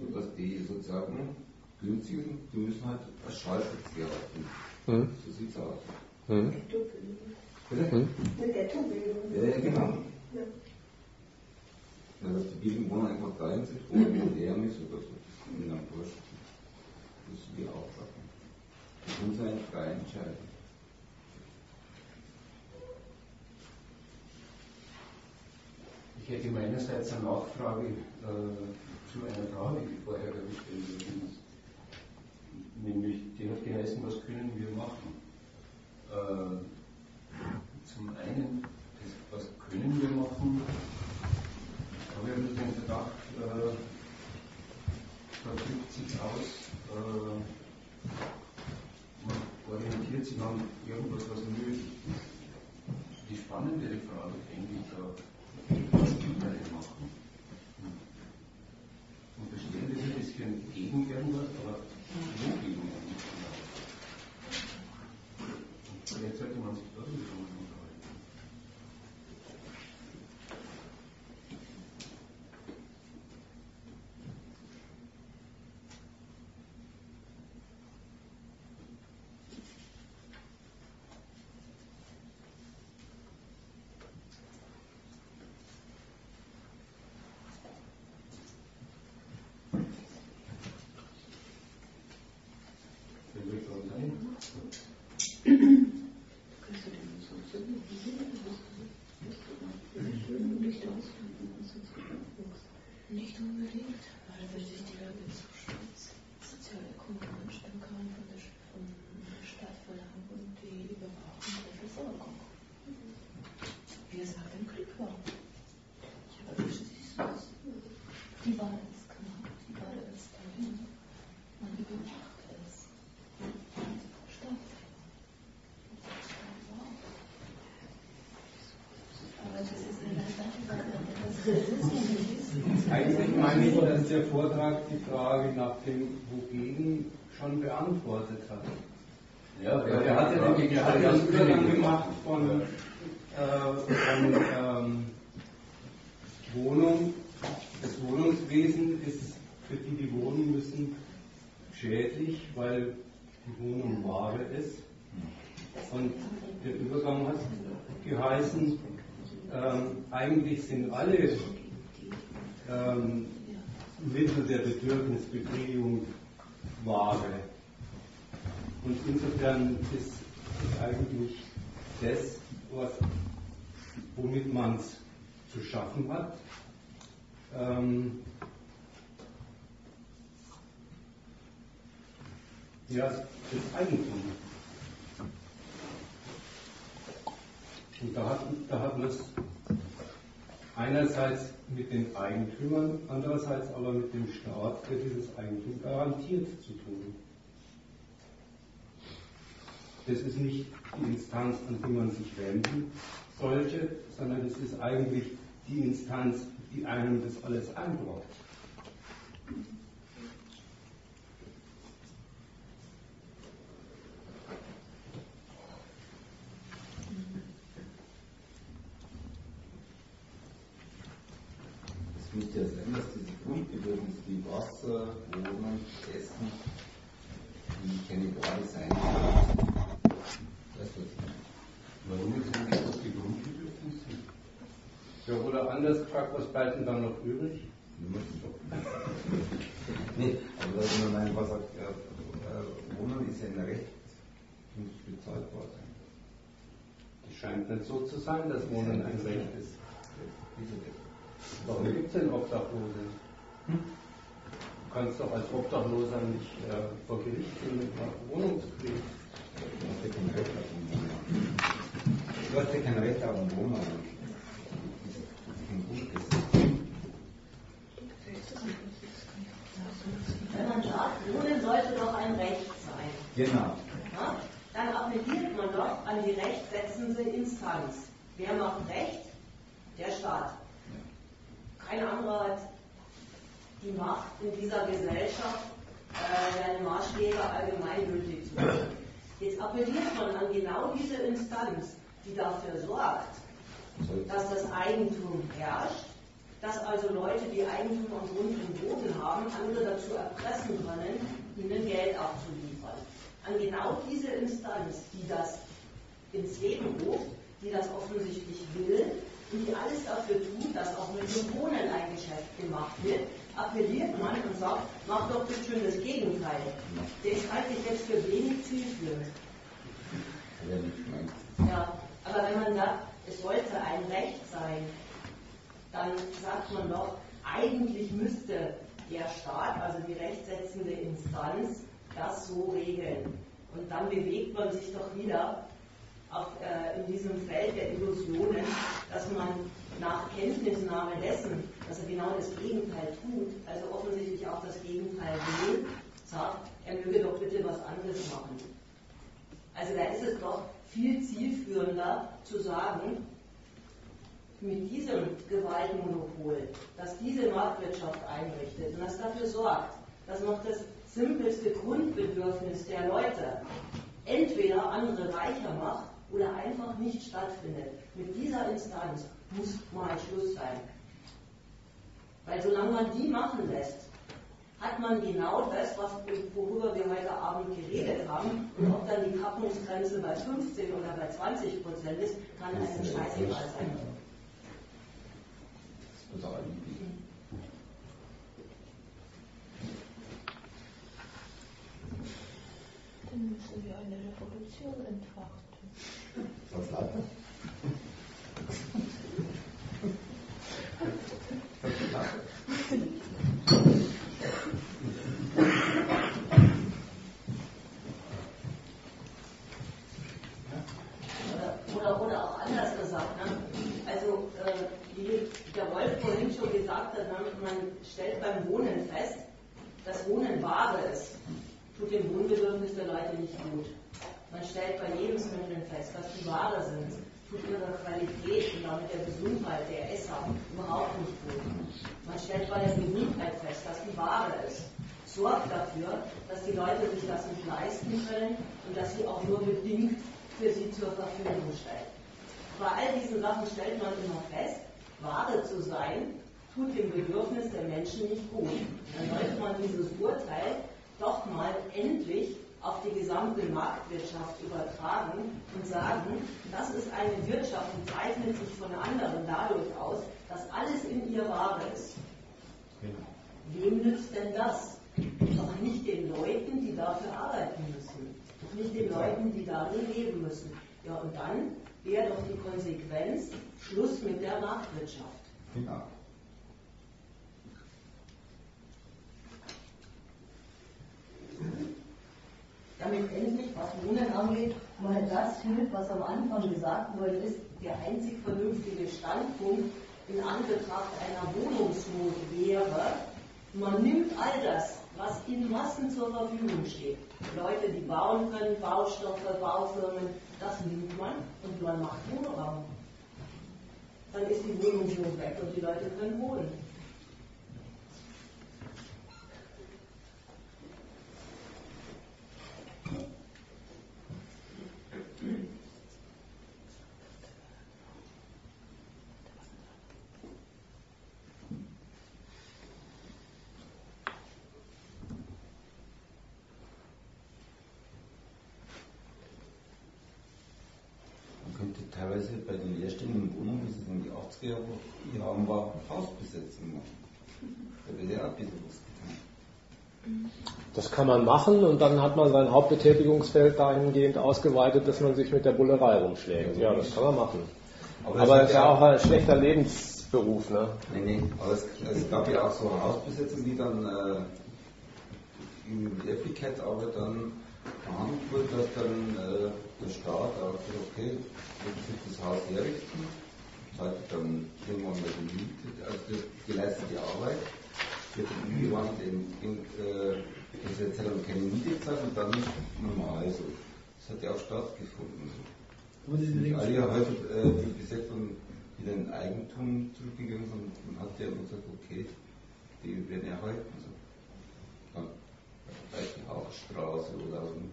Sodass die sozusagen günstigen, die müssen halt als Schallschutz gelten. Hm? So sieht's aus. Hm? Bitte? Hm? Eine Ghettobildung. Ja, ja, genau. Ja. Ja, dass die Wohnungen einfach da sind, wo ein Lärm ist oder so, das ist ihnen dann wurscht. Das müssen wir auch schaffen. Das muss eine freie Entscheidung. Ich hätte meinerseits eine Nachfrage äh, zu einer Frage, die vorher gestellt ist. Nämlich, die hat geheißen, was können wir machen? Äh, zum einen, das, was können wir machen? habe ich bisschen den Verdacht, äh, da drückt sich aus, äh, man orientiert sich an irgendwas, was nötig ist. die spannendere Frage, denke ich, da, andere machen. Und das Stellen ist ein bisschen gegen irgendwas, aber wo gegen irgendwas? Vielleicht sollte man sich darüber unterhalten. Wenn wir schon sein. Kannst du den so sagen? Wie sieht das aus? Das ist schön und nicht unbedingt, weil sich die Lage zu spitz. Sozialökonomisch von der, von der Stadt verlangen und die Überwachung der Versorgung. Wir sagen Glück war. Ja, aber wie siehst du das? Die war es knapp, die war es dahin. Man überwacht es. Stadt. Aber das ist eine Sache, das ist nicht Eigentlich meine ich, dass der Vortrag die Frage nach dem Wogegen schon beantwortet hat. Ja, Weil er hat ja, den, hat Übergang gemacht von, äh, von ähm, Wohnung, das Wohnungswesen ist für die, die wohnen müssen, schädlich, weil die Wohnung Ware ist. Und der Übergang hat geheißen, ähm, eigentlich sind alle ähm, Mittel der Bedürfnisbefriedigung Ware. Und insofern ist eigentlich das, was, womit man es zu schaffen hat, ähm, ja, das Eigentum. Und da hat, da hat man es einerseits mit den Eigentümern, andererseits aber mit dem Staat, der dieses Eigentum garantiert zu tun. Das ist nicht die Instanz, an die man sich wenden sollte, sondern es ist eigentlich die Instanz, die einem das alles einbrockt. Es müsste ja sein, dass diese Grundbedürfnisse wie Wasser, Wohnen, Essen, die keine Ware sein. Weißt du, was? Warum ist denn das die Grundbedürfnisse? Ja, oder anders gefragt, was bleibt denn dann noch übrig? Nee, aber dass man einfach sagt, ja, äh, Wohnen ist ja ein Recht, muss bezahlbar sein. Es scheint nicht so zu sein, dass Wohnen ein Recht ist. Warum gibt es denn Obdachlose? Du kannst doch als Obdachloser nicht äh, vor Gericht gehen mit einer Wohnung zu kriegen. Du hast ja kein Recht auf ein Wohnen. Du hast ja kein Recht auf ein Wohnen. Das ist kein Grundgesetz. Wenn man sagt, Wohnen sollte doch ein Recht sein, Genau. ja, dann appelliert man doch an die rechtsetzende Instanz. Wer macht Recht? Der Staat. Kein anderer hat die Macht in dieser Gesellschaft, äh, seine Maßstäbe allgemeingültig zu machen. Jetzt appelliert man an genau diese Instanz, die dafür sorgt, dass das Eigentum herrscht, dass also Leute, die Eigentum am Grund und Boden haben, andere dazu erpressen können, ihnen Geld abzuliefern. An genau diese Instanz, die das ins Leben ruft, die das offensichtlich will und die alles dafür tut, dass auch mit dem Wohnen ein Geschäft gemacht wird, appelliert man und sagt, mach doch bitte schön das Gegenteil. Den halte ich jetzt für wenig zielführend. Ja, aber wenn man sagt, es sollte ein Recht sein, dann sagt man doch, eigentlich müsste der Staat, also die rechtsetzende Instanz, das so regeln. Und dann bewegt man sich doch wieder auf, äh, in diesem Feld der Illusionen, dass man nach Kenntnisnahme dessen, dass er genau das Gegenteil tut, also offensichtlich auch das Gegenteil will, sagt, er möge doch bitte was anderes machen. Also da ist es doch viel zielführender zu sagen, mit diesem Gewaltmonopol, das diese Marktwirtschaft einrichtet und das dafür sorgt, dass noch das simpelste Grundbedürfnis der Leute entweder andere reicher macht oder einfach nicht stattfindet. Mit dieser Instanz muss mal Schluss sein. Weil solange man die machen lässt, hat man genau das, was, worüber wir heute Abend geredet haben. Und ob dann die Kappungsgrenze bei 15 oder bei 20 Prozent ist, kann einem scheißegal sein. Dann müssen wir eine Revolution entfachen. Was leider oder auch anders gesagt, ne? also äh, wie der Wolf vorhin man stellt beim Wohnen fest, dass Wohnen Ware ist, tut dem Wohnbedürfnis der Leute nicht gut. Man stellt bei Lebensmitteln fest, dass die Ware sind, tut ihrer Qualität und damit der Gesundheit der Esser überhaupt nicht gut. Man stellt bei der Gesundheit fest, dass die Ware ist, sorgt dafür, dass die Leute sich das nicht leisten können und dass sie auch nur bedingt für sie zur Verfügung stellt. Bei all diesen Sachen stellt man immer fest, Ware zu sein, tut dem Bedürfnis der Menschen nicht gut. Dann sollte man dieses Urteil doch mal endlich auf die gesamte Marktwirtschaft übertragen und sagen, das ist eine Wirtschaft, die zeichnet sich von anderen dadurch aus, dass alles in ihr Ware ist. Wem nützt denn das? Doch nicht den Leuten, die dafür arbeiten müssen. Doch nicht den Leuten, die darin leben müssen. Ja, und dann wäre doch die Konsequenz Schluss mit der Marktwirtschaft. Genau. Damit endlich, was Wohnen angeht, mal das findet, was am Anfang gesagt wurde, ist der einzig vernünftige Standpunkt in Anbetracht einer Wohnungsnot wäre, man nimmt all das, was in Massen zur Verfügung steht. Leute, die bauen können, Baustoffe, Baufirmen, das nimmt man und man macht Wohnraum. Dann ist die Wohnungsnot weg und die Leute können wohnen. Teilweise bei den leerstehenden Wohnungen, wie es in die 80er Jahren war, Hausbesetzung machen. Da wäre ja auch ein bisschen was getan. Das kann man machen und dann hat man sein Hauptbetätigungsfeld dahingehend ausgeweitet, dass man sich mit der Bullerei rumschlägt. Ja, das kann man machen. Aber Aber es es ist ja auch ein schlechter Lebensberuf, ne? Nee, nee, aber es, es gab ja auch so Hausbesetzungen, die dann äh, in Wirklichkeit aber dann verhandelt wurde, dass dann äh, der Staat auch sagt, okay, wird sich das Haus herrichten, zahlt dann irgendwann mal die Miete, also die geleistete Arbeit, wird umgewandelt in, in äh, das jetzt dann keine Miete gezahlt und dann normal so. Das hat ja auch stattgefunden. Regel- alle ja heute äh, die Besetzung wieder in Eigentum zurückgegangen und man hat ja immer gesagt, okay, die werden erhalten. So. Ja, vielleicht die Hauptstraße oder aus dem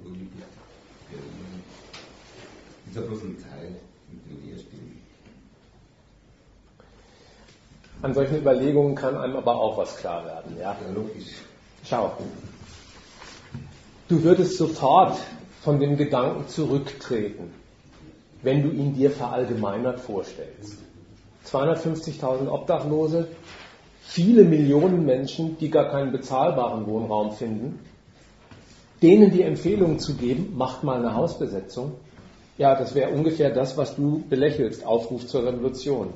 bloß ein Teil mit den Leerstehen. An solchen Überlegungen kann einem aber auch was klar werden. Ja? Ja, logisch. Schau, du würdest sofort von dem Gedanken zurücktreten, wenn du ihn dir verallgemeinert vorstellst. 250.000 Obdachlose, viele Millionen Menschen, die gar keinen bezahlbaren Wohnraum finden, denen die Empfehlung zu geben, macht mal eine Hausbesetzung. Ja, das wäre ungefähr das, was du belächelst, Aufruf zur Revolution.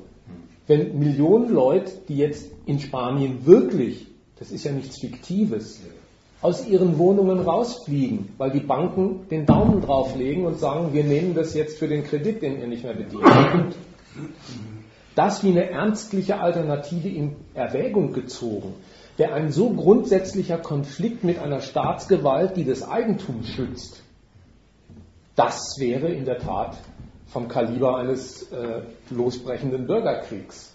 Wenn Millionen Leute, die jetzt in Spanien wirklich, das ist ja nichts Fiktives, aus ihren Wohnungen rausfliegen, weil die Banken den Daumen drauflegen und sagen, wir nehmen das jetzt für den Kredit, den ihr nicht mehr bedient. Das wie eine ernstliche Alternative in Erwägung gezogen, wäre ein so grundsätzlicher Konflikt mit einer Staatsgewalt, die das Eigentum schützt, das wäre in der Tat vom Kaliber eines äh, losbrechenden Bürgerkriegs.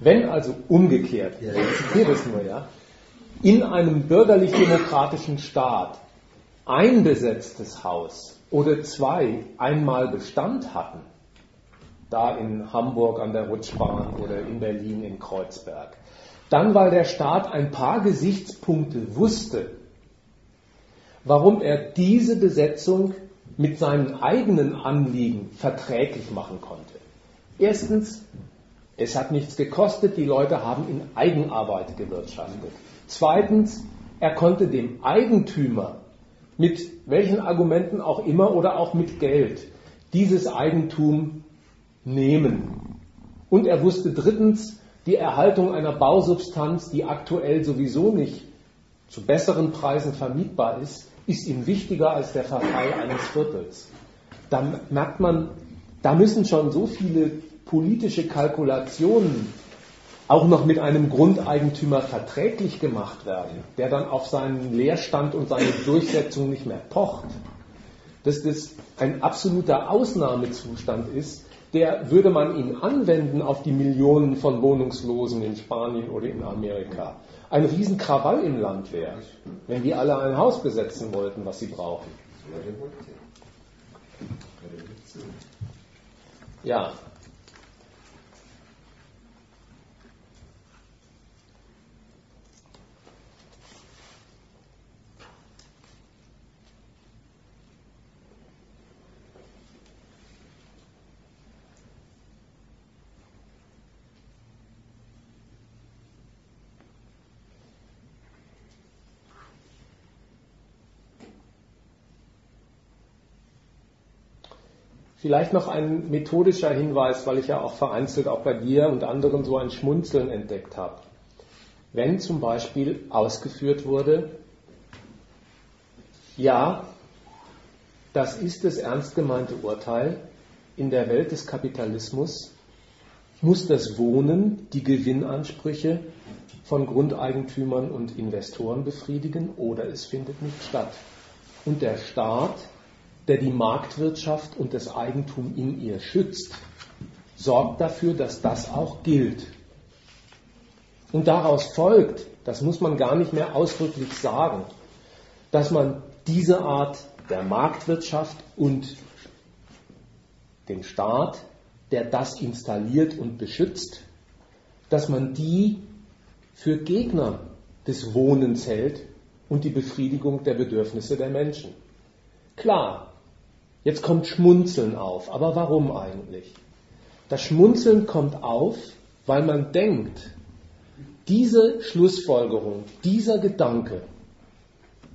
Wenn also umgekehrt, ich zitiere das nur, ja, in einem bürgerlich-demokratischen Staat ein besetztes Haus oder zwei einmal Bestand hatten, da in Hamburg an der Rutschbahn oder in Berlin in Kreuzberg, dann weil der Staat ein paar Gesichtspunkte wusste, warum er diese Besetzung mit seinen eigenen Anliegen verträglich machen konnte. Erstens, es hat nichts gekostet, die Leute haben in Eigenarbeit gewirtschaftet. Zweitens, er konnte dem Eigentümer mit welchen Argumenten auch immer oder auch mit Geld dieses Eigentum nehmen. Und er wusste drittens, die Erhaltung einer Bausubstanz, die aktuell sowieso nicht zu besseren Preisen vermietbar ist, ist ihm wichtiger als der Verfall eines Viertels. Da merkt man, da müssen schon so viele politische Kalkulationen auch noch mit einem Grundeigentümer verträglich gemacht werden, der dann auf seinen Leerstand und seine Durchsetzung nicht mehr pocht, dass das ein absoluter Ausnahmezustand ist, der würde man ihn anwenden auf die Millionen von Wohnungslosen in Spanien oder in Amerika, ein Riesenkrawall im Land wäre, wenn die alle ein Haus besetzen wollten, was sie brauchen. Ja, Vielleicht noch ein methodischer Hinweis, weil ich ja auch vereinzelt auch bei dir und anderen so ein Schmunzeln entdeckt habe. Wenn zum Beispiel ausgeführt wurde, ja, das ist das ernst gemeinte Urteil, in der Welt des Kapitalismus muss das Wohnen die Gewinnansprüche von Grundeigentümern und Investoren befriedigen oder es findet nicht statt. Und der Staat der die Marktwirtschaft und das Eigentum in ihr schützt, sorgt dafür, dass das auch gilt. Und daraus folgt, das muss man gar nicht mehr ausdrücklich sagen, dass man diese Art der Marktwirtschaft und den Staat, der das installiert und beschützt, dass man die für Gegner des Wohnens hält und die Befriedigung der Bedürfnisse der Menschen. Klar, Jetzt kommt Schmunzeln auf. Aber warum eigentlich? Das Schmunzeln kommt auf, weil man denkt, diese Schlussfolgerung, dieser Gedanke,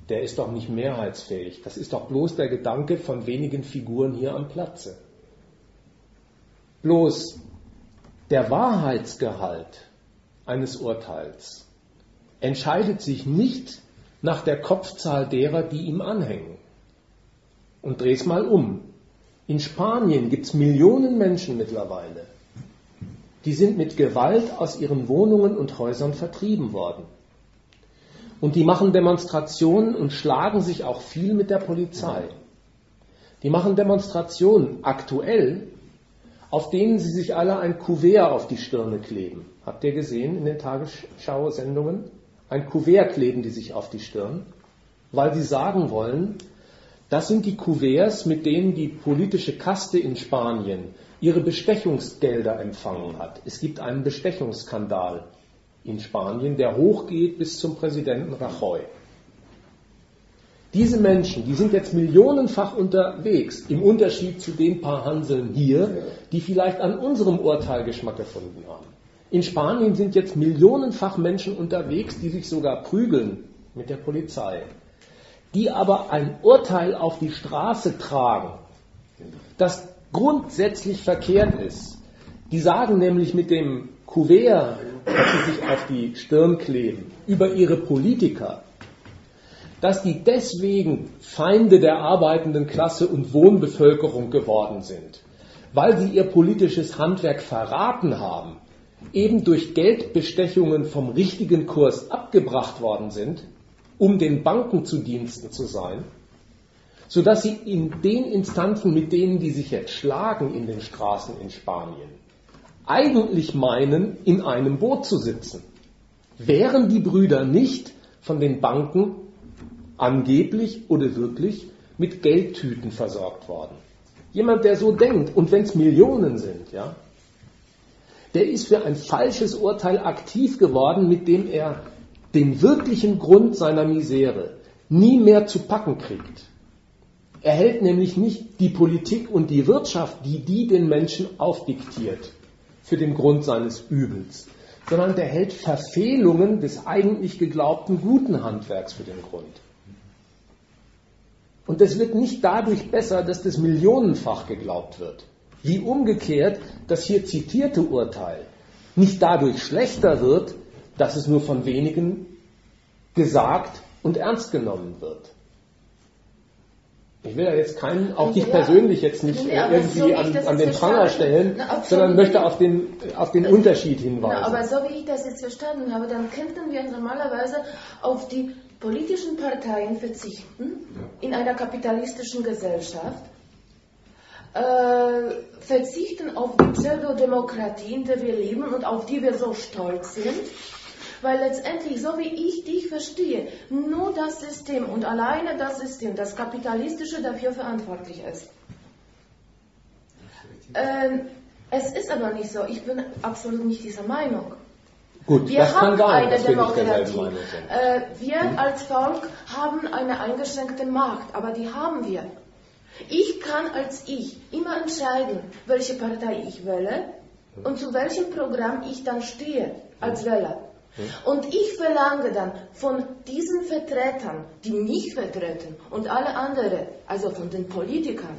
der ist doch nicht mehrheitsfähig. Das ist doch bloß der Gedanke von wenigen Figuren hier am Platze. Bloß der Wahrheitsgehalt eines Urteils entscheidet sich nicht nach der Kopfzahl derer, die ihm anhängen. Und dreh es mal um. In Spanien gibt es Millionen Menschen mittlerweile, die sind mit Gewalt aus ihren Wohnungen und Häusern vertrieben worden. Und die machen Demonstrationen und schlagen sich auch viel mit der Polizei. Die machen Demonstrationen aktuell, auf denen sie sich alle ein Kuvert auf die Stirne kleben. Habt ihr gesehen in den Tagesschau-Sendungen? Ein Kuvert kleben die sich auf die Stirn, weil sie sagen wollen, das sind die Kuverts, mit denen die politische Kaste in Spanien ihre Bestechungsgelder empfangen hat. Es gibt einen Bestechungsskandal in Spanien, der hochgeht bis zum Präsidenten Rajoy. Diese Menschen, die sind jetzt millionenfach unterwegs, im Unterschied zu den paar Hanseln hier, die vielleicht an unserem Urteil Geschmack gefunden haben. In Spanien sind jetzt millionenfach Menschen unterwegs, die sich sogar prügeln mit der Polizei die aber ein Urteil auf die Straße tragen, das grundsätzlich verkehrt ist. Die sagen nämlich mit dem Kuvert, das sie sich auf die Stirn kleben, über ihre Politiker, dass die deswegen Feinde der arbeitenden Klasse und Wohnbevölkerung geworden sind, weil sie ihr politisches Handwerk verraten haben, eben durch Geldbestechungen vom richtigen Kurs abgebracht worden sind um den Banken zu Diensten zu sein, sodass sie in den Instanzen, mit denen die sich jetzt schlagen in den Straßen in Spanien, eigentlich meinen, in einem Boot zu sitzen. Wären die Brüder nicht von den Banken angeblich oder wirklich mit Geldtüten versorgt worden. Jemand, der so denkt, und wenn es Millionen sind, ja, der ist für ein falsches Urteil aktiv geworden, mit dem er den wirklichen Grund seiner Misere nie mehr zu packen kriegt. Er hält nämlich nicht die Politik und die Wirtschaft, die die den Menschen aufdiktiert, für den Grund seines Übels, sondern der hält Verfehlungen des eigentlich geglaubten guten Handwerks für den Grund. Und es wird nicht dadurch besser, dass das millionenfach geglaubt wird. Wie umgekehrt das hier zitierte Urteil nicht dadurch schlechter wird, dass es nur von wenigen gesagt und ernst genommen wird. Ich will ja jetzt keinen, auch dich persönlich jetzt nicht Ja, irgendwie so an, an den Pranger stellen, Na, so sondern wie- möchte auf den, auf den Unterschied hinweisen. Na, aber so wie ich das jetzt verstanden habe, dann könnten wir normalerweise auf die politischen Parteien verzichten in einer kapitalistischen Gesellschaft, äh, verzichten auf die Pseudodemokratie, in der wir leben und auf die wir so stolz sind. Weil letztendlich, so wie ich dich verstehe, nur das System und alleine das System, das kapitalistische, dafür verantwortlich ist. Ähm, es ist aber nicht so. Ich bin absolut nicht dieser Meinung. Gut, Wir das haben kann sein, eine Demokratie. Äh, wir als Volk haben eine eingeschränkte Macht, aber die haben wir. Ich kann als ich immer entscheiden, welche Partei ich wähle und zu welchem Programm ich dann stehe als Wähler. Und ich verlange dann von diesen Vertretern, die mich vertreten und alle anderen, also von den Politikern,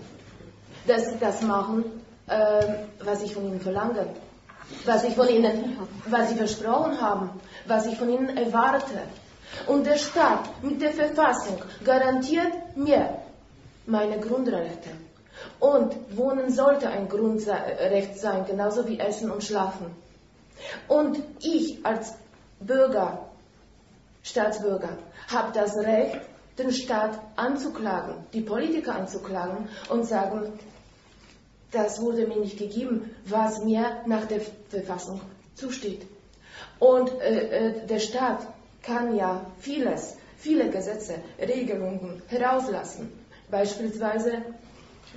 dass sie das machen, äh, was ich von ihnen verlange, was ich von ihnen, was sie versprochen haben, was ich von ihnen erwarte. Und der Staat mit der Verfassung garantiert mir meine Grundrechte. Und Wohnen sollte ein Grundrecht sein, genauso wie Essen und Schlafen. Und ich als Bürger, Staatsbürger, habe das Recht, den Staat anzuklagen, die Politiker anzuklagen und sagen, das wurde mir nicht gegeben, was mir nach der Verfassung zusteht. Und äh, äh, der Staat kann ja vieles, viele Gesetze, Regelungen herauslassen. Beispielsweise,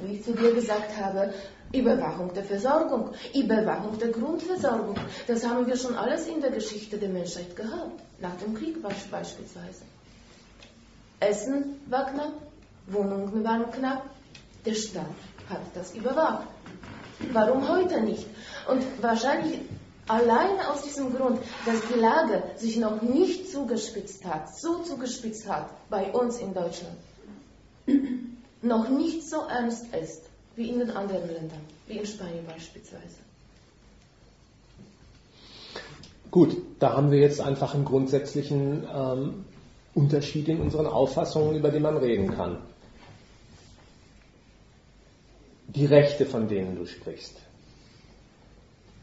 wie ich zu dir gesagt habe, Überwachung der Versorgung, Überwachung der Grundversorgung. Das haben wir schon alles in der Geschichte der Menschheit gehabt, nach dem Krieg beisp- beispielsweise. Essen war knapp, Wohnungen waren knapp, der Staat hat das überwacht. Warum heute nicht? Und wahrscheinlich alleine aus diesem Grund, dass die Lage sich noch nicht zugespitzt hat, so zugespitzt hat bei uns in Deutschland, noch nicht so ernst ist wie in den anderen Ländern, wie in Spanien beispielsweise. Gut, da haben wir jetzt einfach einen grundsätzlichen ähm, Unterschied in unseren Auffassungen, über den man reden kann. Die Rechte, von denen du sprichst,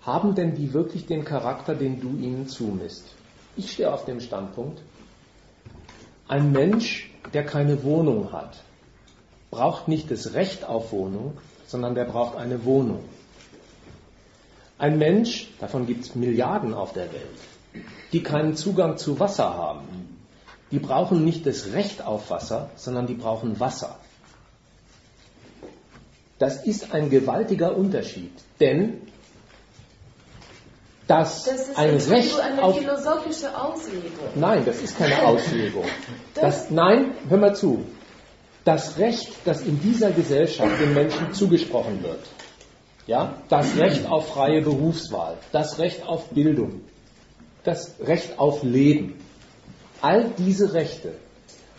haben denn die wirklich den Charakter, den du ihnen zumisst? Ich stehe auf dem Standpunkt, ein Mensch, der keine Wohnung hat, braucht nicht das Recht auf Wohnung, sondern der braucht eine Wohnung. Ein Mensch, davon gibt es Milliarden auf der Welt, die keinen Zugang zu Wasser haben, die brauchen nicht das Recht auf Wasser, sondern die brauchen Wasser. Das ist ein gewaltiger Unterschied, denn dass Das ist ein Recht eine auf philosophische Auslegung. Nein, das ist keine [laughs] Auslegung. Das- Das, nein, hör mal zu. Das Recht, das in dieser Gesellschaft den Menschen zugesprochen wird, ja, das Recht auf freie Berufswahl, das Recht auf Bildung, das Recht auf Leben, all diese Rechte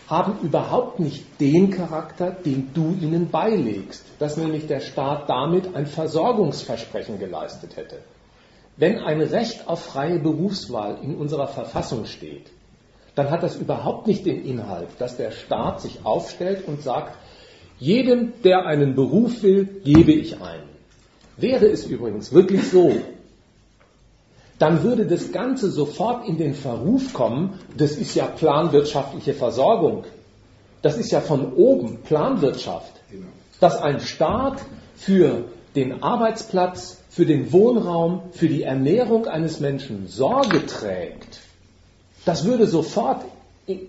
haben überhaupt nicht den Charakter, den du ihnen beilegst, dass nämlich der Staat damit ein Versorgungsversprechen geleistet hätte. Wenn ein Recht auf freie Berufswahl in unserer Verfassung steht, dann hat das überhaupt nicht den Inhalt, dass der Staat sich aufstellt und sagt, jedem, der einen Beruf will, gebe ich einen. Wäre es übrigens wirklich so, dann würde das Ganze sofort in den Verruf kommen, das ist ja planwirtschaftliche Versorgung. Das ist ja von oben Planwirtschaft. Dass ein Staat für den Arbeitsplatz, für den Wohnraum, für die Ernährung eines Menschen Sorge trägt, das würde sofort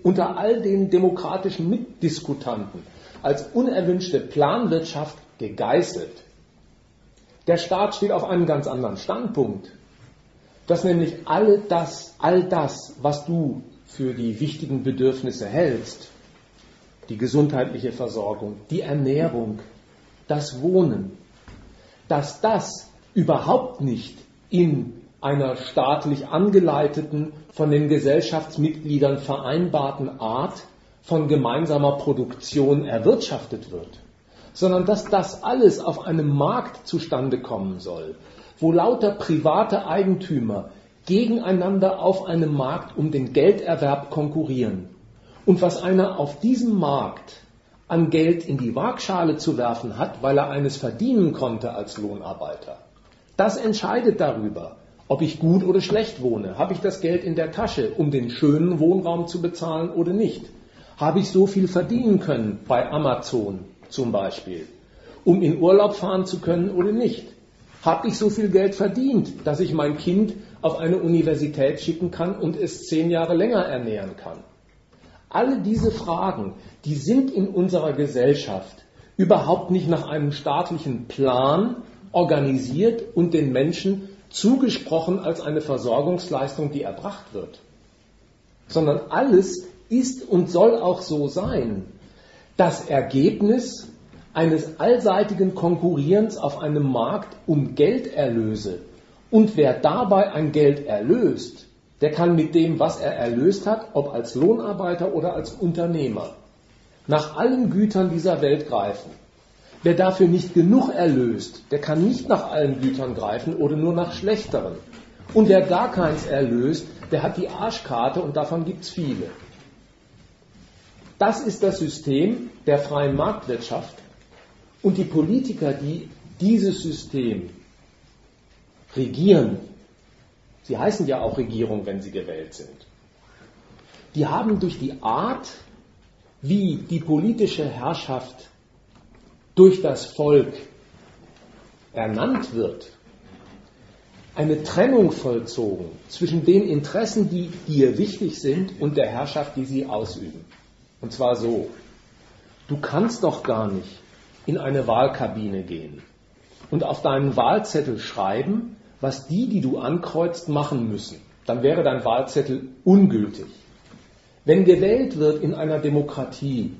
unter all den demokratischen Mitdiskutanten als unerwünschte Planwirtschaft gegeißelt. Der Staat steht auf einem ganz anderen Standpunkt, dass nämlich all das, all das, was du für die wichtigen Bedürfnisse hältst, die gesundheitliche Versorgung, die Ernährung, das Wohnen, dass das überhaupt nicht in einer staatlich angeleiteten, von den Gesellschaftsmitgliedern vereinbarten Art von gemeinsamer Produktion erwirtschaftet wird, sondern dass das alles auf einem Markt zustande kommen soll, wo lauter private Eigentümer gegeneinander auf einem Markt um den Gelderwerb konkurrieren. Und was einer auf diesem Markt an Geld in die Waagschale zu werfen hat, weil er eines verdienen konnte als Lohnarbeiter, das entscheidet darüber, ob ich gut oder schlecht wohne. Habe ich das Geld in der Tasche, um den schönen Wohnraum zu bezahlen oder nicht? Habe ich so viel verdienen können bei Amazon zum Beispiel, um in Urlaub fahren zu können oder nicht? Habe ich so viel Geld verdient, dass ich mein Kind auf eine Universität schicken kann und es zehn Jahre länger ernähren kann? Alle diese Fragen, die sind in unserer Gesellschaft überhaupt nicht nach einem staatlichen Plan organisiert und den Menschen zugesprochen als eine Versorgungsleistung, die erbracht wird, sondern alles ist und soll auch so sein. Das Ergebnis eines allseitigen Konkurrierens auf einem Markt um Gelderlöse. Und wer dabei ein Geld erlöst, der kann mit dem, was er erlöst hat, ob als Lohnarbeiter oder als Unternehmer, nach allen Gütern dieser Welt greifen. Wer dafür nicht genug erlöst, der kann nicht nach allen Gütern greifen oder nur nach schlechteren. Und wer gar keins erlöst, der hat die Arschkarte und davon gibt es viele. Das ist das System der freien Marktwirtschaft. Und die Politiker, die dieses System regieren, sie heißen ja auch Regierung, wenn sie gewählt sind, die haben durch die Art, wie die politische Herrschaft durch das Volk ernannt wird, eine Trennung vollzogen zwischen den Interessen, die dir wichtig sind, und der Herrschaft, die sie ausüben. Und zwar so, du kannst doch gar nicht in eine Wahlkabine gehen und auf deinen Wahlzettel schreiben, was die, die du ankreuzt, machen müssen. Dann wäre dein Wahlzettel ungültig. Wenn gewählt wird in einer Demokratie,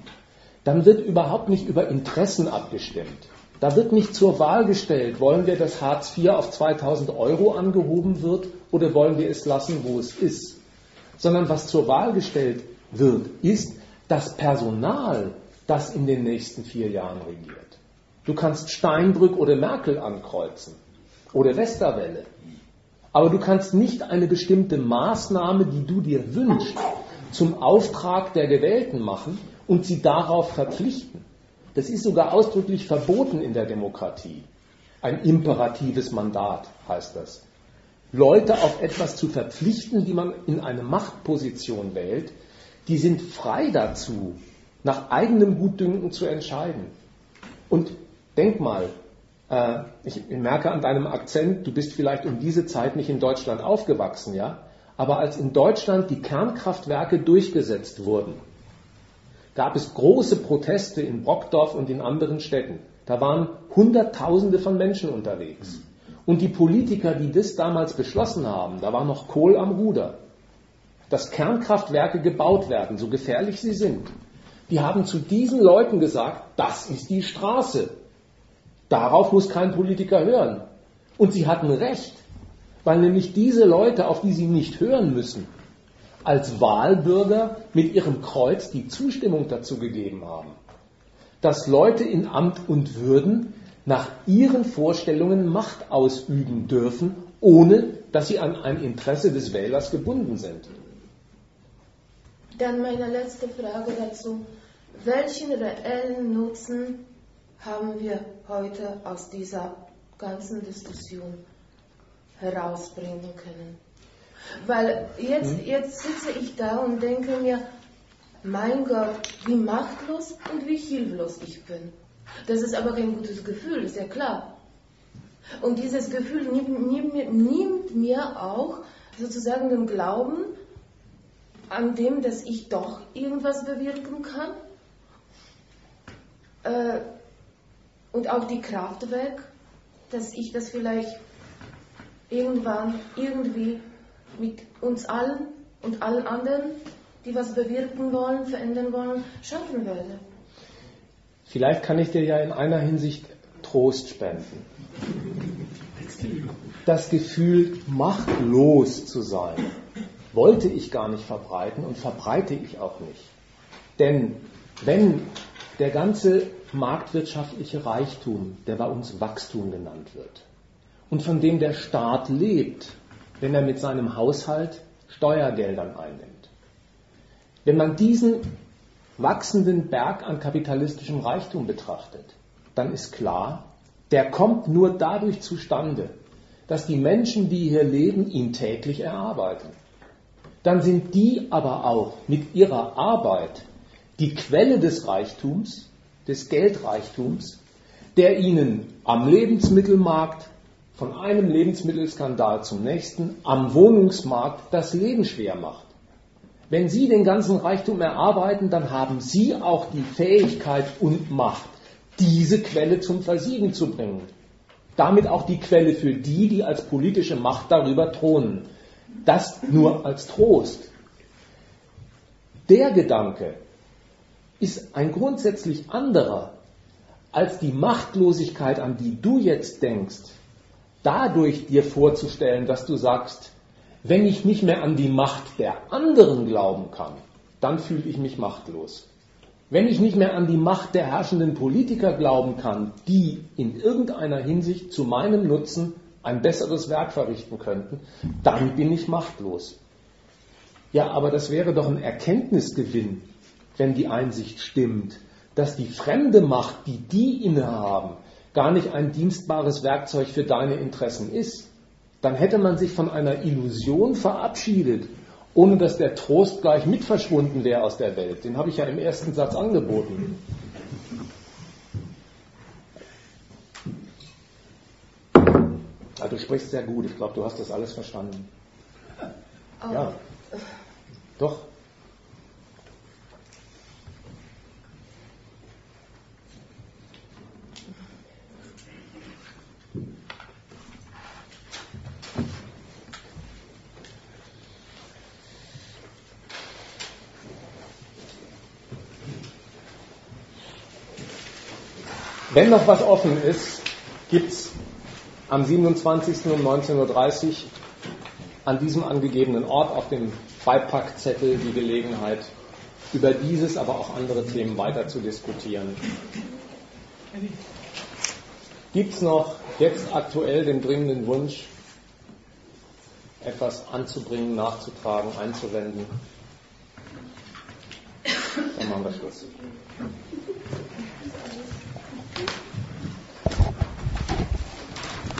dann wird überhaupt nicht über Interessen abgestimmt. Da wird nicht zur Wahl gestellt, wollen wir, dass Hartz IV auf 2000 Euro angehoben wird oder wollen wir es lassen, wo es ist. Sondern was zur Wahl gestellt wird, ist das Personal, das in den nächsten vier Jahren regiert. Du kannst Steinbrück oder Merkel ankreuzen oder Westerwelle. Aber du kannst nicht eine bestimmte Maßnahme, die du dir wünschst, zum Auftrag der Gewählten machen und sie darauf verpflichten. Das ist sogar ausdrücklich verboten in der Demokratie. Ein imperatives Mandat heißt das. Leute auf etwas zu verpflichten, die man in eine Machtposition wählt, die sind frei dazu, nach eigenem Gutdünken zu entscheiden. Und denk mal, äh, ich merke an deinem Akzent, du bist vielleicht um diese Zeit nicht in Deutschland aufgewachsen, ja? Aber als in Deutschland die Kernkraftwerke durchgesetzt wurden, gab es große Proteste in Brockdorf und in anderen Städten. Da waren Hunderttausende von Menschen unterwegs. Und die Politiker, die das damals beschlossen haben, da war noch Kohl am Ruder, dass Kernkraftwerke gebaut werden, so gefährlich sie sind. Die haben zu diesen Leuten gesagt, das ist die Straße. Darauf muss kein Politiker hören. Und sie hatten recht, weil nämlich diese Leute, auf die sie nicht hören müssen, als Wahlbürger mit ihrem Kreuz die Zustimmung dazu gegeben haben, dass Leute in Amt und Würden nach ihren Vorstellungen Macht ausüben dürfen, ohne dass sie an ein Interesse des Wählers gebunden sind. Dann meine letzte Frage dazu. Welchen reellen Nutzen haben wir heute aus dieser ganzen Diskussion herausbringen können? Weil jetzt, hm? jetzt sitze ich da und denke mir, mein Gott, wie machtlos und wie hilflos ich bin. Das ist aber kein gutes Gefühl, ist ja klar. Und dieses Gefühl nimmt, nimmt, nimmt mir auch sozusagen den Glauben an dem, dass ich doch irgendwas bewirken kann. Äh, und auch die Kraft weg, dass ich das vielleicht irgendwann irgendwie mit uns allen und allen anderen, die was bewirken wollen, verändern wollen, schaffen werde. Vielleicht kann ich dir ja in einer Hinsicht Trost spenden. Das Gefühl, machtlos zu sein, wollte ich gar nicht verbreiten und verbreite ich auch nicht. Denn wenn der ganze marktwirtschaftliche Reichtum, der bei uns Wachstum genannt wird, und von dem der Staat lebt, wenn er mit seinem Haushalt Steuergeldern einnimmt. Wenn man diesen wachsenden Berg an kapitalistischem Reichtum betrachtet, dann ist klar, der kommt nur dadurch zustande, dass die Menschen, die hier leben, ihn täglich erarbeiten. Dann sind die aber auch mit ihrer Arbeit die Quelle des Reichtums, des Geldreichtums, der ihnen am Lebensmittelmarkt, von einem Lebensmittelskandal zum nächsten, am Wohnungsmarkt das Leben schwer macht. Wenn Sie den ganzen Reichtum erarbeiten, dann haben Sie auch die Fähigkeit und Macht, diese Quelle zum Versiegen zu bringen. Damit auch die Quelle für die, die als politische Macht darüber thronen. Das nur als Trost. Der Gedanke ist ein grundsätzlich anderer als die Machtlosigkeit, an die du jetzt denkst, dadurch dir vorzustellen, dass du sagst, wenn ich nicht mehr an die Macht der anderen glauben kann, dann fühle ich mich machtlos. Wenn ich nicht mehr an die Macht der herrschenden Politiker glauben kann, die in irgendeiner Hinsicht zu meinem Nutzen ein besseres Werk verrichten könnten, dann bin ich machtlos. Ja, aber das wäre doch ein Erkenntnisgewinn, wenn die Einsicht stimmt, dass die fremde Macht, die die innehaben, gar nicht ein dienstbares Werkzeug für deine Interessen ist. Dann hätte man sich von einer Illusion verabschiedet, ohne dass der Trost gleich mit verschwunden wäre aus der Welt. Den habe ich ja im ersten Satz angeboten. Ja, du sprichst sehr gut. Ich glaube, du hast das alles verstanden. Oh. Ja. Doch. Wenn noch was offen ist, gibt es am 27. um 19.30 Uhr an diesem angegebenen Ort auf dem Beipackzettel die Gelegenheit, über dieses, aber auch andere Themen weiter zu diskutieren. Gibt es noch jetzt aktuell den dringenden Wunsch, etwas anzubringen, nachzutragen, einzuwenden? Dann machen wir Schluss.